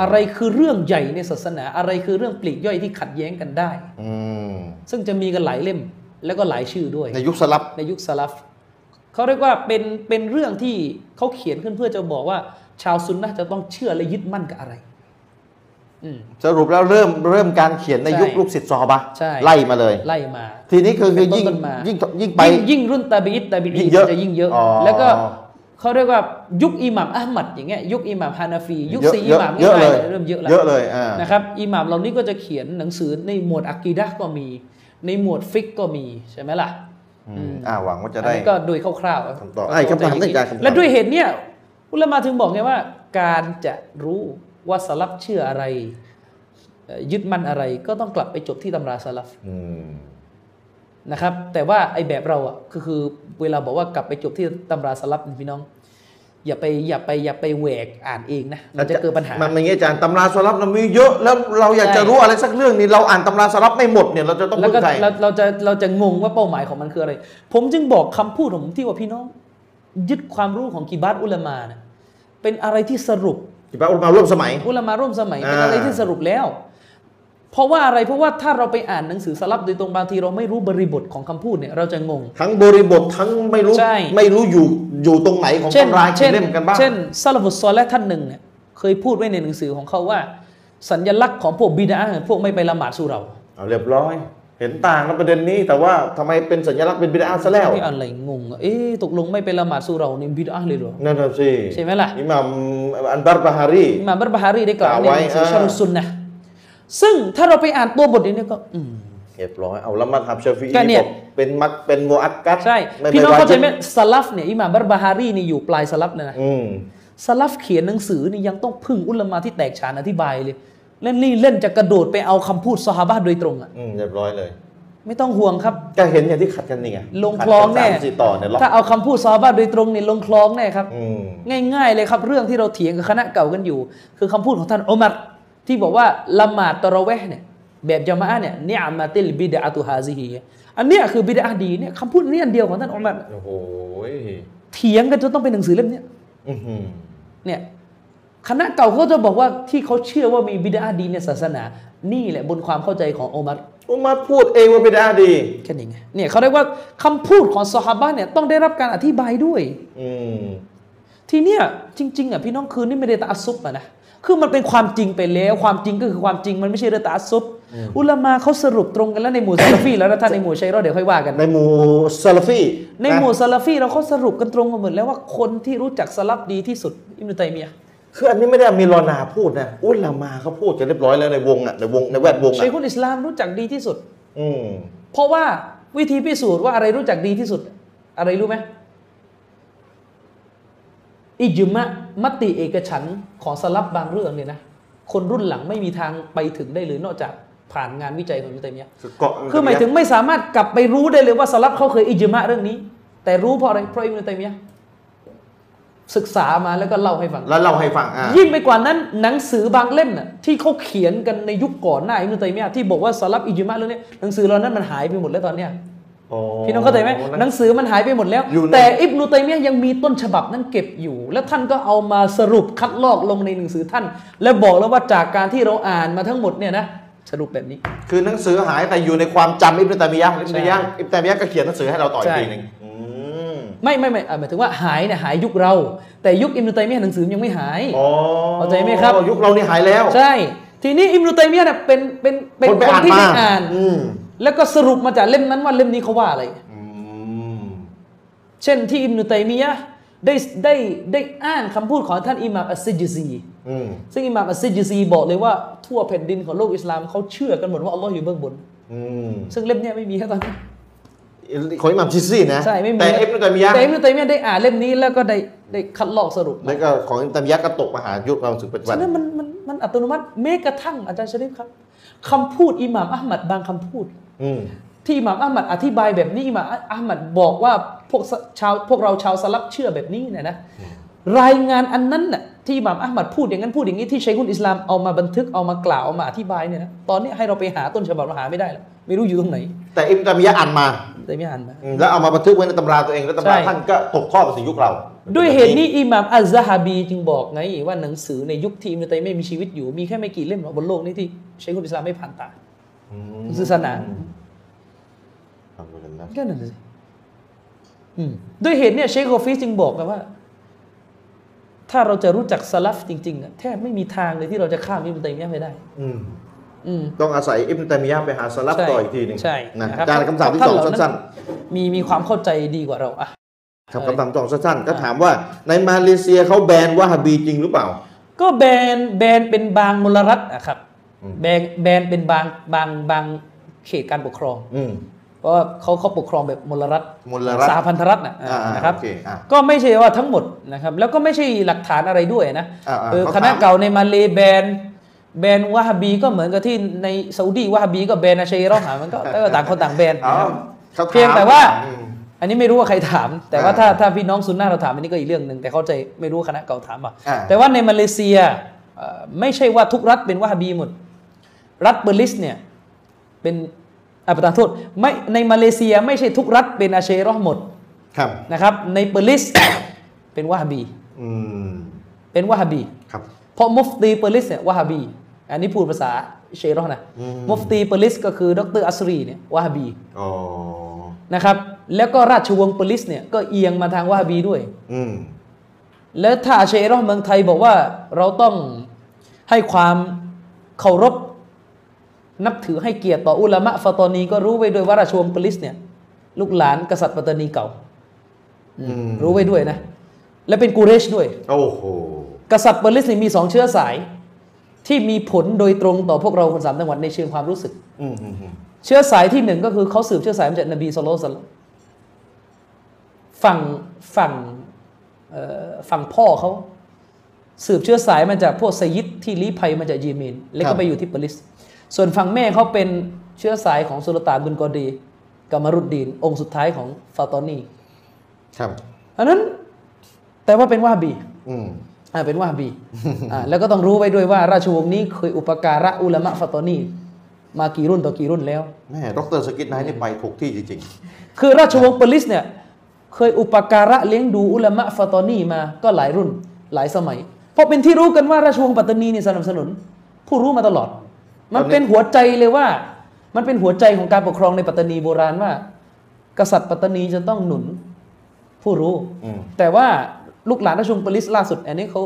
อะไรคือเรื่องใหญ่ในศาสนา อะไรคือเรื่องปลีกย่อยที่ขัดแย้งกันได้อืมมซึ่งจะมีกันหลายเล่มแล้วก็หลายชื่อด้วย ในยุคสลับในยุคสลับเขาเรียกว่าเป็นเป็นเรื่องที่เขาเขียนขึ้นเพื่อจะบอกว่า ชาวซุนนะห์จะต้องเชื่อและยึดมั่นกับอะไรอืมสรุปแล้วเริ่มเริ่มการเขียนในใช่ยุคลูกศิษย์ซอฮาบะห์ใช่ไล่มาเลย ไล่มา ทีนี้คือคือเป็นต้นยิ่งต้นมายิ่ยิ่งยิ่งไปยิ่งยิ่งรุ่นตาบีอิตตาบียิ่อีงเยอะจะยิ่งเยอะอ๋อแล้วก็เขาเรียกว่ายุคอิหม่ามอัลมัดอย่างเงี้ยยุคอิหม่ามฮานาฟี ยุคเยอะสี่เยอิอะหม่ามเยอะเลยเริ่มเยอะแล้วเยอะเลยอ่านะครับอิหม่ามเหล่านี้ก็จะเขียนหนังสือในหมวดอะกีดะห์ก็มี ในหมวดฟิกก็มีใช่ไหมล่ะอืมอ่าหวังว่าจะอันได้นี้ก็โดยคร่าวๆคำตอบไอ้คำถามได้จากคำตอบและด้วยเหตุเนี้ย อุลามะถึงบอกไงว่า การจะรู้ว่าสลับเชื่ออะไรเอ่อยึดมั่นอะไรก็ต้องกลับไปจบที่ตำราสลับอืมนะครับ แต่ว่าไอ้แบบเราอะก็คือเวลาบอกว่ากลับไปจบที่ตำราสลับพี่น้อง อย่าไปอย่าไปอย่าไปแหวกอ่านเองนะมันจะเกิดปัญหามันเป็นอย่างงี้อาจารย์ตำราสลับเรามีเยอะแล้วเราอยากใช่จะรู้อะไรสักเรื่องนี้เราอ่านตำราสลับไม่หมดเนี่ยเราจะต้องแล้วพึ่ก็งใครเราเราจะเราจะงงว่าเป้าหมายของมันคืออะไร ผมจึงบอกคำพูดของผมที่ว่าพี่น้อง ยึดความรู้ของกีบาตอุลามาเนี่ยเป็นอะไรที่สรุปที่พระอุลามาร่วมสมัย อุลามาร่วมสมัยเป็นอ่าอะไรที่สรุปแล้ว เพราะว่าอะไรเพราะว่าถ้าเราไปอ่านหนังสือสลับโดยตรงบางทีเราไม่รู้บริบทของคำพูดเนี่ยเราจะงง ทั้งบริบททั้งไม่รู้ใช่ไม่รู้อยู่อยู่ตรงไหนของเช่นตำราเช่กี่นเล่มกันบ้างเช่นซาลฟุตซอลและท่านหนึ่งเนี่ยเคยพูดไว้ในหนังสือของเขาว่า สัญลักษณ์ของพวกบิดาพวกไม่ไปละหมาดสุเราะห์เอาเรียบร้อย เห็นต่างกันประเด็นนี้ แต่ว่าทำไมเป็นสัญลักษณ์เป็นบิดาซะแล้วนี่อะไรงงอะเอ๊ะตกลงไม่ไปละหมาดสุเราะห์นี่บิดาเลยเหรอนั่นน่ะสิใช่ไหมล่ะอิหม่ามอันบาร์บาฮารีอิหม่ามบัรบาฮารีได้กล่าวกล่าวในไว้หนังสืออ่าชารุซุนนะห์ซึ่งถ้าเราไปอ่านตัวบทนี้ก็อืมเรียบร้อยเอาละมัดฮับชาฟีอีก็เนี่ยบอกเป็นมัดเป็นโมอักกัดใช่ไม่พี่น้องไม่เข้าใจไหมวจิบสลัฟเนี่ยอิหม่ามบัรบาฮารีนี่อยู่ปลายสลัฟเลยนะอืมสลัฟเขียนหนังสือนี่ยังต้องพึ่งอุลามะที่แตกฉานอธิบายเลย เล่นนี่เล่นจะกระโดดไปเอาคำพูดซอฮาบะห์โดยตรงอะอืมเรียบร้อยเลย ไม่ต้องห่วงครับก็เห็นอย่างที่ขัดกันนี่ไงลงคลองแน่ขัดกัสามสี่ต่อเนี่ยล็อกถ้าเอาคำพูดซอฮาบะห์โดยตรงเนี่ยลงคลองแน่ครับอืมง่ายๆเลยครับเรื่องที่เราเถียงกับคณะเก่ากันอยู่ คือคำพูดของท่านอุมัรที่บอกว่าละหมาดตะเราะเวห์เนี่ยแบบจามะอะห์เนี่ยنعمت البدعة هذهอันเนี้ยคือบิดอะห์ดีเนี่ยคำพูดนี้อันเดียวของท่านอุมัรโอ้โหเถียงกันจนต้องเป็นหนังสือเล่มเนี้ยอื้อหือเนี่ย คณะเก่าเขาจะบอกว่าที่เขาเชื่อว่ามีบิดอะห์ดีในศาสนา นี่แหละบนความเข้าใจของอุมัรอุมัดพูดเองว่าบิดาดีแค่นี้ไงเนี่ยเขาเรียกว่าคำพูดของซอฮาบะห์เนี่ยต้องได้รับการอธิบายด้วย อืมทีเนี้ยจริงๆอะพี่น้องคือนี่ไม่ได้ตาอัสซุบอะนะคือมันเป็นความจริงไปแล้ว ความจริงก็คือความจริงมันไม่ใช่เรื่องตาอัสซุบอุลามาเขาสรุปตรงกันแล้วในหมู่ซาลาฟีแล้วนะท่านในหมู่ชัยรอดเดี๋ยวค่อยว่ากันในหมู่ซาลาฟีในหมู่ซาลาฟีเราเขาสรุปกันตรงกันหมดแล้วว่าคนที่รู้จักสลับดีที่สุดอิมนุตัยมียะห์ คืออันนี้ไม่ได้มีรอนาพูดนะอุลามาเขาพูดจะเรียบร้อยแล้วในวงอะในวงในแวดวงชัอะยคุลอิสลามรู้จักดีที่สุด อืมเพราะว่าวิธีพิสูจน์ว่าอะไรรู้จักดีที่สุด อะไรรู้ไหมอิจมะมติเอกฉันท์ของสลับบางเรื่องเนี่ยนะคนรุ่นหลังไม่มีทางไปถึงได้เลยนอกจากผ่านงานวิจัยของอิบนุตัยมียะห์คือเกาะคือหมายถึงไม่สามารถกลับไปรู้ได้เลยว่าสลับเขาเคยอิจมะเรื่องนี้ แต่รู้เพราะอะไรเพราะอิบนุตัยมียะห์ ศึกษามาแล้วก็เล่าให้ฟัง แล้วเล่าให้ฟังอ่ายิ่งไปกว่านั้นหนังสือบางเล่มน่ะที่เขาเขียนกันในยุคก่อนหน้าอิบนุตัยมียะห์ที่บอกว่าสลับอิจมะเรื่องนี้หนังสือเหล่านั้นมันหายไปหมดแล้วตอนเนี้ยพี่น้องเข้าใจไหมหนังสือมันหายไปหมดแล้วอยู่ในแต่อิบนุตัยมียะห์ยังมีต้นฉบับนั้นเก็บอยู่ แล้วท่านก็เอามาสรุปคัดลอกลงในหนังสือท่าน และบอกแล้วว่าจากการที่เราอ่านมาทั้งหมดเนี่ยนะสรุปแบบนี้ คือหนังสือหายแต่อยู่ในความจำอิบนุตัยมียะห์อิบนุตัยมียะห์อิบนุตัยมียะห์ก็เขียนหนังสือให้เราต่ออีกใช่ทีหนึ่งอืม ไม่ไม่ไม่อะหมายถึงว่าหายเนี่ยหายยุคเรา แต่ยุคอิบนุตัยมียะห์หนังสือยังไม่หายอ๋อเข้าใจไหมครับยุคเรานี่หายแล้ว ใช่ ทีนี้อิบนุตัยมียะห์เนี่ยเป็นเป็นเป็นคนไปคนอ่านที่มาได้อ่านอืมแล้วก็สรุปมาจากเล่มนั้นว่าเล่มนี้เขาว่าอะไรอืมเช่นที่อิบนุตัยมียะห์ได้ได้ได้อ้างคำพูดของท่านอิหม่ามอัสซิจซีอืมซึ่งอิหม่ามอัสซิจซีบอกเลยว่าทั่วแผ่นดินของโลกอิสลามเขาเชื่อกันหมดว่าอัลลอฮ์อยู่เบื้องบนอืมซึ่งเล่มเนี้ยไม่มีแค่ตอนนี้ ของอิหม่ามชิซี่นะใช่ไม่มีแต่อิบนุตัยมียะห์แต่อิบนุตัยมียะห์ได้อ่านเล่มนี้แล้วก็ได้ได้คัดลอกสรุปแล้วก็ของอิบนุตัยมียะห์ก็ตกมาหายุคเราสึกปัจจุบัฉะนนั้นมันมันมันอัตโนมัติแม้กระทั่งอาจารย์ชริฟครับคำพูดอิหม่ามอัลมัดบางคำพูดอืมที่อิหม่ามอัลมัดอธิบายแบบนี้อิหม่ามอัลมัดบอกว่าพวกชาวพวกเราชาวสลับเชื่อแบบนี้เนี่ยนะรายงานอันนั้นน่ะที่อิหม่ามอัลมัดพูดอย่างนั้นพูดอย่างนี้ที่ชัยคุลอิสลามเอามาบันทึกเอามากล่าวเอามาอธิบายเนี่ยนะตอนนี้ให้เราไปหาต้นฉบับเราหาไม่ได้แล้ว ไม่รู้อยู่ตรงไหน แต่อิบนุตัยมียะห์อ่านมาแต่ไม่อ่านมาอืมแล้วเอามาบันทึกไว้ในตำราตัวเองแล้วตำราใช่ท่านก็ตกข้อไปถึงยุคเรา ด้วยเหตุนี้อิหม่ามอัลซะฮาบีจึงบอกไงว่าหนังสือในยุคที่อิบนุตัยมียะห์ไม่มีชีวิตอยู่มีแค่ไม่กี่เล่มหรอกบนโลกนี้ที่ชัยคุลอิสลามไม่ผ่านตาอืมศาสนาอัลฮัมดุลิลลาห์ก็นั่นสิอืมด้วยเหตุเนี่ยเชคโกฟิสจึงบอกกันว่า ถ้าเราจะรู้จักสลัฟจริงๆอะแทบไม่มีทางเลยที่เราจะข้ามอิบนุตัยมียะห์ไปได้อืมอืม ต้องอาศัยอิบนุตัยมียะห์ไปหาสลับใช่ต่ออีกทีหนึ่งใช่นะนะครับการคำถามที่ท่านสองเหล่านั้นสั้นมีมีความเข้าใจดีกว่าเราอะๆครับคำถามสองสั้นๆก็ถามว่าในมาเลเซียเขาแบนวะฮาบีจริงหรือเปล่า ก็แบนแบนเป็นบางมลรัฐอะครับอืมแบนแบนเป็นบางบางบางเขตการปกครองอืมเพราะว่าเขาเขาปกครองแบบมลรัฐมลรัฐสหพันธรัฐนะอ่าๆนะครับโอเคอะก็ไม่ใช่ว่าทั้งหมดนะครับ แล้วก็ไม่ใช่หลักฐานอะไรด้วยนะอ่าๆเออเขาคณะถามเก่าในมาเลแบน แบนวะฮาบีก็เหมือนกับที่ในซาอุดีวะฮาบีก็แบนอาชัยรอหามันก็ก็ต่างคนต่างแบนอ๋อนะครับเขาถมเพียงแต่ว่าอืมอันนี้ไม่รู้ว่าใครถาม แต่ว่าอ่าถ้าถ้าพี่น้องซุนนะเราถามอันนี้ก็อีกเรื่องหนึ่งแต่เข้าใจไม่รู้คณะเก่าถามป่ะอ่าแต่ว่าในมาเลเซียเอ่อไม่ใช่ว่าทุกรัฐเป็นวะฮาบีหมด รัฐเปอร์ลิสเนี่ยเป็นอ่าประทานโทษไม่ในมาเลเซียไม่ใช่ทุกรัฐเป็นอาเชยรอห์หมดครับนะครับ ในเปอร์ลิสเป็นวะฮาบีอืมเป็นวะฮาบีครับ เพราะมุฟตีเปอร์ลิสเนี่ยวะฮาบี อันนี้พูดภาษาเชยรอห์นะอืมมุฟตีเปอร์ลิสก็คือดรอัสรีเนี่ยวะฮาบีอ๋อนะครับ แล้วก็ราชวงศ์เปอร์ลิสเนี่ยก็เอียงมาทางวะฮาบีด้วยอืมแล้วถ้าอาเชยรอห์เมืองไทยบอกว่าเราต้องให้ความเคารพนับถือให้เกียรติต่ออุลามะฟาตอนีก็รู้ไว้ด้วยว่าราชวงศ์เปอร์ลิสเนี่ยลูกหลานกษัตริย์ปัตตานีเก่าอืมรู้ไว้ด้วยนะ และเป็นกูเรชด้วย โอ้โห กษัตริย์เปอร์ลิสนี่มีสองเชื้อสาย ที่มีผลโดยตรงต่อพวกเราคนสามจังหวัดในเชิงความรู้สึกอืมอืมอืมเชื้อสายที่หนึ่งก็คือเขาสืบเชื้อสายมาจากนบีสุลต่านฝั่งฝั่งเอ่อฝั่งพ่อเขาสืบเชื้อสายมาจากพวกไซยิดที่ลี้ภัยมาจากเยเมนแล้วก็ไปอยู่ที่เปอร์ลิส ส่วนฝั่งแม่เขาเป็นเชื้อสายของสุลต่านบุนกอดีกามารุดดีน องค์สุดท้ายของฟาตอนีครับอันนั้นแต่ว่าเป็นวาฮาบี อืมอ่า เป็นวาฮาบีอ่าแล้วก็ต้องรู้ไว้ด้วยว่า ราชวงศ์นี้เคยอุปการะอุลามะฟาตอนีมากี่รุ่นต่อกี่รุ่นแล้วแม่ดรซากิรไนค์นี่ไปถูกที่จริงคือราชวงศ์เปอร์ลิสเนี่ยเคยอุปการะเลี้ยงดูอุลามะฟาตอนีมาก็หลายรุ่นหลายสมัย เพราะเป็นที่รู้กันว่าราชวงศ์ปัตตานีเนี่ยสนับสนุน ผู้รู้มาตลอด มันเป็นหัวใจเลยว่า มันเป็นหัวใจของการปกครองในปัตตานีโบราณว่า กษัตริย์ปัตตานีจะต้องหนุนผู้รู้ๆอืมแต่ว่า ลูกหลานราชวงศ์เปอร์ลิสล่าสุด อันนี้เขา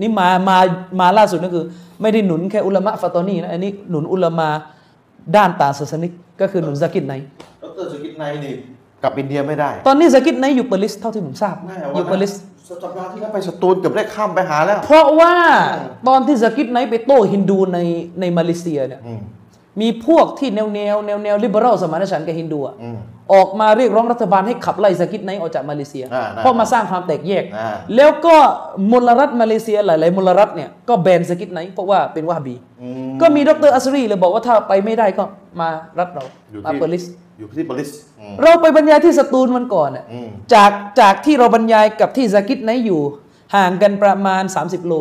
นี่มามามาล่าสุดก็คือ ไม่ได้หนุนแค่อุลามะฟาตอนีนะอันนี้หนุนอุลามะด้านต่างศาสนิกก็คือหนุนซากิรไนค์ดรซากิรไนค์นี่กลับอินเดียไม่ได้ ตอนนี้ซากิรไนค์อยู่เปอร์ลิสเท่าที่ผมทราบแม่อวันยู่เปอร์ลิสสัปดาห์ที่แล้วไปสตูลเกือบได้ข้ามไปหาแล้ว เพราะว่าตอนที่ซากิรไนค์ไปโต้ฮินดูในในมาเลเซียเนี่ยอืมมีพวกที่แนวแนวแนวแนว liberal สมานฉันท์กับฮินดูอะ อืมออกมาเรียกร้องรัฐบาลให้ขับไล่ซากิรไนค์ออกจากมาเลเซียอ่าได้เพราะมาสร้างความแตกแยกอ่าแล้วก็มลรัฐมาเลเซียหลาย ๆ มลรัฐเนี่ยก็แบนซากิรไนค์เพราะว่าเป็นวะฮาบีอืมก็มีดรอัสรีเลยบอกว่าถ้าไปไม่ได้ก็มารัฐเราอยู่มาที่เปอร์ลิสอยู่ที่เปอร์ลิสอืมเราไปบรรยายที่สตูลวันก่อนน่ะอืมจากจากที่เราบรรยายกับที่ซากิรไนค์อยู่ห่างกันประมาณ 30 โล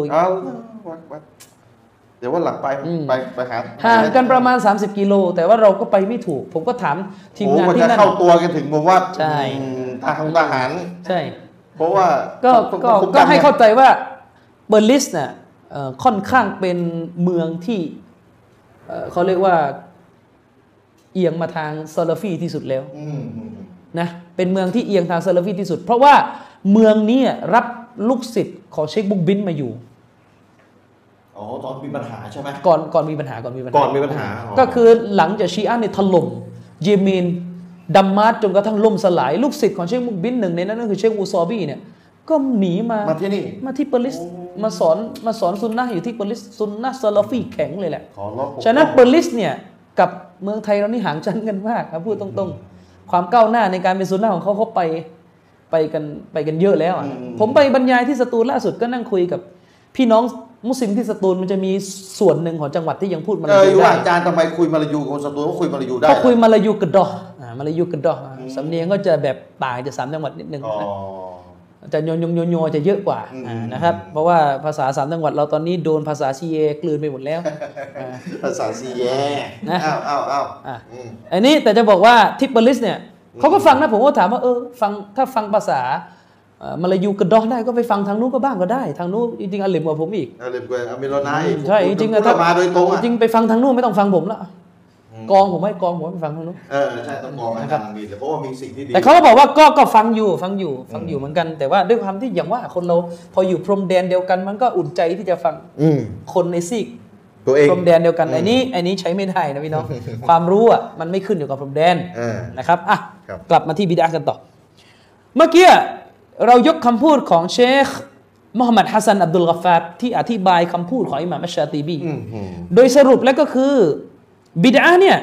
เองเอาวัดวัดเดี๋ยวว่าหลังไปอืมไปไปหาห่างกันประมาณ 30 กิโล แต่ว่าเราก็ไปไม่ถูก ผมก็ถามทีมโอ้งานกว่าที่จะนั่นเข้าตัวกันถึงผมว่าใช่อืมทหารทหารใช่ เพราะว่าก็ต้องก็คุ้มก็นให้ไงเข้าใจว่าเบอร์ลิสเนี่ยเอ่อค่อนข้างเป็นเมืองที่เอ่อเขาเรียกว่าเอียงมาทางซาลาฟีที่สุดแล้วอืมอืมนะเป็นเมืองที่เอียงทางซาลาฟีที่สุด เพราะว่าเมืองนี้รับลูกศิษย์ของเชคบุกบินมาอยู่ อ๋อตอนมีปัญหาใช่ไหมก่อนก่อนมีปัญหาก่อนมีปัญหาก่อนมีปัญหาอ๋อก็คือหลังจากชีอะห์เนี่ยถล่มเยเมนดัมมาจจนกระทั่งล่มสลายลูกศิษย์ของเชคมุกบิลหนึ่งในนั้นก็คือเชคอูซอบีเนี่ยก็หนีมามาที่นี่มาที่เปอร์ลิสมาสอนมาสอนซุนนะห์อยู่ที่เปอร์ลิสซุนนะห์ซาลาฟีแข็งเลยแหละขอรบปกฉะนั้นป้องเปอร์ลิสเนี่ยกับเมืองไทยเรานี่ห่างกันกันมากครับพูดตรงๆ ความก้าวหน้าในการเป็นซุนนะห์ของเขาเขาไปไปกันไปกันเยอะแล้วอะผมไปบรรยายที่สตูลล่าสุดก็นั่งคุยกับพี่น้อง มุสลิมที่สตูลมันจะมีส่วนหนึ่งของจังหวัดที่ยังพูดมาเอลาออยู่ยูได้อาจารย์ทำไมคุยมาลายูคนสตูลก็คุยมาลายูได้เขาคุยมาลายูกระดออ่ามาลายูกระดออ่าสำเนียงก็จะแบบต่างจากสามจังหวัดนิดนึงอ๋อนะจะโยนโยนโยนโยจะเยอะกว่าอืมอ่านะครับ เพราะว่าภาษาสามจังหวัดเราตอนนี้โดนภาษาซีแยกลืนไปหมดแล้วอ่าภาษาซีแยนะอ้าวอ้าวอ้าวอะอืมอันนี้แต่จะบอกว่าที่เปอร์ลิสเนี่ยเขาก็ฟังนะผมก็ถามว่าเออฟังถ้าฟังภาษาเอ่อ มาลายูกระดอได้ก็ไปฟังทางนู้นก็บ้างก็ได้ ทางนู้นจริงๆอันเหลิมกว่าผมอีกเอาเลยกว่าอเมโรไนท์ใช่จริงๆอะอะถ้ามาโดยตรงอะจริงไปฟังทางนู้นไม่ต้องฟังผมละกองผมให้กองผมให้ไปฟังทางนู้นเออใช่ต้องมองอาจารย์ดีแต่เพราะว่ามีสิ่งที่ดีแต่เขาก็บอกว่าก็ก็ฟังอยู่ฟังอยู่ฟังอยู่เหมือนกัน แต่ว่าด้วยความที่อย่างว่าคนเราพออยู่พรมแดนเดียวกันมันก็อุ่นใจที่จะฟังอืมคนในซีกตัวเองพรมแดนเดียวกันไอ้นี้ไอ้นี้ใช้ไม่ได้นะพี่น้องความรู้อะมันไม่ขึ้นอยู่กับพรมแดนเออนะครับอะครับกลับมาที่บิดากันต่อ เมื่อกี้ เรายกคำพูดของเชคมุฮัมมัดฮัสซันอับดุลกฟาดที่อธิบายคำพูดของอิหม่ามอัชชาตีบีอืมอืมโดยสรุปแล้วก็คือบิดาเนี่ย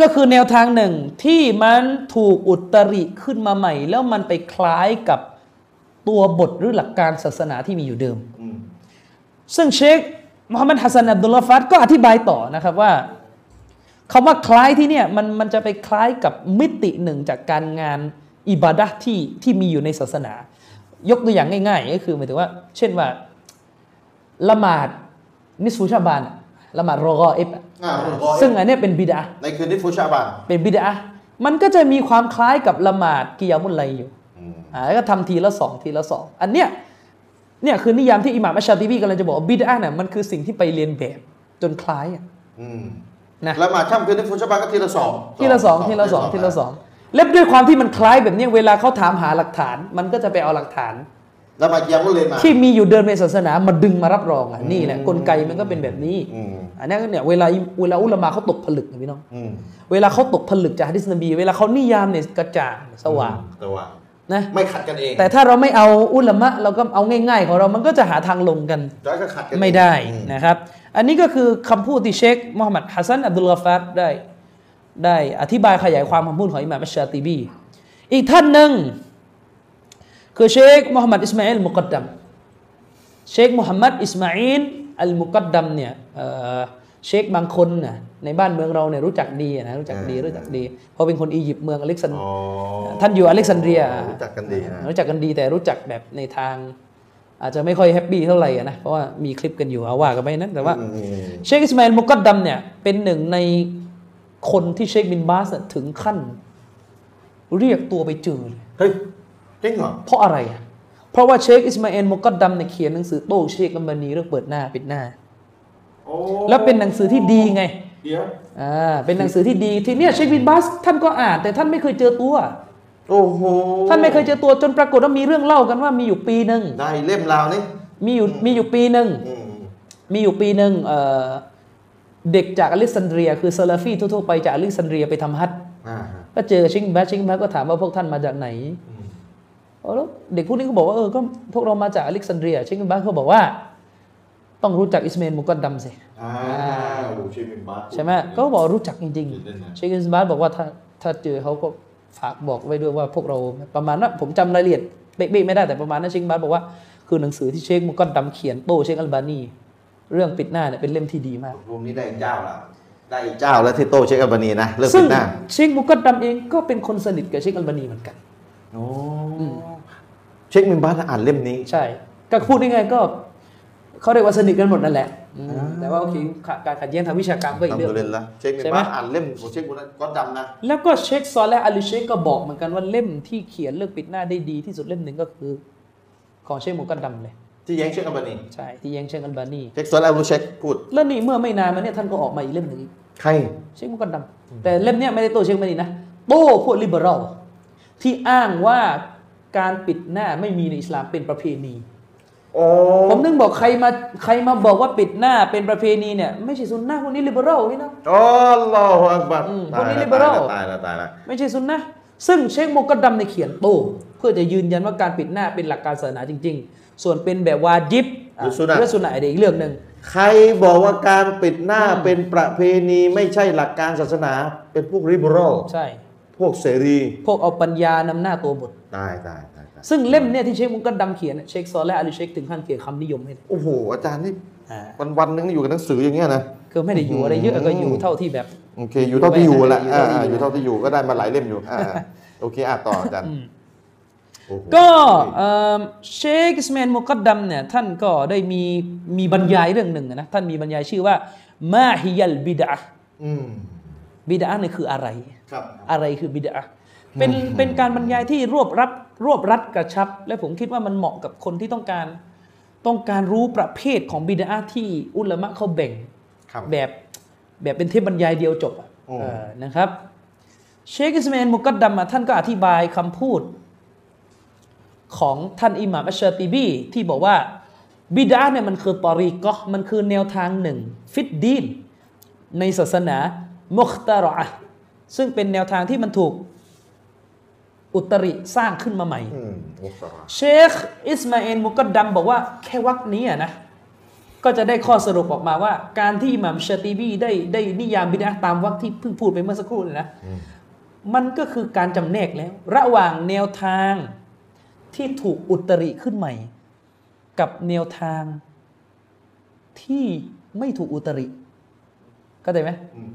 ก็คือแนวทางหนึ่งที่มันถูกอุตริขึ้นมาใหม่ แล้วมันไปคล้ายกับตัวบทหรือหลักการศาสนาที่มีอยู่เดิมอืมซึ่งเชคมุฮัมมัดฮัสซันอับดุลลาฟัดก็อธิบายต่อนะครับว่าคำว่าคล้ายที่เนี่ยมันมันจะไปคล้ายกับมิติหนึ่งจากการงาน อิบาดะห์ที่ที่มีอยู่ในศาสนา ยกตัวอย่างง่าย ๆ ก็คือหมายถึงว่า เช่นว่าละหมาดนิสฟูชาบานอะละหมาดรอกอเอฟอะอ่าซึ่งอันเนี้ยเป็นบิดาในคืนที่ฟุชาบานเป็นบิดามันก็จะมีความคล้ายกับละหมาดกิยามุลไลอยู่อืมอ่าแล้วก็ทำทีละสองทีละสองอันเนี้ยเนี่ยคือนิยามที่อิหม่ามอัชชาติบีกำลังจะบอกว่าบิดาเนี่ยมันคือสิ่งที่ไปเรียนแบบจนคล้ายอะอืมนะแล้วมาค่ำคืนที่ฟุชาบานก็ทีละสองทีละสองทีละสองทีละสอง แล้วด้วยความที่มันคล้ายแบบเนี้ยเวลาเขาถามหาหลักฐาน มันก็จะไปเอาหลักฐาน แล้วมาเยี่ยมก็เลยมาที่มีอยู่เดิมในศาสนามาดึงมารับรองอะนี่แหละกลไกมันก็เป็นแบบนี้อืมอันนี้เนี่ยเวลาเวลาอุลามะเขาตกผลึกนะพี่น้องอืมเวลาเขาตกผลึกจากฮะดิษนบี เวลาเขานิยามเนี่ยกระจ่างสว่างแต่ว่านะไม่ขัดกันเอง แต่ถ้าเราไม่เอาอุลามะเราก็เอาง่าย ๆ ของเรามันก็จะหาทางลงกันแล้วก็ขัดกันเองไม่ได้อืมนะครับ อันนี้ก็คือคำพูดที่เชคมุฮัมมัดฮัสซันอับดุลกาฟาดได้ ได้อธิบายขยายความคำพูดของอิหม่ามอัชชาติบี อีกท่านหนึ่ง คือเชคมุฮัมมัดอิสมาอิลมุกัดดัมเชคมุฮัมมัดอิสมาอิลอัลมุกัดดัมเนี่ยเอ่อเชคบางคนนะในบ้านเมืองเราเนี่ยรู้จักดีนะรู้จักดีรู้จักดีเพราะเป็นคนอียิปต์เมืองอเล็กซานอ๋อท่านอยู่อเล็กซานเดรียรู้จักกันดีนะรู้จักกันดีแต่รู้จักแบบในทาง อาจจะไม่ค่อย happy เท่าไหร่อะนะเพราะว่ามีคลิปกันอยู่เอาว่ากันไปนั้นแต่ว่าอืมอืมเชคอิสมาอิลมุกัดดัมเนี่ยเป็นหนึ่งใน คนที่เชคบินบาสเนี่ยถึงขั้น เรียกตัวไปเจอเลยเฮ้ยจริงเหรอเพราะอะไรอะเพราะว่าเชคอิสมาอิลมุกัดดัมเนี่ยเขียนหนังสือโต้เชคอัลบานีเรื่องเปิดหน้าปิดหน้าโอ้แล้วเป็นหนังสือที่ดีไงเดี๋ยวอ่าเป็นหนังสือที่ดีทีเนี้ยเชคบินบาสท่านก็อ่าน แต่ท่านไม่เคยเจอตัวโอ้โหท่านไม่เคยเจอตัวจนปรากฏว่ามีเรื่องเล่ากันว่ามีอยู่ปีหนึ่งได้เล่มราวนี่มีอยู่มีอยู่ปีหนึ่งอืมมีอยู่ปีหนึ่งเอ่อ เด็กจากอเล็กซานเดรีย คือซาลาฟีทั่วๆไปจากอเล็กซานเดรียไปทำฮัจญ์อ่าฮะก็เจอเชคบินบาสเชคบินบาสก็ถามว่าพวกท่านมาจากไหนอืมเออแล้วเด็กพวกนี้ก็บอกว่าเออก็พวกเรามาจากอเล็กซานเดรีย เชคบินบาสเขาบอกว่า ต้องรู้จักอิสมาอิลมุกัดดัมสิอ่าโอ้โหเชคบินบาสใช่ไหมก็บอกรู้จักจริงตื่นเต้นนะๆเชคอิสมาอิลบอกว่าถ้าถ้าเจอเขาก็ฝากบอกไว้ด้วยว่าพวกเราประมาณนั้นผมจำรายละเอียดเป๊ะๆไม่ได้แต่ประมาณนั้นเชคบาสบอกว่าคือหนังสือที่เชคมุกอดดำเขียนโต้เชคอัลบานี เรื่องปิดหน้าเนี่ยเป็นเล่มที่ดีมากรวมนี้ได้เจ้าละได้เจ้าแล้วที่โต้เชคอัลบานีนะเรื่องซึ่ปิงดหน้าเชคมุกอดดำเองก็เป็นคนสนิทกับเชคอัลบานีเหมือนกันโอ้เช็คมินบาสอ่านเล่มนี้ ใช่ ก็พูดง่ายๆก็เขาเรียกว่าสนิทกันหมดนั่นแหละอืมแต่ว่าโอเคการขัดแย้งทางวิชาการก็อีกทำเรื่องตัวเล่นละเช็คมินใช่ไหมบาสอ่านเล่มของเช็คบุญก็ดำนะ แล้วก็เชคซอลและอาลีเชคก็บอกเหมือนกันว่าเล่มที่เขียนเรื่องปิดหน้าได้ดีที่สุดเล่มหนึ่งก็คือ ของเชคมุกอดดำเลย ที่แย้งเช็คอัลบานีใช่ที่แย้งเชคอัลบานีเช็คซอลแล้วรู้เช็คพูดแล้วนี่เมื่อไม่นานมาเนี่ยท่านก็ออกมาอีกเล่มหนึ่งอีกใครเชคมุกอดดำแต่เล่มเนี้ยไม่ได้โต้เชคมานีนะโต้พวกลิเบอรัลที่อ้างว่าการปิดหน้าไม่มีในอิสลามเป็นประเพณีโอ้ผมนึงบอกใครมาใครมาบอกว่าปิดหน้าเป็นประเพณีเนี่ยไม่ใช่ซุนนะพวกนี้ลิเบอรัลนี่นะโอ้อัลลอฮฺอักบัรอืมตายพวกนี้แล้ว liberal ตายแล้วตายแล้วไม่ใช่ซุนนะซึ่งเชคโมกดดัมในเขียนโต้เพื่อจะยืนยันว่าการปิดหน้าเป็นหลักการศาสนาจริง ๆ ส่วนเป็นแบบวาจิบหรือสุนัขเรื่องสุนัขอีกเรื่องหนึ่ง ใครบอกว่าการปิดหน้าเป็นประเพณีไม่ใช่หลักการศาสนา เป็นพวกริบรอลใช่ พวกเสรี พวกเอาปัญญานำหน้าตัวบท ตายตายตายตายซึ่งเล่มเนี่ยที่เชคมุกดดัมเขียนเนี่ยเชคซอลและอาลีเชคถึงขั้นเขียนคำนิยมให้เลยโอ้โห อาจารย์นี่อ่าวันวันๆนึงอยู่กับหนังสืออย่างเงี้ยนะ คือไม่ได้อยู่อะไรเยอะก็อยู่เท่าที่แบบ โอเค อยู่เท่าที่อยู่แหละอยู่อ่าเท่าที่อ่าอยู่อยู่เท่าที่อยู่ก็ได้มาหลายเล่มอยู่อ่าอ่าโอเคอะต่ออาจารย์โอ้โห ก็เอ่อเชคอิสมาอิลมุกดดัมเนี่ยท่านก็ได้มีมีบรรยายเรื่องหนึ่งนะท่านมีบรรยายชื่อว่ามาฮิยัลบิดะห์อืมบิดะห์เนี่ยคืออะไรครับอะไรคือบิดอะห์เป็นเป็นการบรรยายที่รวบรัดรวบรัดกระชับ และผมคิดว่ามันเหมาะกับคนที่ต้องการต้องการรู้ประเภทของบิดอะห์ที่อุลามะเขาแบ่งครับแบบแบบเป็นเทปบรรยายเดียวจบอะโอ้เออนะครับ เชคอิสมาอิลมุกัดดัมอะท่านก็อธิบายคำพูด ของท่านอิหม่ามอัชชาติบีที่บอกว่าบิดอะห์เนี่ยมันคือطريقةมันคือแนวทางหนึ่ง في الدين ในศาสนาمخترعةซึ่งเป็นแนวทางที่มันถูกอุตริสร้างขึ้นมาใหม่อืมมุสลิมเชคอิสมาอิลมุกัดดัมบอกว่าแค่วักนี้อะนะ ก็จะได้ข้อสรุปออกมาว่า การที่อิหม่ามชาติบีได้ได้นิยามบิดาตามวักที่เพิ่งพูดไปเมื่อสักครู่นี่นะมันก็คือการจำแนกแล้ว ระหว่างแนวทาง ที่ถูกอุตริขึ้นใหม่ กับแนวทางที่ไม่ถูกอุตริเข้าใจไหมอืม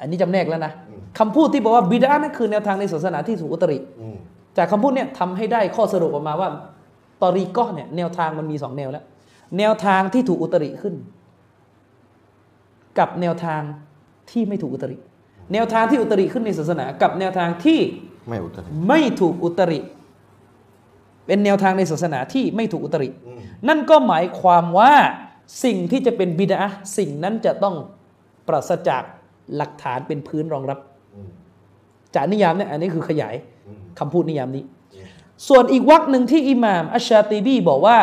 อันนี้จำแนกแล้วนะอืมคำพูดที่บอกว่าบิดานั่นคือแนวทางในศาสนาที่ถูกอุตริอืมจากคำพูดเนี่ยทำให้ได้ข้อสรุปออกมาว่าตอรีก้อเนี่ยแนวทางมันมีสองแนวแล้ว แนวทางที่ถูกอุตริขึ้น กับแนวทางที่ไม่ถูกอุตริ แนวทางที่อุตริขึ้นในศาสนา กับแนวทางที่ไม่อุตริไม่ถูกอุตริ เป็นแนวทางในศาสนาที่ไม่ถูกอุตริอืมนั่นก็หมายความว่าสิ่งที่จะเป็นบิดาสิ่งนั้นจะต้องปราศจากหลักฐานเป็นพื้นรองรับอืมจากนิยามเนี่ยอันนี้คือขยายอืมคำพูดนิยามนี้ ส่วนอีกวรรคหนึ่งที่อิหม่ามอัชชาติบีบอกว่า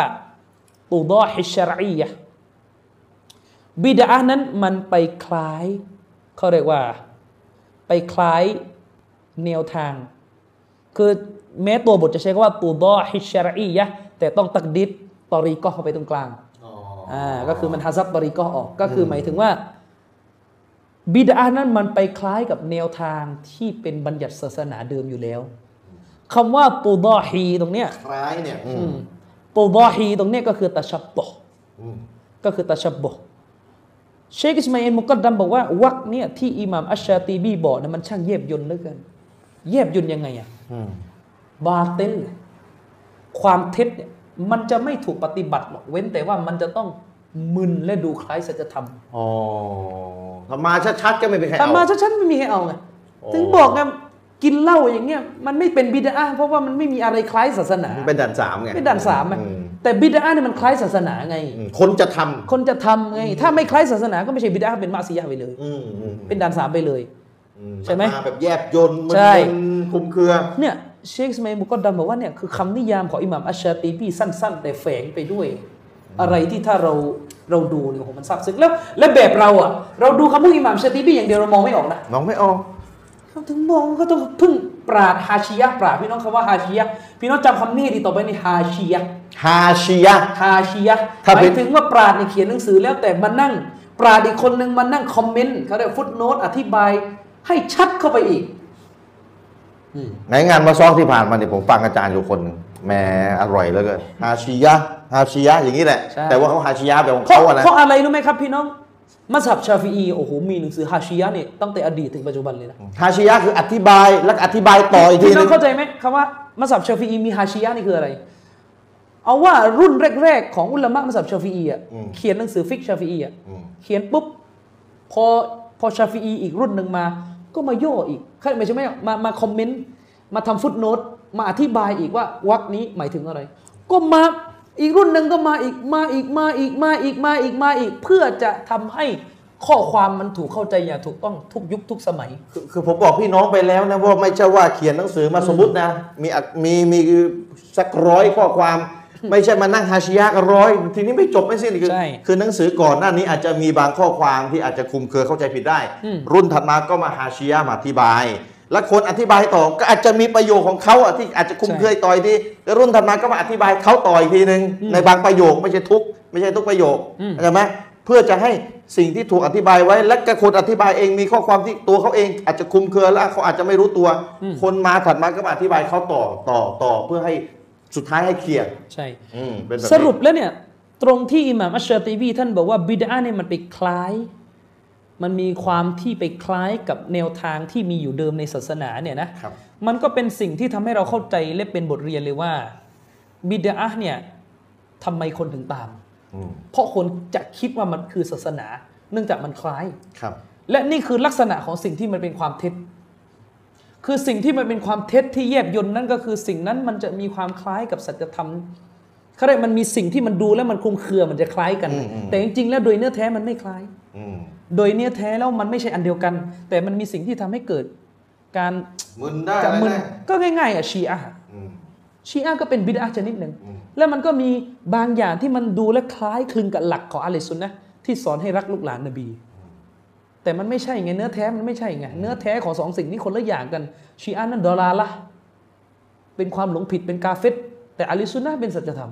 ตูดอฮิชรอียะห์บิดานั้นมันไปคล้ายเขาเรียกว่า ไปคล้ายแนวทาง คือ แม้ตัวบทจะใช้คำว่าตูดอฮิชรอียะห์แต่ต้องตักดิดตอรีก็เข้าไปตรงกลางอ๋ออ่าก็คือมันฮาซับตอรีก็ออกก็คือหมายถึงว่า บิดานั้นมันไปคล้ายกับแนวทางที่เป็นบัญญัติศาสนาเดิมอยู่แล้วคำว่าตูดอฮีตรงเนี้ยคล้ายเนี่ยอืมตูดอฮีตรงเนี้ยก็คือตะชับบะอืมก็คือตะชับบะเชคอิสมาอิลมุกัดดัมบอกว่าวักเนี่ยที่อิหม่ามอัชชาตีบีบอกนะมันช่างเย็บยนต์เหลือเกินเย็บยนต์ยังไงอะอืม บาเตนความเท็จเนี่ยมันจะไม่ถูกปฏิบัติหรอกเว้นแต่ว่ามันจะต้องมึนและดูคล้ายสัจธรรมอ๋อถ้ามาชัดๆก็ไม่เป็นใครแต่เอามาชัดๆไม่มีใครเอาไงโอ้ถึงบอกไงกินเหล้าอย่างเงี้ยมันไม่เป็นบิดาเพราะว่ามันไม่มีอะไรคล้ายศาสนามันเป็นด่านสามไงเป็นด่านสามไงอืมแต่บิดาเนี่ยมันคล้ายศาสนาไงอืมคนจะทำคนจะทำไง ถ้าไม่คล้ายศาสนาก็ไม่ใช่บิดาเป็นมาซียะห์ไปเลยอืมอืมเป็นด่านสามไปเลยอืใช่ไหมาแบบแยบยนต์มันใช่มันคลุมเครือเนี่ย เชคสมัยบุกอดดัมบอกว่าเนี่ยคือคำนิยามของอิหม่ามอัชชาตีบีสั้น ๆ แต่แฝงไปด้วย อะไรที่ถ้าเราเราดูเนี่ยโอ้โหมันซับซึ้งแล้ว และแบบเราอะ เราดูคำพูดอิหม่ามชาตีบีอย่างเดียวเรามองไม่ออกนะน้องไม่ออกเขาถึงมองก็ต้องพึ่งปราดฮาชียะห์ปราดพี่น้องคำว่าฮาชียะห์พี่น้องจำคำนี้ให้ดีต่อไปนี่ฮาชียะห์ฮาชิยะฮาชียะห์หถ้าเป็มานยถึงว่าปราดเนี่ยเขียนหนังสือแล้วแต่มานั่ง ปราดอีกคนนึงมานั่งคอมเมนต์เขาเรียกฟุตโนตอธิบายให้ชัดเข้าไปอีกอืม ในงานมาซอกที่ผ่านมาเนี่ยผมฟังอาจารย์อยู่คนหนึ่งแหมอร่อยเหลือเกินฮาชิยะฮาชิยะอย่างนี้แหละ ใช่ แต่ว่าเขาฮาชิยะแบบของเพราะเขาอะนะ เพราะอะไรรู้ไหมครับพี่น้องมัสฮับชาฟีอีโอ้โหมีหนังสือฮาชิยะเนี่ยตั้งแต่อดีตถึงปัจจุบันเลยนะฮาชิยะคืออธิบายแล้วก็อธิบายต่ออีกทีพี่น้นึองงเข้าใจไหมคำว่ามัสฮับชาฟีอีมีฮาชิยะนี่คืออะไร เอาว่ารุ่นแรกๆของอุลามะมัสฮับชาฟีอีอะเขียนหนังสือฟิกชาฟีอีอะอืมเขียนปุ๊บพอพอชาฟีอีอีกรุ่นหนึ่งมา ก็มาย่ออีกเข้าไม่ใช่ไหมมามาคอมเมนต์มาทำฟุตโนตมาอธิบายอีกว่าวักนี้หมายถึงอะไร ก็มาอีกรุ่นหนึ่งก็มาอีกมาอีกมาอีกมาอีกมาอีกมาอีก เพื่อจะทำให้ข้อความมันถูกเข้าใจอย่างถูกต้องทุกยุคทุกสมัย คือผมบอกพี่น้องไปแล้วนะว่าไม่ใช่ว่าเขียนหนังสือมาสมมตินะ มีมีมีสักร้อยข้อความ ไม่ใช่มานั่งฮาชิยะกันร้อยทีนี้ไม่จบไม่สิ้นคือใช่คือหนังสือก่อนหน้านี้อาจจะมีบางข้อความที่อาจจะคลุมเครือเข้าใจผิดได้อืมรุ่นถัดมาก็มาฮาชิยะมาอธิบาย แล้วคนอธิบายต่อก็อาจจะมีประโยคของเขาอะที่อาจจะคลุมเครือต่อยทีแล้วรุ่นถัดมาก็มาอธิบายเขาต่ออีกทีหนึ่งในบางประโยคไม่ใช่ทุกไม่ใช่ทุกประโยคอืมเข้าใจไหมเพื่อจะให้สิ่งที่ถูกอธิบายไว้ และก็คนอธิบายเองมีข้อความที่ตัวเขาเองอาจจะคลุมเครือแล้วเขาอาจจะไม่รู้ตัว คนมาถัดมาก็มาอธิบายเขาต่อต่อต่อเพื่อให้ สุดท้ายให้เคลียร์ใช่อืมเป็นแบบนี้สรุปแล้วเนี่ย ตรงที่อิหม่ามอัชชาติบีท่านบอกว่าบิดาเนี่ยมันไปคล้าย มันมีความที่ไปคล้ายกับแนวทางที่มีอยู่เดิมในศาสนาเนี่ยนะครับมันก็เป็นสิ่งที่ทำให้เราเข้าใจและเป็นบทเรียนเลยว่าบิดาเนี่ยทำไมคนถึงตามอืมเพราะคนจะคิดว่ามันคือศาสนา เนื่องจากมันคล้ายครับ และนี่คือลักษณะของสิ่งที่มันเป็นความเท็จ คือสิ่งที่มันเป็นความเท็จที่แยบยนต์นั่นก็คือสิ่งนั้นมันจะมีความคล้ายกับสัจธรรมเขาเรียกมันมีสิ่งที่มันดูแล้วมันคลุมเครือมันจะคล้ายกันอืมอืมแต่จริงๆแล้วโดยเนื้อแท้มันไม่คล้ายอืมโดยเนื้อแท้แล้วมันไม่ใช่อันเดียวกัน แต่มันมีสิ่งที่ทำให้เกิด การมึนได้จะมึนได้ก็ง่ายๆอะชีอะห์อืมชีอะห์ก็เป็นบิดอะห์ชนิดหนึ่งอืมแล้วมันก็มีบางอย่างที่มันดูและคล้ายคลึงกับหลักของอะลัยซุนนะห์ที่สอนให้รักลูกหลานนบี แต่มันไม่ใช่ไงเนื้อแท้มันไม่ใช่ไงเนื้อแท้ของสองสิ่งนี้คนละอย่างกันชีอะห์นั้นดอลาละห์เป็นความหลงผิดเป็นกาเฟตแต่อะลัยซุนนะห์เป็นสัจธรรม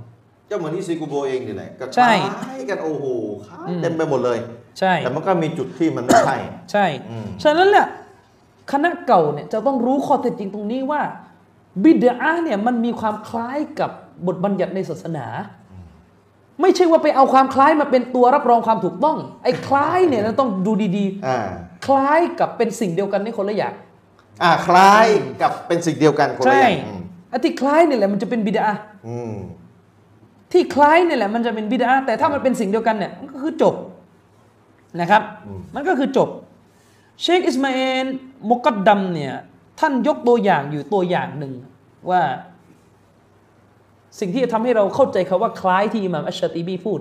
ก็เหมือนที่ซีกูโบเองนี่แหละก็ใช่คล้ายกันโอ้โหคล้ายเต็มไปหมดเลย ใช่ แต่มันก็มีจุดที่มันไม่ใช่ ใช่อืมฉะนั้นแหละคณะเก่าเนี่ยจะต้องรู้ข้อเท็จจริงตรงนี้ว่า บิดาเนี่ยมันมีความคล้ายกับบทบัญญัติในศาสนา ไม่ใช่ว่าไปเอาความคล้ายมาเป็นตัวรับรองความถูกต้อง ไอ้คล้ายเนี่ยเราต้องดูดีอ่าๆคล้ายกับเป็นสิ่งเดียวกันในคนละอย่างอ่าคล้ายกับเป็นสิ่งเดียวกันคนละใช่อย่างอืมไอ้ที่คล้ายเนี่ยแหละมันจะเป็นบิดาอืมที่คล้ายเนี่ยแหละมันจะเป็นบิดาแต่ถ้ามันเป็นสิ่งเดียวกันเนี่ยมันก็คือจบนะครับ มันก็คือจบ เชคอิสมาเอลมุกัดดัมเนี่ยท่านยกตัวอย่างอยู่ตัวอย่างหนึ่งว่า สิ่งที่จะทำให้เราเข้าใจคาว่าคล้ายที่อิหม่ามอัชชาติบีพูด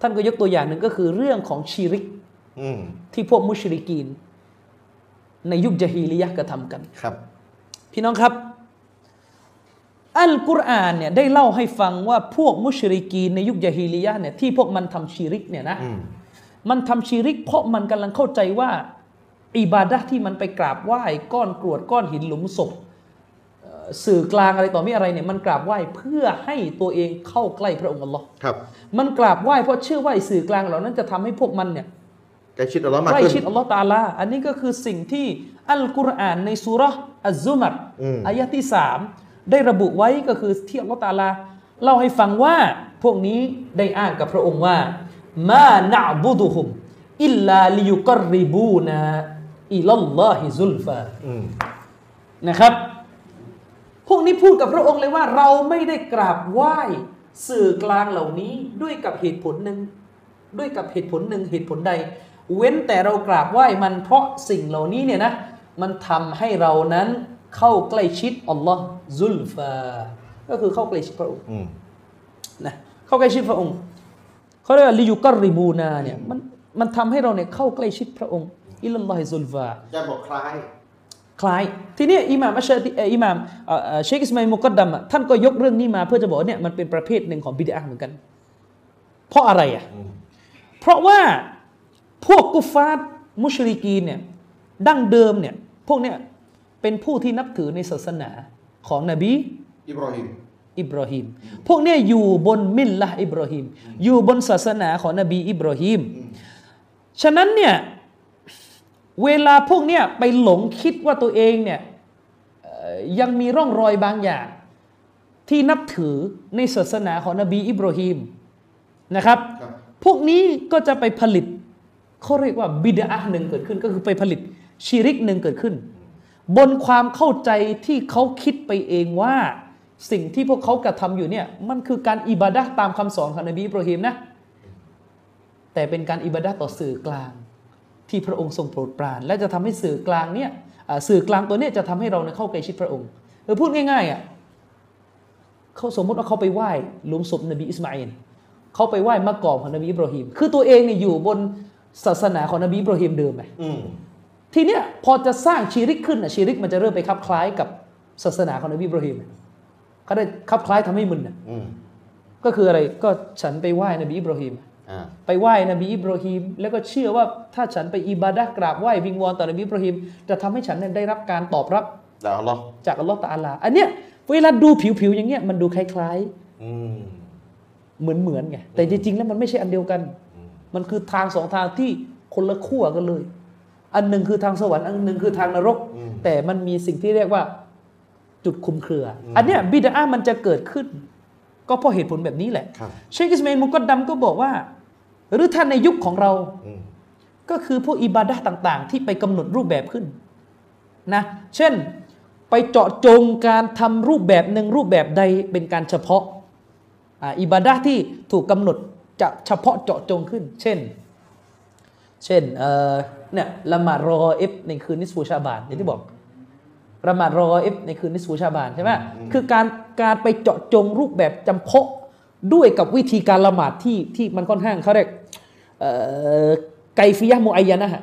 ท่านก็ยกตัวอย่างหนึ่งก็คือเรื่องของชีริกอืมที่พวกมุชริกีน ในยุคจาฮีลียะห์กระทำกันครับ พี่น้องครับ อัลกุรอานเนี่ยได้เล่าให้ฟังว่าพวกมุชริกีนในยุคยาฮีลียะห์เนี่ยที่พวกมันทำชีริกเนี่ยนะอืมมันทำชีริก เพราะมันกำลังเข้าใจว่า อิบาดะห์ที่มันไปกราบไหว้ก้อนกรวดก้อนหินหลุมศพเอ่อ สื่อกลางอะไรต่อมีอะไรเนี่ยมันกราบไหว้เพื่อให้ตัวเองเข้าใกล้พระองค์อัลลอฮ์ครับ มันกราบไหว้เพราะเชื่อว่าไอ้สื่อกลางเหล่านั้นจะทำให้พวกมันเนี่ยใกล้ชิดอัลลอฮ์มากใกล้ขึ้นชิดอัลลอฮ์ตะอาลาอันนี้ก็คือสิ่งที่อัลกุรอานในสุเราะห์อัซซุมัรอืมอายะที่สามได้ระบุไว้ก็คือที่อัลลอฮ์ตะอาลาเล่าให้ฟังว่าพวกนี้ได้อ้างกับพระองค์ว่ามานะบุดุฮุมอิลลาลิยุกรริบูนาอิลัลลอฮิซุลฟาอืมนะครับ พวกนี้พูดกับพระองค์เลยว่าเราไม่ได้กราบไหว้สื่อกลางเหล่านี้ด้วยกับเหตุผลหนึ่งด้วยกับเหตุผลหนึ่งเหตุผลใด เว้นแต่เรากราบไหว้มันเพราะสิ่งเหล่านี้เนี่ยนะมันทำให้เรานั้นเข้าใกล้ชิดอัลลอฮ์ซุลฟาก็คือเข้าใกล้ชิดพระองค์อืมนะเข้าใกล้ชิดพระองค์เขาเรียกว่าลิยุกรริบูนาเนี่ยมันมันทำให้เราเนี่ยเข้าใกล้ชิดพระองค์อิลลัลลอฮิซุลฟาจะบอกคล้าย คล้าย ทีนี้อิหม่ามอัชชาติเอ่ออิหม่ามเอ่อเอ่อเชคอิสมาอิลมุกัดดัมอะท่านก็ยกเรื่องนี้มาเพื่อจะบอกว่าเนี่ยมันเป็นประเภทหนึ่งของบิดาเหมือนกัน เพราะอะไรอะอืมเพราะว่าพวกกุฟาร์มุชริกีนเนี่ยดั้งเดิมเนี่ยพวกเนี่ยเป็นผู้ที่นับถือในศาสนาของนบีอิบราฮิมอิบราฮิมพวกเนี่ยอยู่บนมิลละห์อิบราฮิมอยู่บนศาสนาของนบีอิบราฮิมฉะนั้นเนี่ย เวลาพวกเนี่ยไปหลงคิดว่าตัวเองเนี่ยเอ่ออยังมีร่องรอยบางอย่าง ที่นับถือในศาสนาของนบีอิบราฮิมนะครับครับ พวกนี้ก็จะไปผลิตเขาเรียกว่าบิดาหนึ่งเกิดขึ้นก็คือไปผลิตชีริกหนึ่งเกิดขึ้น บนความเข้าใจที่เขาคิดไปเองว่าสิ่งที่พวกเขากระทำอยู่เนี่ยมันคือการอิบาดะห์ตามคำสอนของนบีอิบราฮิมนะแต่เป็นการอิบาดะห์ต่อสื่อกลาง ที่พระองค์ทรงโปรดปราน และจะทำให้สื่อกลางเนี่ยอ่าสื่อกลางตัวเนี้จะทำให้เราเนี่ยเข้าใกล้ชิดพระองค์หรือพูดง่ายๆอะเขาสมมติว่าเขาไปไหว้หลุมศพนบีอิสมาอิลเขาไปไหว้มะกอมของนบีอิบราฮิมคือตัวเองเนี่ยอยู่บนศาสนาของนบีอิบราฮิมเดิมไหมอืมทีเนี้ยพอจะสร้างชีริกขึ้นอะชีริกมันจะเริ่มไปคลับคล้ายกับศาสนาของนบีอิบราฮิมเขาได้คลับคล้ายทำให้มึนน่ะอืมก็คืออะไรก็ฉันไปไหว้นบีอิบราฮิมอ่า ไปไหว้นบีอิบราฮิมแล้วก็เชื่อว่าถ้าฉันไปอิบาดะห์กราบไหว้วิงวอนต่อนบีอิบราฮิมจะทำให้ฉันเนี่ยได้รับการตอบรับแล้วอัลลอฮ์จากอัลลอฮฺตะอาลาอันเนี้ยเวลาดูผิวๆอย่างเงี้ยมันดูคล้ายอืมๆเหมือนๆไงแต่จริงๆแล้วมันไม่ใช่อันเดียวกัน มันคือทางสองทางที่คนละขั้วกันเลย อันหนึ่งคือทางสวรรค์อันหนึ่งคือทางนรก แต่มันมีสิ่งที่เรียกว่าจุดคุมเครือ อันเนี้ยบิดามันจะเกิดขึ้น ก็เพราะเหตุผลแบบนี้แหละครับเชคอิสมาอิลมุกดดัมก็บอกว่า หรือท่านในยุคของเราอืมก็คือพวกอิบาดะห์ต่างๆ ที่ไปกำหนดรูปแบบขึ้นนะเช่นไปเจาะจงการทำรูปแบบหนึ่งรูปแบบใดเป็นการเฉพาะอ่าอิบาดะห์ที่ถูกกำหนดจะเฉพาะเจาะจงขึ้น เช่น เช่นเอ่อเนี่ยละหมาดรอฆออิบในคืนนิสฟูชาบานอย่างที่บอกละหมาดรอฆออิบในคืนนิสฟูชาบานใช่ไหมคือการการไปเจาะจงรูปแบบจำเพาะด้วยกับวิธีการละหมาดที่ที่มันค่อนข้างเขาเรียกเอ่อ ไกฟิยะห์มุอัยยะนะฮะ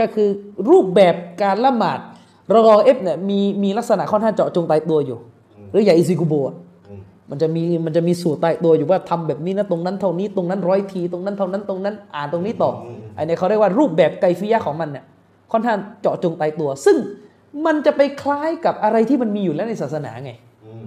ก็คือรูปแบบการละหมาดรอเอฟเนี่ยมีมีลักษณะค่อนข้างเจาะจงตายตัวอยู่ หรืออย่าอิซิกุโบะอืมมันจะมีมันจะมีสูตรตายตัวอยู่ว่าทำแบบนี้นะตรงนั้นเท่านี้ตรงนั้นร้อยทีตรงนั้นเท่านั้นตรงนั้นอ่านตรงนี้ต่ออันนี้เขาเรียกว่ารูปแบบไกฟิยะห์ของมันเนี่ยค่อนข้างเจาะจงตายตัว ซึ่งมันจะไปคล้ายกับอะไรที่มันมีอยู่แล้วในศาสนาไงอืม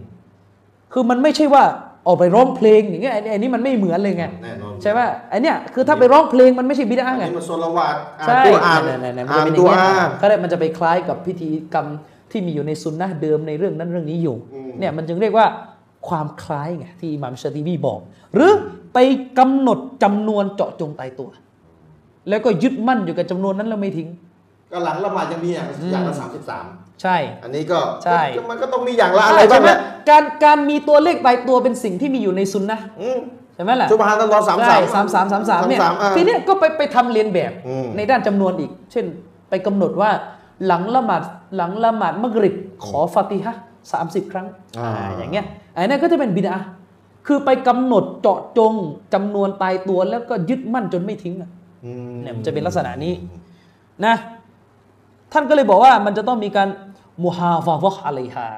คือมันไม่ใช่ว่า ออกไปร้องเพลงอย่างเงี้ยไอ้ไอันนี้มันไม่เหมือนเลยไงแน่นอนใช่ไหมไอเนี้ยคือถ้าไปร้องเพลงมันไม่ใช่บิดาอันไงนี้มันโซลวาดอ่านใช่ตัวอ่านนั่นๆๆมันอ่าจะนเป็นอตัย่างวเงี้ยอ่านก็เลยมันจะไปคล้ายกับพิธีกรรมที่มีอยู่ในซุนนะห์เดิมในเรื่องนั้นเรื่องนี้อยู่อืมเนี่ยมันจึงเรียกว่าความคล้ายไงที่อิหม่ามชาติบีบอก หรือไปกำหนดจำนวนเจาะจงตายตัว แล้วก็ยึดมั่นอยู่กับจำนวนนั้นแล้วไม่ทิ้งก็หลังละหมาดยังมีอย่างอย่างละสามสิบสาม ใช่ อันนี้ก็ใช่ก็มันก็ต้องมีอย่างละอะไรบ้าใช่งไหมแหละการการมีตัวเลขตายตัวเป็นสิ่งที่มีอยู่ในซุนนะห์อืมใช่ไหมล่ะ สุบฮานัลลอฮ์สามใช่สามสามสามสามสามเนี่ยสามอ่าทีเนี้ยก็ไปไปทำเรียนแบบอืม ในด้านจำนวนอีก เช่นไปกำหนดว่าหลังละหมาดหลังละหมาดมักริบขอฟาติฮะสามสิบครั้งอ่าอ่าอย่างเงี้ยอันนั้นก็จะเป็นบิดาคือไปกำหนดเจาะจงจำนวนตายตัวแล้วก็ยึดมั่นจนไม่ทิ้งอะอืมเนี่ยมันจะเป็นลักษณะนี้นะ ท่านก็เลยบอกว่ามันจะต้องมีการ มุฮาฟาฟะอะไรฮา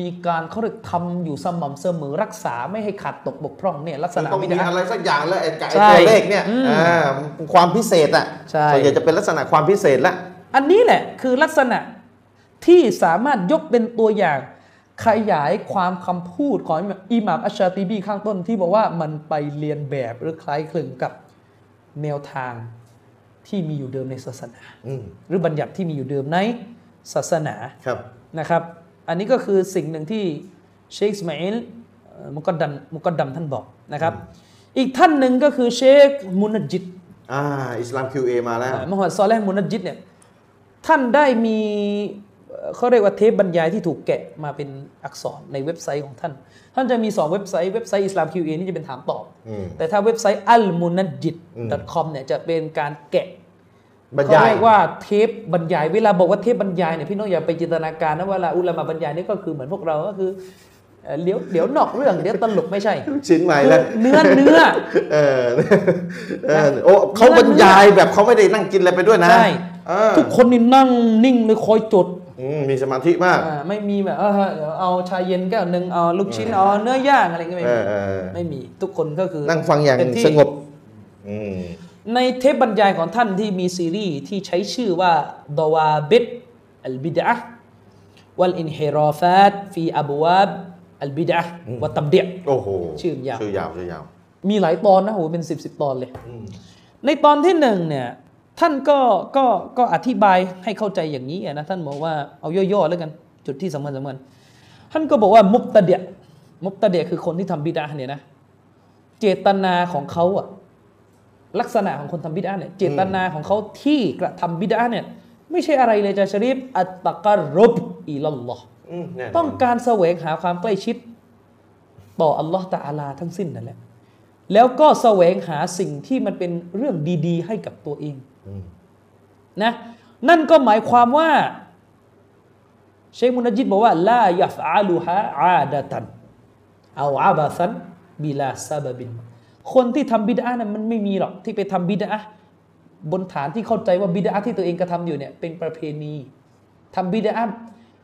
มีการเขาเรียกทำอยู่สม่ำเสมอรักษาไม่ให้ขาดตกบกพร่องเนี่ยลักษมันณะต้องบิมีดาอะไรสักอย่างแล้วไอ้ไก่ใช่ตัวเลขเนี่ยอืมอ่าความพิเศษอะใช่ส่วนใหญ่จะเป็นลักษณะความพิเศษละอันนี้แหละคือลักษณะที่สามารถยกเป็นตัวอย่างขยายความคำพูดของอิหม่ามอัชชาติบีข้างต้นที่บอกว่ามันไปเรียนแบบหรือคล้ายคลึงกับแนวทางที่มีอยู่เดิมในศาสนาอืมหรือบัญญัติที่มีอยู่เดิมใน ศาสนาครับนะครับ อันนี้ก็คือสิ่งหนึ่งที่เชคอิสมาอิลเอ่อมุกดดัมมุกดดัมท่านบอกนะครับ อีกท่านหนึ่งก็คือเชคมุนัจญิดอ่าอิสลาม QA มาแล้วมูฮัมหมัดซอเลห์มุนัจญิดเนี่ยท่านได้มีเอ่อเขาเรียกว่าเทปบรรยายที่ถูกแกะมาเป็นอักษรในเว็บไซต์ของท่าน ท่านจะมีสองเว็บไซต์เว็บไซต์อิสลาม QA นี่จะเป็นถามตอบอืมแต่ถ้าเว็บไซต์อัลมุนัจญิดอืม com เนี่ยจะเป็นการแกะ บรรเขายายเรียกว่าเทปบรรยายเวลาบอกว่าเทปบรรยายเนี่ยพี่น้องอย่าไปจินตนาการนะเวลาอุลามะบรรยายนี่ก็คือเหมือนพวกเราก็คือเอ่อเดี๋ยวเดี๋ยวนอกเรื่องเดี๋ยวตลกไม่ใช่ชิ้นใหม่แล้วเนื้อเนื้อเออเออโอ้เขาบรรยายแบบเขาไม่ได้นั่งกินอะไรไปด้วยนะใช่เออทุกคนนี่นั่งนิ่งเลยคอยจดอืมมีสมาธิมากอ่าไม่มีแบบเออเดี๋ยวเอาชาเย็นแก้วหนึ่งเอาลูกชิ้นเอาเนื้อย่างอะไรก็ไม่เอมีอเออไม่มีทุกคนก็คือนั่งฟังอย่างเต็มที่สงบอืม ในเทปบรรยายของท่านที่มีซีรีส์ที่ใช้ชื่อว่าดาวาบิดอัลบิดะวัลอินฮิราฟาตฟีอับวาบอัลบิดะวัตตับเดียโอ้โหชื่อยาวชื่อยาวชื่อยาว มีหลายตอนนะโหเป็นสิบสิบตอนเลยอืมในตอนที่หนึ่งเนี่ยท่านก็ก็ก็อธิบายให้เข้าใจอย่างนี้อะนะท่านบอกว่าเอาย่อๆแล้วกันจจุดที่สำคัญสำคัญท่านก็บอกว่ามุบตะเดียมุบตะเดียคือคนที่ทำบิดาเนี่ยนะ เจตนาของเขาอะ ลักษณะของคนทำบิดาเนี่ยเจตนาของเขาที่กระทำบิดาเนี่ยไม่ใช่อะไรเลยจะชริฟอัตตะการรบอิลลอฮ์อืมแน่นนต้องการแสวงหาความใกล้ชิด ต่ออัลลอฮ์ตะอาลาทั้งสิ้นนั่นแหละแล้วก็แสวงหาสิ่งที่มันเป็นเรื่องดีๆ ให้กับตัวเองอืมนะนั่นก็หมายความว่า เชคมุนจิดบอกว่าلا يفعلها عادة أو عبثا بلا سبب คนที่ทำบิดอะฮ์นั้นมันไม่มีหรอกที่ไปทำบิดอะฮ์บนฐานที่เข้าใจว่าบิดอะฮ์ที่ตัวเองกระทำอยู่เนี่ยเป็นประเพณีทำบิดอะฮ์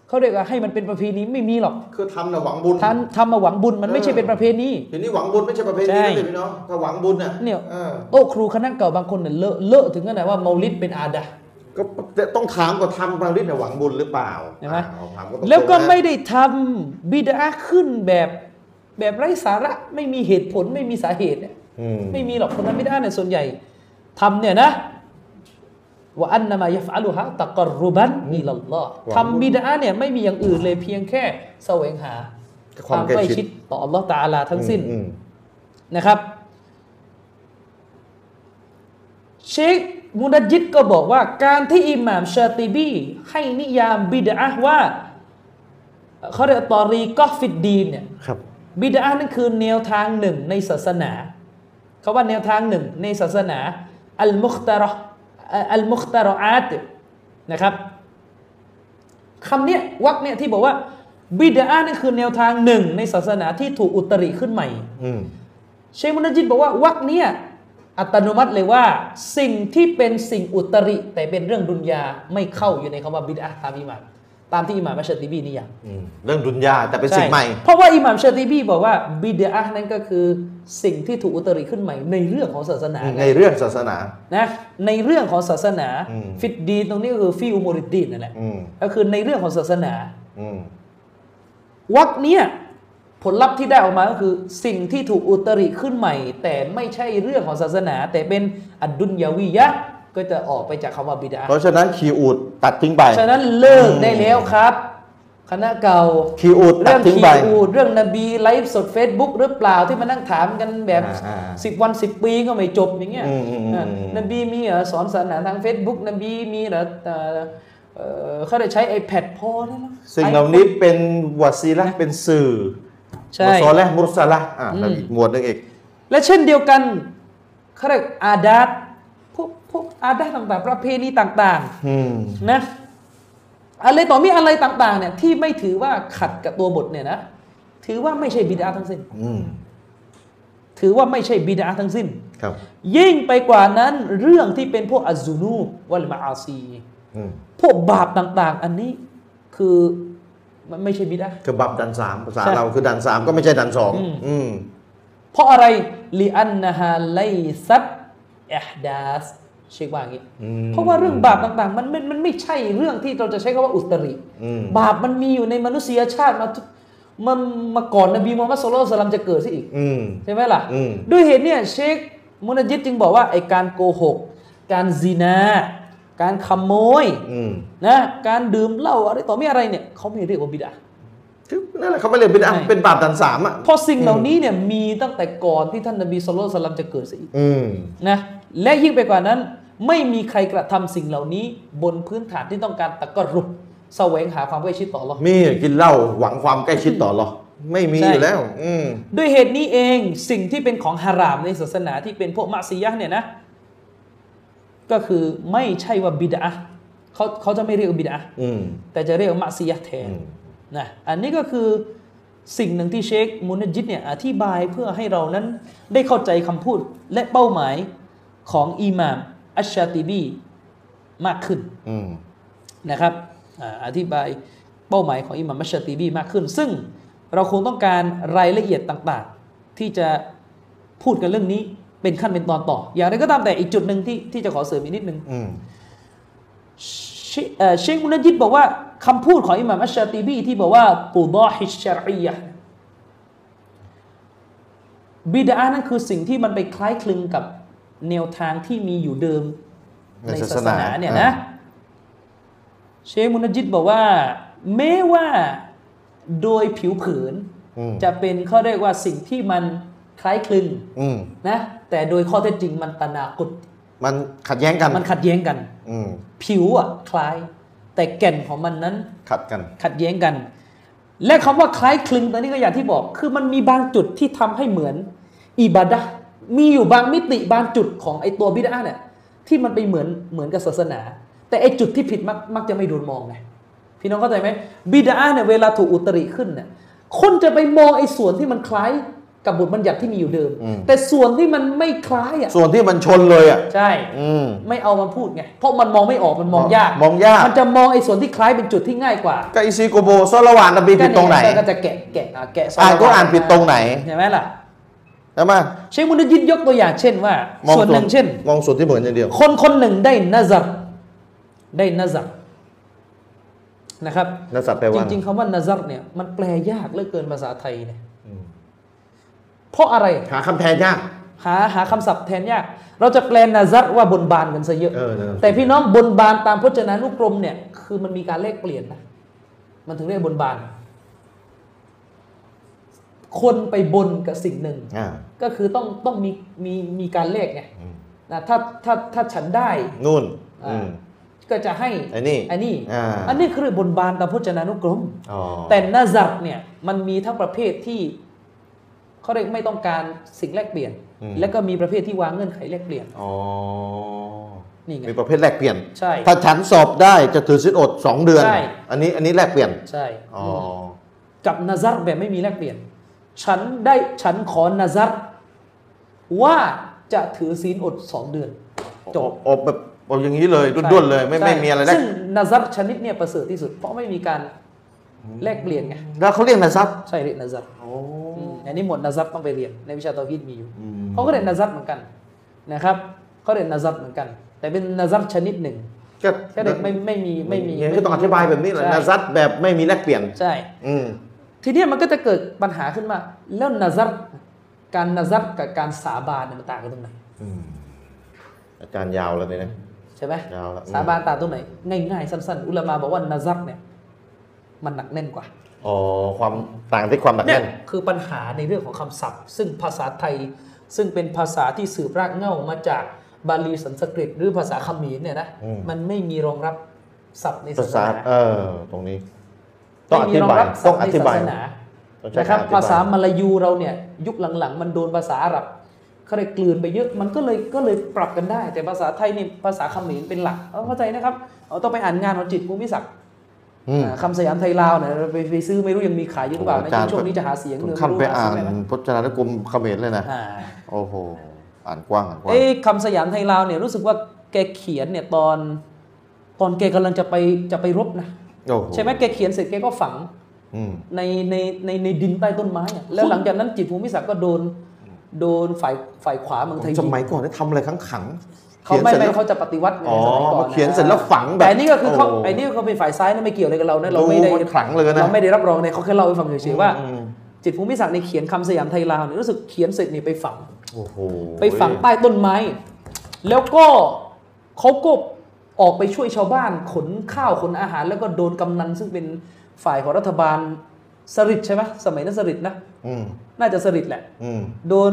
เขาเรียกว่าให้มันเป็นประเพณีไม่มีหรอก คือทำนะหวังบุญทำทำมาหวังบุญมันไม่ใช่เป็นประเพณีทีนี้หวังบุญไม่ใช่ประเพณีใช่นะพี่น้องถ้าหวังบุญน่ะเนี่ยออโต๊ะครูคณะเก่าบางคนเนี่ยเลอะเลอะถึงขนาดว่าเมาลิดเป็นอาดะห์ก็ต้องถามก่อนทำบางฤทธิ์เนี่ยหวังบุญหรือเปล่าเห็นไหมอ่าถามตรงๆแล้วก็นะไม่ได้ทำบิดาขึ้นแบบ แบบไร้สาระไม่มีเหตุผลไม่มีสาเหตุเนี่ยอืมไม่มีหรอกคนทำบิดาเนี่ยส่วนใหญ่ทำเนี่ยนะว่าอันนามายฟอัลุฮะตะกรรุบันอิลลอฮ์ทำบิดาเนี่ยไม่มีอย่างอื่นเลยเพียงแค่แสวงหา ความใกล้ชิดต่ออัลลอฮ์ตะอาลาทั้งสิ้นอืมนะครับ เชคมุนัจยิดก็บอกว่าการที่อิหม่ามชาติบีให้นิยามบิดาว่าเขาเรียกตอรีกอฟิดดีนเนี่ยครั บบิดานั่นคือแนวทางหนึ่งในศาสนาเขาว่าแนวทางหนึ่งในศาสนาอัลมุคตารออัลมุคตารออาตนะครับคำเนี้ยวักเนี่ยที่บอกว่าบิดานั่นคือแนวทางหนึ่งในศาสนาที่ถูกอุตริขึ้นใหม่อืมเชคมุนจิตบอกว่าวักเนี้ยอัตโนมัติเลยว่าสิ่งที่เป็นสิ่งอุตริ แต่เป็นเรื่องดุนยาไม่เข้าอยู่ในคำว่าบิดอะห์ตามอิหม่าม ตามที่อิหม่ามมัชติบีนิยามอืมเรื่องดุนยาแต่เป็นสิ่งช่ใหม่ เพราะว่าอิหม่ามชาติบีบอกว่าบิดอะห์นั้นก็คือสิ่งที่ถูกอุตริขึ้นใหม่ในเรื่องของศาสนา ในเรื่องศาสนานะในเรื่องของศาสนาอืมฟิดดีนตรงนี้ก็คือฟิอุมูริดดีนนั่นแหละอืมก็คือในเรื่องของศาสนาอืมวักเนี้ยผลลัพธ์ที่ได้ออกมาก็คือสิ่งที่ถูกอุตริขึ้นใหม่ แต่ไม่ใช่เรื่องของศาสนา แต่เป็นอัดดุนยาวิยะห์ ก็จะออกไปจากคำว่าบิดาเพราะฉะนั้นคีย์อูดตัดทิ้งไปฉะนั้นเลิกได้แล้วครับ คณะเก่าคีย์อูดตัเรื่ดองทิ้งขีไปอูดเรื่องนบีไลฟ์สด Facebook หรือเปล่าที่มานั่งถามกันแบบอ่าสิบวันสิบปีก็ไม่จบอย่างเงี้ยอืมอืมอืมอ่านบีมีเหรอสอนศาสนาทาง Facebook นบีมีเหรอเอ่อเอ่อเขาได้ใช้ iPad พอแล้วนะสิ่งเหล่านี้เป็นวาซีละห์เป็นสื่อใช่วะซอและห์มุรสละห์อ่าแล้วอีกหมวดหนึงอีกและเช่นเดียวกันเขาเรียกอาดาตพ วกพวกอาดาตต่างๆ ประเพณีต่างอืมๆนะอะไรต่อมีอะไรต่าง ๆ เนี่ย ที่ไม่ถือว่าขัดกับตัวบทเนี่ยนะถือว่าไม่ใช่บิดาทั้งสิ้นอืมถือว่าไม่ใช่บิดาทั้งสิ้นครับ ยิ่งไปกว่านั้น เรื่องที่เป็นพวกอัจญูนูบวัลมาอาซีอืมพวกบาปต่าง ๆ อันนี้คือมันไม่ใช่บิดาคือบับดันสามภาษาใช่เราคือดันสามก็ไม่ใช่ดันสองอืมอืมเพราะอะไรลิอันนะฮาไลซัตอิฮดาส เชคว่าอย่างนี้อืมเพราะว่าเรื่องบาปต่างๆมันมันมันไม่ใช่เรื่องที่เราจะใช้คำว่าอุตริอืมบาปมันมีอยู่ในมนุษยชาติมาทุกมันมาก่อนนบีมูฮัมมัดสุลลัลสลัมจะเกิดซะอีกอืมใช่ไหมล่ะอืมด้วยเหตุเนี่ยเชคมุนจิตจึงบอกว่าไอการโกหก การซินา การขโมยอืมนะการดื่มเหล้าอะไรต่อไม่อะไรเนี่ยเขาไม่เรียกว่าบิดาคือนั่นแหละเขาไม่เรียกเป็นอะใช่เป็นบาปดันสามอะเพราะสิ่งเหล่านี้เนี่ยมีตั้งแต่ก่อนที่ท่านนบีสุลต่านสลัมจะเกิดซะอีกอืมนะ และยิ่งไปกว่านั้น ไม่มีใครกระทำสิ่งเหล่านี้ บนพื้นฐานที่ต้องการตะกรุบแสวงหาความใกล้ชิดต่ออัลเลาะห์มีกินเหล้าหวังความใกล้ชิดต่อหรอไม่มีใช่อยู่แล้ว อืมด้วยเหตุนี้เองสิ่งที่เป็นของฮารามในศาสนาที่เป็นพวกมัซียะห์เนี่ยนะ ก็คือไม่ใช่ว่าบิดาเขาเขาจะไม่เรียกว่าบิดาอืมแต่จะเรียกว่ามัซียะห์แทนอืมนะอันนี้ก็คือสิ่งหนึ่งที่เชคมุนจิตเนี่ยอธิบายเพื่อให้เรานั้นได้เข้าใจคำพูดและเป้าหมาย ของอิหม่ามอัชชาติบีมากขึ้นอืมนะครับอ่าอธิบายเป้าหมายของอิหม่ามมัชชาตีบีมากขึ้น ซึ่งเราคงต้องการรายละเอียดต่างๆ ที่จะพูดกันเรื่องนี้เป็นขั้นเป็นตอนต่อ อย่างไรก็ตามแต่อีกจุดหนึ่งที่ที่จะขอเสริมอีกนิดนึงอืมเชเอ่อเชคมุนจิตบอกว่าคำพูดของอิหม่ามอัชชาตีบีที่บอกว่าตูดอฮิชชารียะห์บิดานั้นคือสิ่งที่มันไปคล้ายคลึงกับ แนวทางที่มีอยู่เดิมในในศาศาสสนานาเนี่ยอ่านะ เชคมุนจิตบอกว่า แม้ว่าโดยผิวเผินอืมจะเป็นเขาเรียกว่าสิ่งที่มันคล้ายคลึงอืมนะแต่โดยข้อเท็จจริงมันตนากุดมันขัดแย้งกันมันขัดแย้งกันอืมผิวอะคล้าย แต่แก่นของมันนั้น ขัดกัน ขัดแย้งกัน และคำว่าคล้ายคลึงตอนนี้ก็อย่างที่บอก คือมันมีบางจุดที่ทำให้เหมือนอิบาดะห์ มีอยู่บางมิติบางจุดของไอตัวบิดาเนี่ยที่มันไปเหมือนเหมือนกับศาสนา แต่ไอจุดที่ผิดมักมักจะไม่โดนมองไงพี่น้องเข้าใจไหมบิดาเนี่ยเวลาถูกอุตริขึ้นเนี่ยคนจะไปมองไอส่วนที่มันคล้ายกับบทบัญญัติที่มีอยู่เดิมอืมแต่ส่วนที่มันไม่คล้ายอะส่วนที่มันชนเลยอะใช่อืมไม่เอามาพูดไงเพราะมันมองไม่ออกมันมองยาก มองยากมันจะมองไอ้ส่วนที่คล้ายเป็นจุดที่ง่ายกว่าก็อิซิโกโบซอละหวานนบีผิดตรงไหนก็จะแกะแกะอะแกะอ่านก็อ่านผิดตรงไหนใช่ไหมล่ะ ใช่ไหมเชคมุนยินยกตัวอย่างเช่นว่ามองส่วนหนึ่งเช่น มองส่วนที่เหมือนอย่างเดียว คนคนหนึ่งได้นาซัรได้นาซัรนะครับนักสัตว์แปลจว่าริงๆคำว่านาซัรเนี่ยมันแปลยากเหลือเกินภาษาไทยเนี่ยเพราะอะไรหาคำแทนยากหาหาคำศัพท์แทนยาก เราจะแปลนาซัรว่าบนบานกันซะเยอะเออเออแต่พี่น้องบนบานตามพจนานุกรมเนี่ย คือมันมีการเลขเปลี่ยนนะ มันถึงเรียกบนบาน คนไปบนกับสิ่งหนึ่งอ่าก็คือต้องต้องมีมีมีการเลขไงนะถ้าถ้าถ้าฉันได้นู่นอ่าอืมก็จะให้ไอ้นี่ไอ้นี่อ่าอันนี้คือบนบานตามพจนานุกรมอ๋อแต่นาซัรเนี่ยมันมีทั้งประเภทที่เขาเรียกไม่ต้องการสิ่งแลกเปลี่ยน และก็มีประเภทที่วางเงื่อนไขแลกเปลี่ยนอ๋อนี่ไงมีประเภทแลกเปลี่ยนใช่ถ้าฉันสอบได้จะถือสินอดสองเดือนใช่อันนี้อันนี้แลกเปลี่ยนใช่อ๋อกับนาซัรแบบไม่มีแลกเปลี่ยน ฉันได้ฉันขอนาซัรว่าจะถือศีลอดสองเดือนจบอบแบบอบอย่างนี้เลยด้วนๆเลยไม่ใช่ไม่มีอะไรแลกซึ่งนาซัรชนิดเนี่ยประเสริฐที่สุด เพราะไม่มีการแลกเปลี่ยนไงแล้วเขาเรียกนะซับใช่เรียกนาซัรโอ้อืมอันนี้หมวดนาซัรต้องไปเรียนในวิชาเตาฮีดมีอยู่อืมเขาก็เรียนนาซัรเหมือนกันนะครับเขาเรียนนาซัรเหมือนกัน แต่เป็นนาซัรชนิดหนึ่งก็แค่เด็กไม่ไม่มีไม่มีเนี่ยก็ต้องอธิบายแบบนี้แหละใช่นะซัดแบบไม่มีแลกเปลี่ยนใช่ อืม ทีเนี้ยมันก็จะเกิดปัญหาขึ้นมาแล้วนาซัรการนาซัรกับการสาบานเนี่ยมันต่างกันตรงไหนอาจารย์ยาวแล้วเนี่ยนะใช่ไหมยาวละสาบานต่างตรงไหน ง่ายๆสั้นๆ อุลามาบอกว่านาซัรเนี่ย มันหนักแน่นกว่าอ๋อความต่างที่ความหนักเนี่ยแน่นคือปัญหาในเรื่องของคำศัพท์ ซึ่งภาษาไทยซึ่งเป็นภาษาที่สืบรากเหง้ามาจากบาลีสันสกฤตหรือภาษาเขมรเนี่ยนะมันไม่มีรองรับศัพท์ในภาศาสษานาเออตรงนี้ ต้องอไม่มีธิรองบายรับศัต้พองท์อในธิศาบายสนาต้องใช้นะครับกอธิภาษาบยมาลายูเราเนี่ยยุคหลังๆ มันโดนภาษาอาหรับเขาเลยกลืนไปเยอะมันก็เลยก็เลยปรับกันได้ แต่ภาษาไทยนี่ภาษาเขมรเป็นหลักเอาเข้าใจนะครับเอาต้องไปอ่านงานของจิตภูมิศักดิ์อืมอ่าคำสยามไทยลาวเนี่ยไปไปซื้อไม่รู้ยังมีขายอยู่หรือเปล่าโอ้ในอาจารย์ช่วงนี้จะหาเสียงถึหรืงอขั้นไปม่รู้อ่านหเสียงหมพจนานุกรมเขมรเลยนะอ่าโอ้โหอ่านกว้างอ่านกว้างเอ้คำสยามไทยลาวเนี่ยรู้สึกว่าแกเขียนเนี่ยตอน ตอนแกกำลังจะไปจะไปรบนะโอ้โห ใช่ไหมแกเขียนเสร็จแกก็ฝังอืมในในในในดินใต้ต้นไม้อะแล้วหลังจากนั้นจิตรภูมิศักดิ์ก็โดน โดนฝ่ายฝ่ายขวาเมืองไทยสยิงมัยก่อนได้ทำอะไรขังขังๆเขาขียนไม่สร็จไม่แล้วเขาจะปฏิวัติไงอ๋อสมัยก่อนมาเขียนเสร็จแล้วฝังแบบแต่อันนี่ก็คือเขาโอ้ไอ้นี่เขาเป็นฝ่ายซ้ายนะไม่เกี่ยวอะไรกับเรานะเราไม่ได้ดูมันขลังเลยนะเราไม่ได้รับรองเนี่ยเขาแค่เล่าให้ฟังเฉยๆว่าอืมจิตรภูมิศักดิ์ในเขียนคำสยามไทยลาวเนี่ยรู้สึกเขียนเสร็จนี่ไปฝังโอ้โหไปฝังใต้ต้นไม้ แล้วก็เขาก็ ออกไปช่วยชาวบ้านขนข้าวขนอาหาร แล้วก็โดนกำนันซึ่งเป็นฝ่ายของรัฐบาลสริดใช่ไหมสมัยนั้นสริดนะอืมน่าจะสริดแหละอืมโดน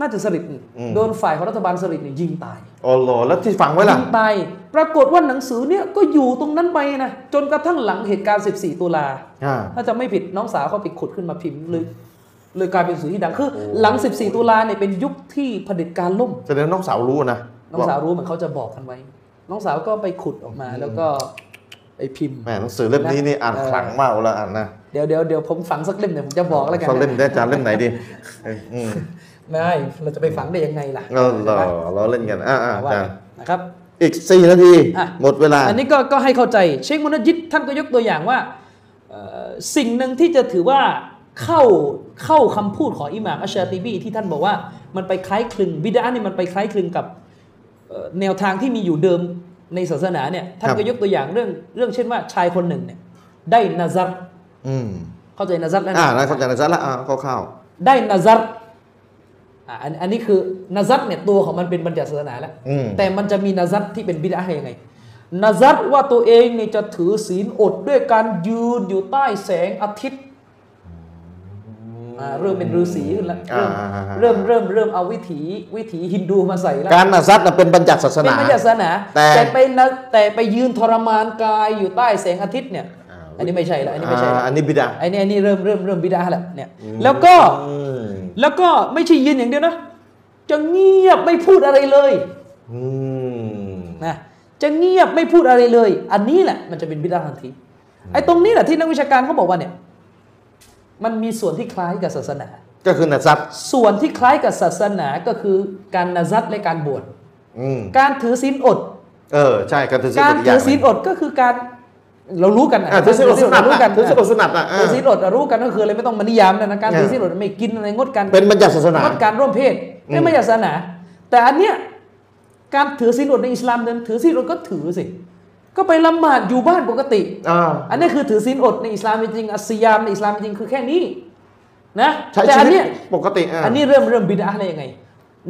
น่าจะสริดอืมโดนฝ่ายของรัฐบาลสริดเนี่ยยิงตายอ๋อเหรอแล้วที่ฝังไว้ล่ะยิงตายปรากฏว่าหนังสือเนี่ยก็อยู่ตรงนั้นไปนะจนกระทั่งหลังเหตุการณ์ 14 ตุลาอ่าถ้าจะไม่ผิดน้องสาวเขาไปขุดขึ้นมาพิมพ์เลยเลยกลายเป็นหนังสือที่ดังคือ หลัง 14 ตุลาเนี่ยเป็นยุคที่เผด็จการล่มแสดงว่าน้องสาวรู้นะน้องสาวรู้เหมือนเขาจะบอกกันไว้ น้องสาวก็ไปขุดออกมาแล้วก็ไปพิมพ์แหมหนังสือเล่มนี้นี่อ่านเออขลังมากเวลาอ่านนะเดี๋ยวเดี๋ยวเดี๋ยวผมฝังสักเล่มเดี๋ยวผมจะบอกแล้วกันเขาเล่มได้อาจารย์เล่มไหนดีเอออืมไม่เราจะไปฝังได้ยังไงล่ะเออเหรอเราเล่นกันอ่าอ่าอาว่าจารย์นะครับอีกสี่นาทีอะหมดเวลา อันนี้ก็ก็ให้เข้าใจ เชคมุนยิดท่านก็ยกตัวอย่างว่าเอ่อสิ่งหนึ่งที่จะถือว่าเข้าเข้าคำพูดของอิหม่ามอัชชาติบีที่ท่านบอกว่ามันไปคล้ายคลึงบิดานี่มันไปคล้ายคลึงกับเอ่อ แนวทางที่มีอยู่เดิมในศาสนาเนี่ยท่านครับก็ยกตัวอย่างเรื่องเรื่องเช่นว่าชายคนหนึ่งเนี่ยได้นาซัรอืมเข้าใจนาซัรแล้วอ่านะนะเข้าใจนะจ๊ะละอ่าคร่าวได้นาซัรอะอันอันนี้คือนาซัรเนี่ยตัวของมันเป็นบัญญัติศาสนาแล้วๆอืมแต่มันจะมีนาซัรที่เป็นบิดายังไงนาซัดว่าตัวเองเนี่ยจะถือศีลอดด้วยการยืนอยู่ใต้แสงอาทิตย์อ่า เริ่มเป็นฤาษีขึ้นแล้วเริ่มอ่าเริ่มเริ่มเริ่มเอาวิถีวิถีฮินดูมาใส่แล้วการนาซัดน่ะเป็นบัญญัติศาสเป็นนาไม่ใช่ศาสนาแต่แต่ไปนะแต่ไปยืนทรมานกายอยู่ใต้แสงอาทิตย์เนี่ยอ่าอันนี้ไม่ใช่ละอันนี้ไม่ใช่ละอ่าอันนี้บิดาไอ้นี่อันนี้เริ่มเริ่มเริ่มบิดาแล้วเนี่ยแล้วก็อืมแล้วก็ไม่ใช่ยืนอย่างเดียวนะจะเงียบไม่พูดอะไรเลยอืมนะจะเงียบไม่พูดอะไรเลย อันนี้แหละมันจะเป็นบิดาทันทีไอ้ตรงนี้แหละที่นักวิชาการเขาบอกว่าเนี่ย มันมีส่วนที่คล้ายกับศาสนา ก็คือนาซัดส่วนที่คล้ายกับศาสนาก็คือการนาซัดและการบวชอืมการถือศีลอด เออใช่การถือศีลการกถืย่องศีลอดก็คือการเรารู้กันนะอะถือศีลอดสุนัตรู้อะกันถือศีลอดสุนัตอะถือศีลอดรู้กันก็คืออะไรไม่ต้องมานิยามเลยนะการถือศีลอดไม่กินอะไรงดการเป็นบัญญัติศาสนางดการร่วมเพศไม่ไม่ใช่ศาสนา แต่อันเนี้ยการถือศีลอดในอิสลามเดินถือศีลอดก็ถือสิ ก็ไปละหมาดอยู่บ้านปกติอ่าอันนี้คือถือศีลอดในอิสลามจริงๆอัสซิยามในอิสลามจริงๆคือแค่นี้นะใช้แต่ชีอันวิเนี้ตยปกติอะอันนี้เริ่มเริ่มบิดาอะไรยังไง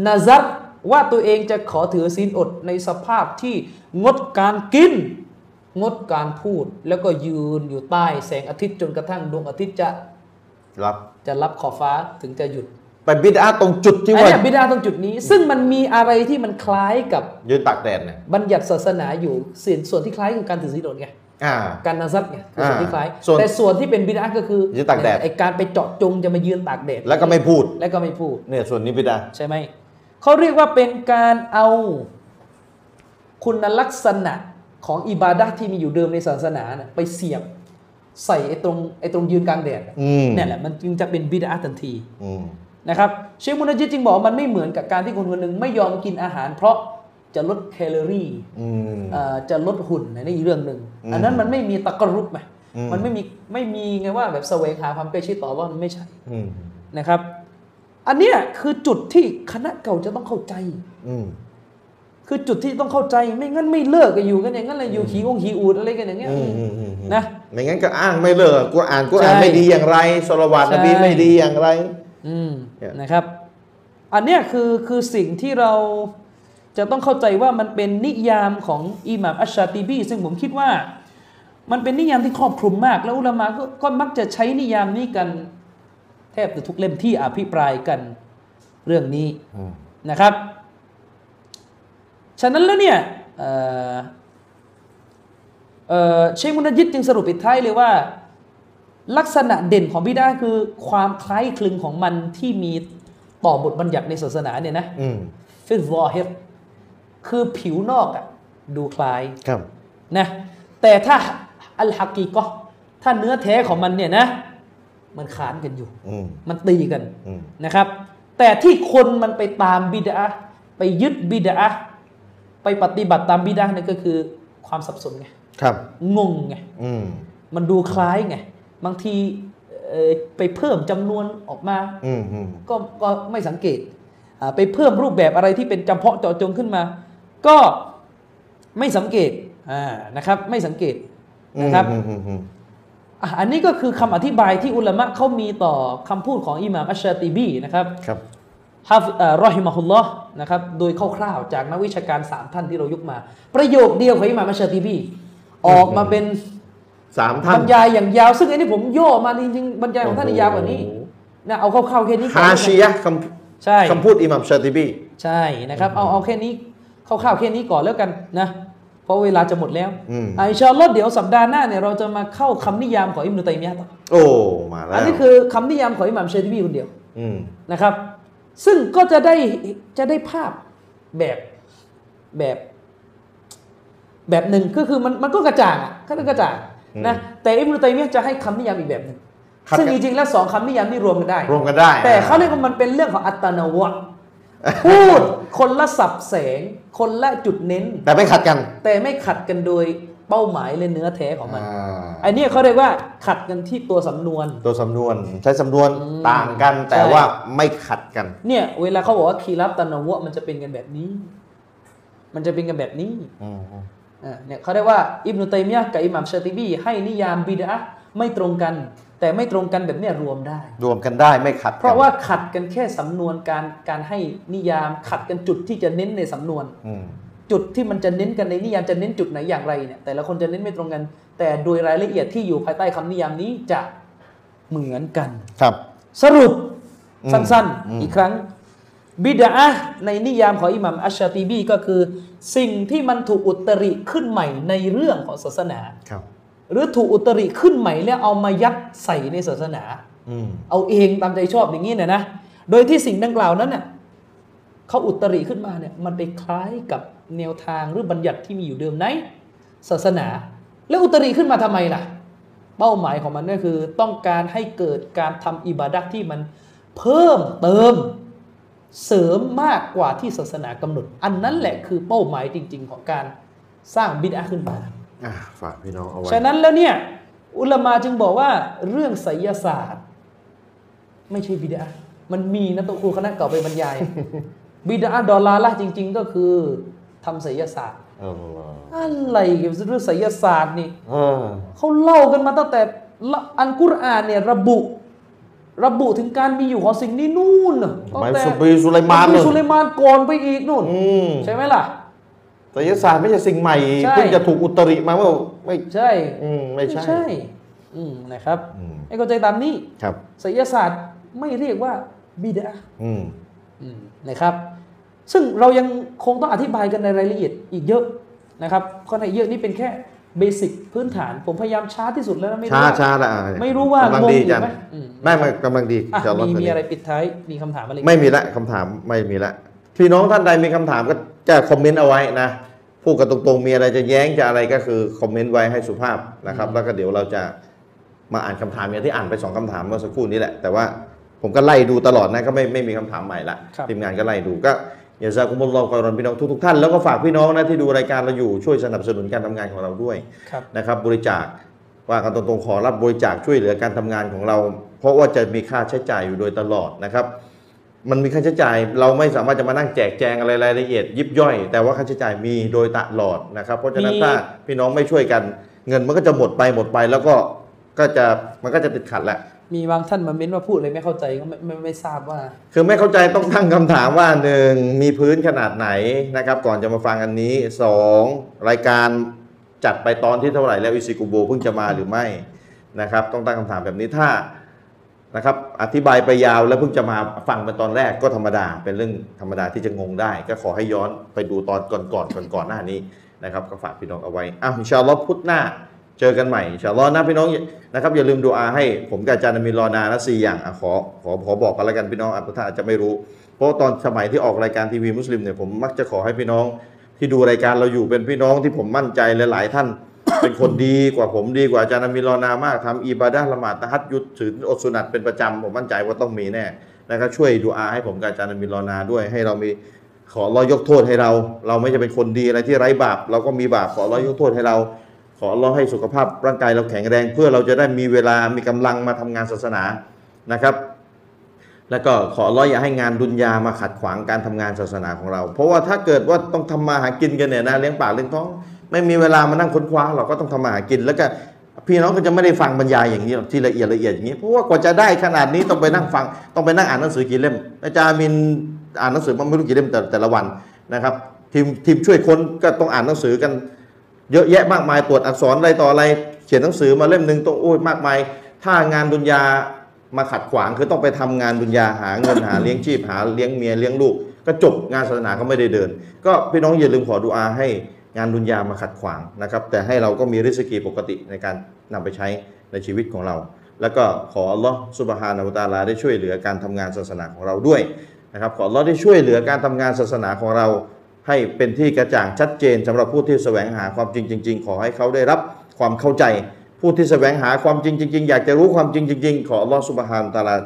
นาซัดว่าตัวเองจะขอถือศีลอดในสภาพที่งดการกิน งดการพูดแล้วก็ยืนอยู่ใต้แสงอาทิตย์จนกระทั่งดวงอาทิตย์จะรับจะรับขอบฟ้าถึงจะหยุด ไปบิดาตรงจุดที่อันว่าเนี้ยบิดาตรงจุดนี้ ซึ่งมันมีอะไรที่มันคล้ายกับยืนตากแดดเนี่ยบัญญัติศาสนาอยู่ส่วนส่วนที่คล้ายคือการถือศีลอดไงอ่าการนาซัดไงคือส่วนที่คล้ายส่วนแต่ส่วนที่เป็นบิดาก็คือยืนตากแดดไอการไปเจาะจงจะมายืนตากแดดแล้วก็ไม่พูดแล้วก็ไม่พูดเนี่ยส่วนนี้บิดาใช่ไหมเขาเรียกว่าเป็นการเอาคุณลักษณะของอิบาดะห์ที่มีอยู่เดิมในศาสนาน่ะไปเสียบใส่ไอ้ตรงไอ้ตรงยืนกลางแดดน่ะอืมเนี่ยแหละมันจึงจะเป็นบิดาทันทีอืม นะครับเชคมุนจิตจึงบอกว่ามันไม่เหมือนกับการที่คนคนหนึ่งไม่ยอมกินอาหาร เพราะจะลดแคลอรี่อืมเอ่อจะลดหุ่นในนี่อีกเรื่องหนึ่งอืมอันนั้นมันไม่มีตะกรุบไหมอืมมันไม่มีไม่มีไงว่าแบบแสวงหาความใกล้ชิดต่อว่ามันไม่ใช่อืมนะครับ อันเนี้ยคือจุดที่คณะเก่าจะต้องเข้าใจอืมคือจุดที่ต้องเข้าใจไม่งั้นไม่เลิกกันอยู่กันอย่างนั้นเลยอยู่ขีองขีอูดอะไรกันอย่างเงี้ยอืมอืมอืมนะไม่งั้นก็อ้างไม่เลิกกูอ่านกูอ่านใช่ไม่ดีอย่างไรสลวาตนบีใช่ไม่ดีอย่างไรอืมเนี่ยนะครับ อันเนี้ยคือคือสิ่งที่เราจะต้องเข้าใจว่ามันเป็นนิยามของอิหม่ามอัชชาติบีซึ่งผมคิดว่า มันเป็นนิยามที่ครอบคลุมมาก แล้วอุลามะก็ก็มักจะใช้นิยามนี้กัน แทบจะทุกเล่มที่อภิปรายกันเรื่องนี้อืมนะครับ ฉะนั้นแล้วเนี่ยเอ่อเอ่อเชคมุนยิดจึงสรุปปิดท้ายเลยว่า ลักษณะเด่นของบิดาคือความคล้ายคลึงของมันที่มีต่อบทบัญญัติในศาสนาเนี่ยนะอืมฟิซอฮิรคือผิวนอกอะดูคล้ายครับนะแต่ถ้าอัลฮักกีก็ถ้าเนื้อแท้ของมันเนี่ยนะ มันขานกันอยู่อืมมันตีกันอืมนะครับ แต่ที่คนมันไปตามบิดาไปยึดบิดาไปปฏิบัติตามบิดาเนี่ยก็คือความสับสนไงครับงงไงอืมมันดูคล้ายไง บางทีเอ่อไปเพิ่มจำนวนออกมาอืมอืมก็ก็ไม่สังเกตอ่าไปเพิ่มรูปแบบอะไรที่เป็นจำเพาะเจาะจงขึ้นมา ก็ไม่สังเกตอ่านะครับ ไม่สังเกตนะครับอืมอืมอืมอะอันนี้ก็คือคำอธิบายที่อุลามะเขามีต่อคำพูดของอิหม่ามอัชชาติบีนะครับครับฮาฟเอ่อรอฮิมะฮุลลอฮ์นะครับโดยคร่าวๆจากนักวิชาการสามท่านที่เรายกมา ประโยคเดียวของอิหม่ามอัชชาติบีออกมาเป็น สามบท่ารนยายอย่างยาว ซึ่งอันนี้ผมย่อมาจริงๆบรรยายของท่านนี่ยาวกว่านี้โอ้โหนะเอาคร่าวๆแค่นี้ก่อนฮาชียะห์คใช่ำคำพูดอิหมัมชาติบีใช่นะครับเอาเอาแค่นี้คร่าวๆแค่นี้ก่อนแล้วกันนะเพราะเวลาจะหมดแล้วอืมอะอินชาอัลลอฮ์เดี๋ยวสัปดาห์หน้าเนี่ยเราจะมาเข้าคำนิยามของอิบนุตัยมียะห์ต่อโอ้มาแล้วอันนี้คือคำนิยามของอิหม่ามเชติบีคนเดียวอืมนะครับ ซึ่งก็จะได้จะได้ภาพแบบแบบ แบบหนึ่งก็คือมันมันก็กระจ่างอะก็กระจ่าง นะแต่อิบนุตัยมียะห์จะให้คำนิยามอีกแบบหนึ่งครับซึ่งจริงๆแล้วสองคำนิยามนี่รวมกันได้ รวมกันได้ แต่เขาเรียกว่ามันเป็นเรื่องของอัตนาวะพูดคนละสับแสง คนละจุดเน้น แต่ไม่ขัดกัน แต่ไม่ขัดกันโดยเป้าหมายและเนื้อแท้ของมันอ่าอันนี้เขาเรียกว่าขัดกันที่ตัวสำนวน ตัวสำนวนใช้สำนวนอืมต่างกัน แต่ใช่ว่าไม่ขัดกัน เนี่ยเวลาเขาบอกว่าคีรับตันาวะมันจะเป็นกันแบบนี้ มันจะเป็นกันแบบนี้อืมอ่า เนี่ยเขาเรียกว่าอิบนุตัยมียะห์กับอิหม่ามชาติบีให้นิยามบิดอะห์ไม่ตรงกัน แต่ไม่ตรงกันแบบเนี้ยรวมได้ รวมกันได้ไม่ขัดกันเพราะว่าขัดกันแค่สำนวนการการให้นิยามขัดกันจุดที่จะเน้นในสำนวนอืมจุดที่มันจะเน้นกันในนิยามจะเน้นจุดไหนอย่างไรเนี่ยแต่ละคนจะเน้นไม่ตรงกัน แต่โดยรายละเอียดที่อยู่ภายใต้คำนิยามนี้จะเหมือนกันครับ สรุปอืมสั้นอืมๆอีกครั้ง บิดาในนิยามของอิหมัมอัชชาติบีก็คือ สิ่งที่มันถูกอุตริขึ้นใหม่ในเรื่องของศาสนาครับหรือถูกอุตริขึ้นใหม่แล้วเอามายัดใส่ในศาสนาอืมเอาเองตามใจชอบอย่างนี้เนี่ยนะโดยที่สิ่งดังกล่าวนั้นน่ะเขาอุตริขึ้นมาเนี่ยมันไปคล้ายกับแนวทางหรือบัญญัติที่มีอยู่เดิมในศาสนา แล้วอุตริขึ้นมาทำไมล่ะ เป้าหมายของมันก็คือต้องการให้เกิดการทำอิบาดะห์ที่มันเพิ่มเติม เสริมมากกว่าที่ศาสนากำหนด อันนั้นแหละคือเป้าหมายจริง ๆ ของการสร้างบิดอะห์ขึ้นมาอะฝากพี่น้องเอาไว้ ฉะนั้นแล้วเนี่ยอุลามาจึงบอกว่าเรื่องไสยศาสตร์ ไม่ใช่บิดามันมีนะตัวครูคณะเก่าไปบรรยาย บิดาดอลลาร์ละจริง ๆ ก็คือทำไสยศาสตร์อัลลอฮ์อะไรเกี่ยวกับเรื่องไสยศาสตร์นี่เออเขาเล่ากันมาตั้งแต่ละอันกุรอานเนี่ยระบุ ระบุถึงการมีอยู่ของสิ่งนี้นู่นน่ะตั้งหมายแต่สุบีสุไลมานนเลบียสุไลมานก่อนไปอีกนู่นอืมใช่ไหมล่ะไสยศาสตร์ไม่ใช่สิ่งใหม่ใช่เพิ่งจะถูกอุตริมาเมื่อไม่ใช่อืมไม่ใช่อืมนะครับอืมให้เข้าใจตามนี้ครับไสยศาสตร์ไม่เรียกว่าบิดาอืมนะครับ ซึ่งเรายังคงต้องอธิบายกันในรายละเอียดอีกเยอะนะครับข้อในเยอะนี่เป็นแค่ เบสิกพื้นฐานผมพยายามช้าที่สุดแล้วนะไม่รู้ช้าว่าช้าละอะไม่รู้ว่ากำลังงงดีอยู่จันไหมอืมไม่ไม่กำลังดีอะจะลดมีกว่ามีนี้อะไรปิดท้ายมีคำถามอะไรอีกไม่มีละคำถามไม่มีละพี่น้องท่านใดมีคำถามก็จะคอมเมนต์เอาไว้นะพูดกันตรงๆมีอะไรจะแย้งจะอะไรก็คือคอมเมนต์ไว้ให้สุภาพนะครับ แล้วก็เดี๋ยวเราจะมาอ่านคำถามอย่างที่อ่านไปสองคำถามเมื่อสักครู่นี้แหละแต่ว่าผมก็ไล่ดูตลอดนะก็ไม่ไม่มีคำถามใหม่ละครับทีมงานก็ไล่ดูก็อ ย่าซากุมุลลอฮ์กอรอนพี่น้องทุกๆท่านแล้วก็ฝากพี่น้องนะที่ดูรายการเราอยู่ช่วยสนับสนุนการทำงานของเราด้วยครับนะครับบริจาคว่ากันตรงๆขอรับบริจาคช่วยเหลือการทำงานของเรา เพราะว่าจะมีค่าใช้จ่ายอยู่โดยตลอดนะครับ มันมีค่าใช้จ่ายเราไม่สามารถจะมานั่งแจกแจงอะไรรายละเอียด ยิบย่อย แต่ว่าค่าใช้จ่ายมีโดยตลอดนะครับ เพราะฉะนั้นมีถ้าพี่น้องไม่ช่วยกัน เงินมันก็จะหมดไปหมดไปแล้วก็ก็จะมันก็จะติดขัดแหละ มีบางท่านมาเม้นว่าพูดอะไรไม่เข้าใจก็ไม่ไม่ไม่ทราบว่า คือไม่เข้าใจต้องตั้งคำถามว่าหนึ่งมีพื้นขนาดไหนนะครับ ก่อนจะมาฟังอันนี้สองรายการจัดไปตอนที่เท่าไหร่แล้วอิซิกุโบเพิ่งจะมาหรือไม่นะครับ ต้องตั้งคำถามแบบนี้ถ้านะครับอธิบายไปยาวแล้วเพิ่งจะมาฟังเป็นตอนแรกก็ธรรมดาเป็นเรื่องธรรมดาที่จะงงได้ ก็ขอให้ย้อนไปดูตอนก่อนก่อนก่อนก่อนๆหน้านี้นะครับ ก็ฝากพี่น้องเอาไว้อ้าวชาอัลอพุทธหน้า เจอกันใหม่ชาลอนะพี่น้องนะครับอย่าลืมดูอาให้ผมกับอาจารย์อามีรอนานะสี่อย่างอขอขอขอบอกกันแล้วกันพี่น้องอานอาจจะไม่รู้ เพราะตอนสมัยที่ออกรายการทีวีมุสลิมเนี่ยผมมักจะขอให้พี่น้องที่ดูรายการเราอยู่เป็นพี่น้องที่ผมมั่นใจหลาย ๆ ท่าน เป็นคนดีกว่าผมดีกว่าอาจารย์อามีรอนามากทำอิบาดะละหมาดตะฮัดยุดถืออดสุนัตเป็นประจำผมมั่นใจว่าต้องมีแน่นะครับช่วยดูอาให้ผมกับอาจารย์อามีรอนาด้วยให้เรามีขอรอยยกโทษให้เรา เราไม่จะเป็นคนดีอะไรที่ไร้บาปเราก็มีบาปขอรอยยกโทษให้เรา ขอร้องให้สุขภาพร่างกายเราแข็งแรง เพื่อเราจะได้มีเวลามีกำลังมาทำงานศาสนานะครับ แล้วก็ขอร้อยอย่าให้งานดุนยามาขัดขวางการทำงานศาสนาของเรา เพราะว่าถ้าเกิดว่าต้องทำมาหากินกันเนี่ยนะเลี้ยงปากเลี้ยงท้อง ไม่มีเวลามานั่งค้นคว้า เราก็ต้องทำมาหากิน แล้วก็พี่น้องก็จะไม่ได้ฟังบรรยายอย่างนี้ที่ละเอียดละเอียดอย่างนี้เพราะว่ากว่าจะได้ขนาดนี้ต้องไปนั่งฟังต้องไปนั่งอ่านหนังสือกี่เล่มอาจารย์มินอ่านหนังสือมาไม่รู้กี่เล่มแต่แต่ละวันนะครับทีมทีมช่วยค้นก็ต้องอ่านหนังสือกัน เยอะแยะมากมายตรวจอักษรอะไรต่ออะไร เขียนหนังสือมาเล่มหนึ่งต้องโอ้ยมากมาย ถ้างานดุนยามาขัดขวางคือต้องไปทำงานดุนยาหาเงินหาเลี้ยงชีพหาเลี้ยงเมียเลี้ยงลูก ก็จบงานศาสนาก็ไม่ได้เดิน ก็พี่น้องอย่าลืมขอดุอาให้งานดุนยามาขัดขวางนะครับแต่ให้เราก็มีริสกีปกติในการนำไปใช้ในชีวิตของเรา แล้วก็ขออัลลอฮ์สุบฮานาอูตาลาได้ช่วยเหลือการทำงานศาสนาของเราด้วยนะครับขออัลลอฮ์ได้ช่วยเหลือการทำงานศาสนาของเรา ให้เป็นที่กระจ่างชัดเจนสำหรับผู้ที่แสวงหาความจริงจริง ๆ ขอให้เขาได้รับความเข้าใจ ผู้ที่แสวงหาความจริงจริงๆอยากจะรู้ความจริงจริงๆขออัลลอฮ์สุบฮานตะอาลา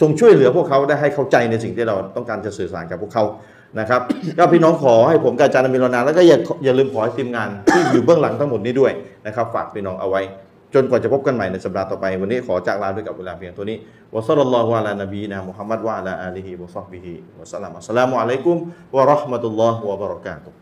ทรงช่วยเหลือพวกเขาได้ให้เข้าใจในสิ่งที่เราต้องการจะสื่อสารกับพวกเขานะครับก็พี่น้องขอให้ผมกาจารย์มิรนาแล้วก็อย่าอย่าลืมขอให้ทีมงานที่อยู่เบื้องหลังทั้งหมดนี้ด้วยนะครับ ฝากพี่น้องเอาไว้ จนกว่าจะพบกันใหม่ในสัปดาห์ต่อไป วันนี้ขอจากลาด้วยกับเวลาเพียงตัวนี้วะซัลลัลลอฮุอะลานบีนะมุฮัมมัดวะอะลาอาลีฮิวะซอฮบิฮิวะสัลลัมอัสสลามุอะลัยกุมวะเราะห์มะตุลลอฮ์วะบะเราะกาตุฮ์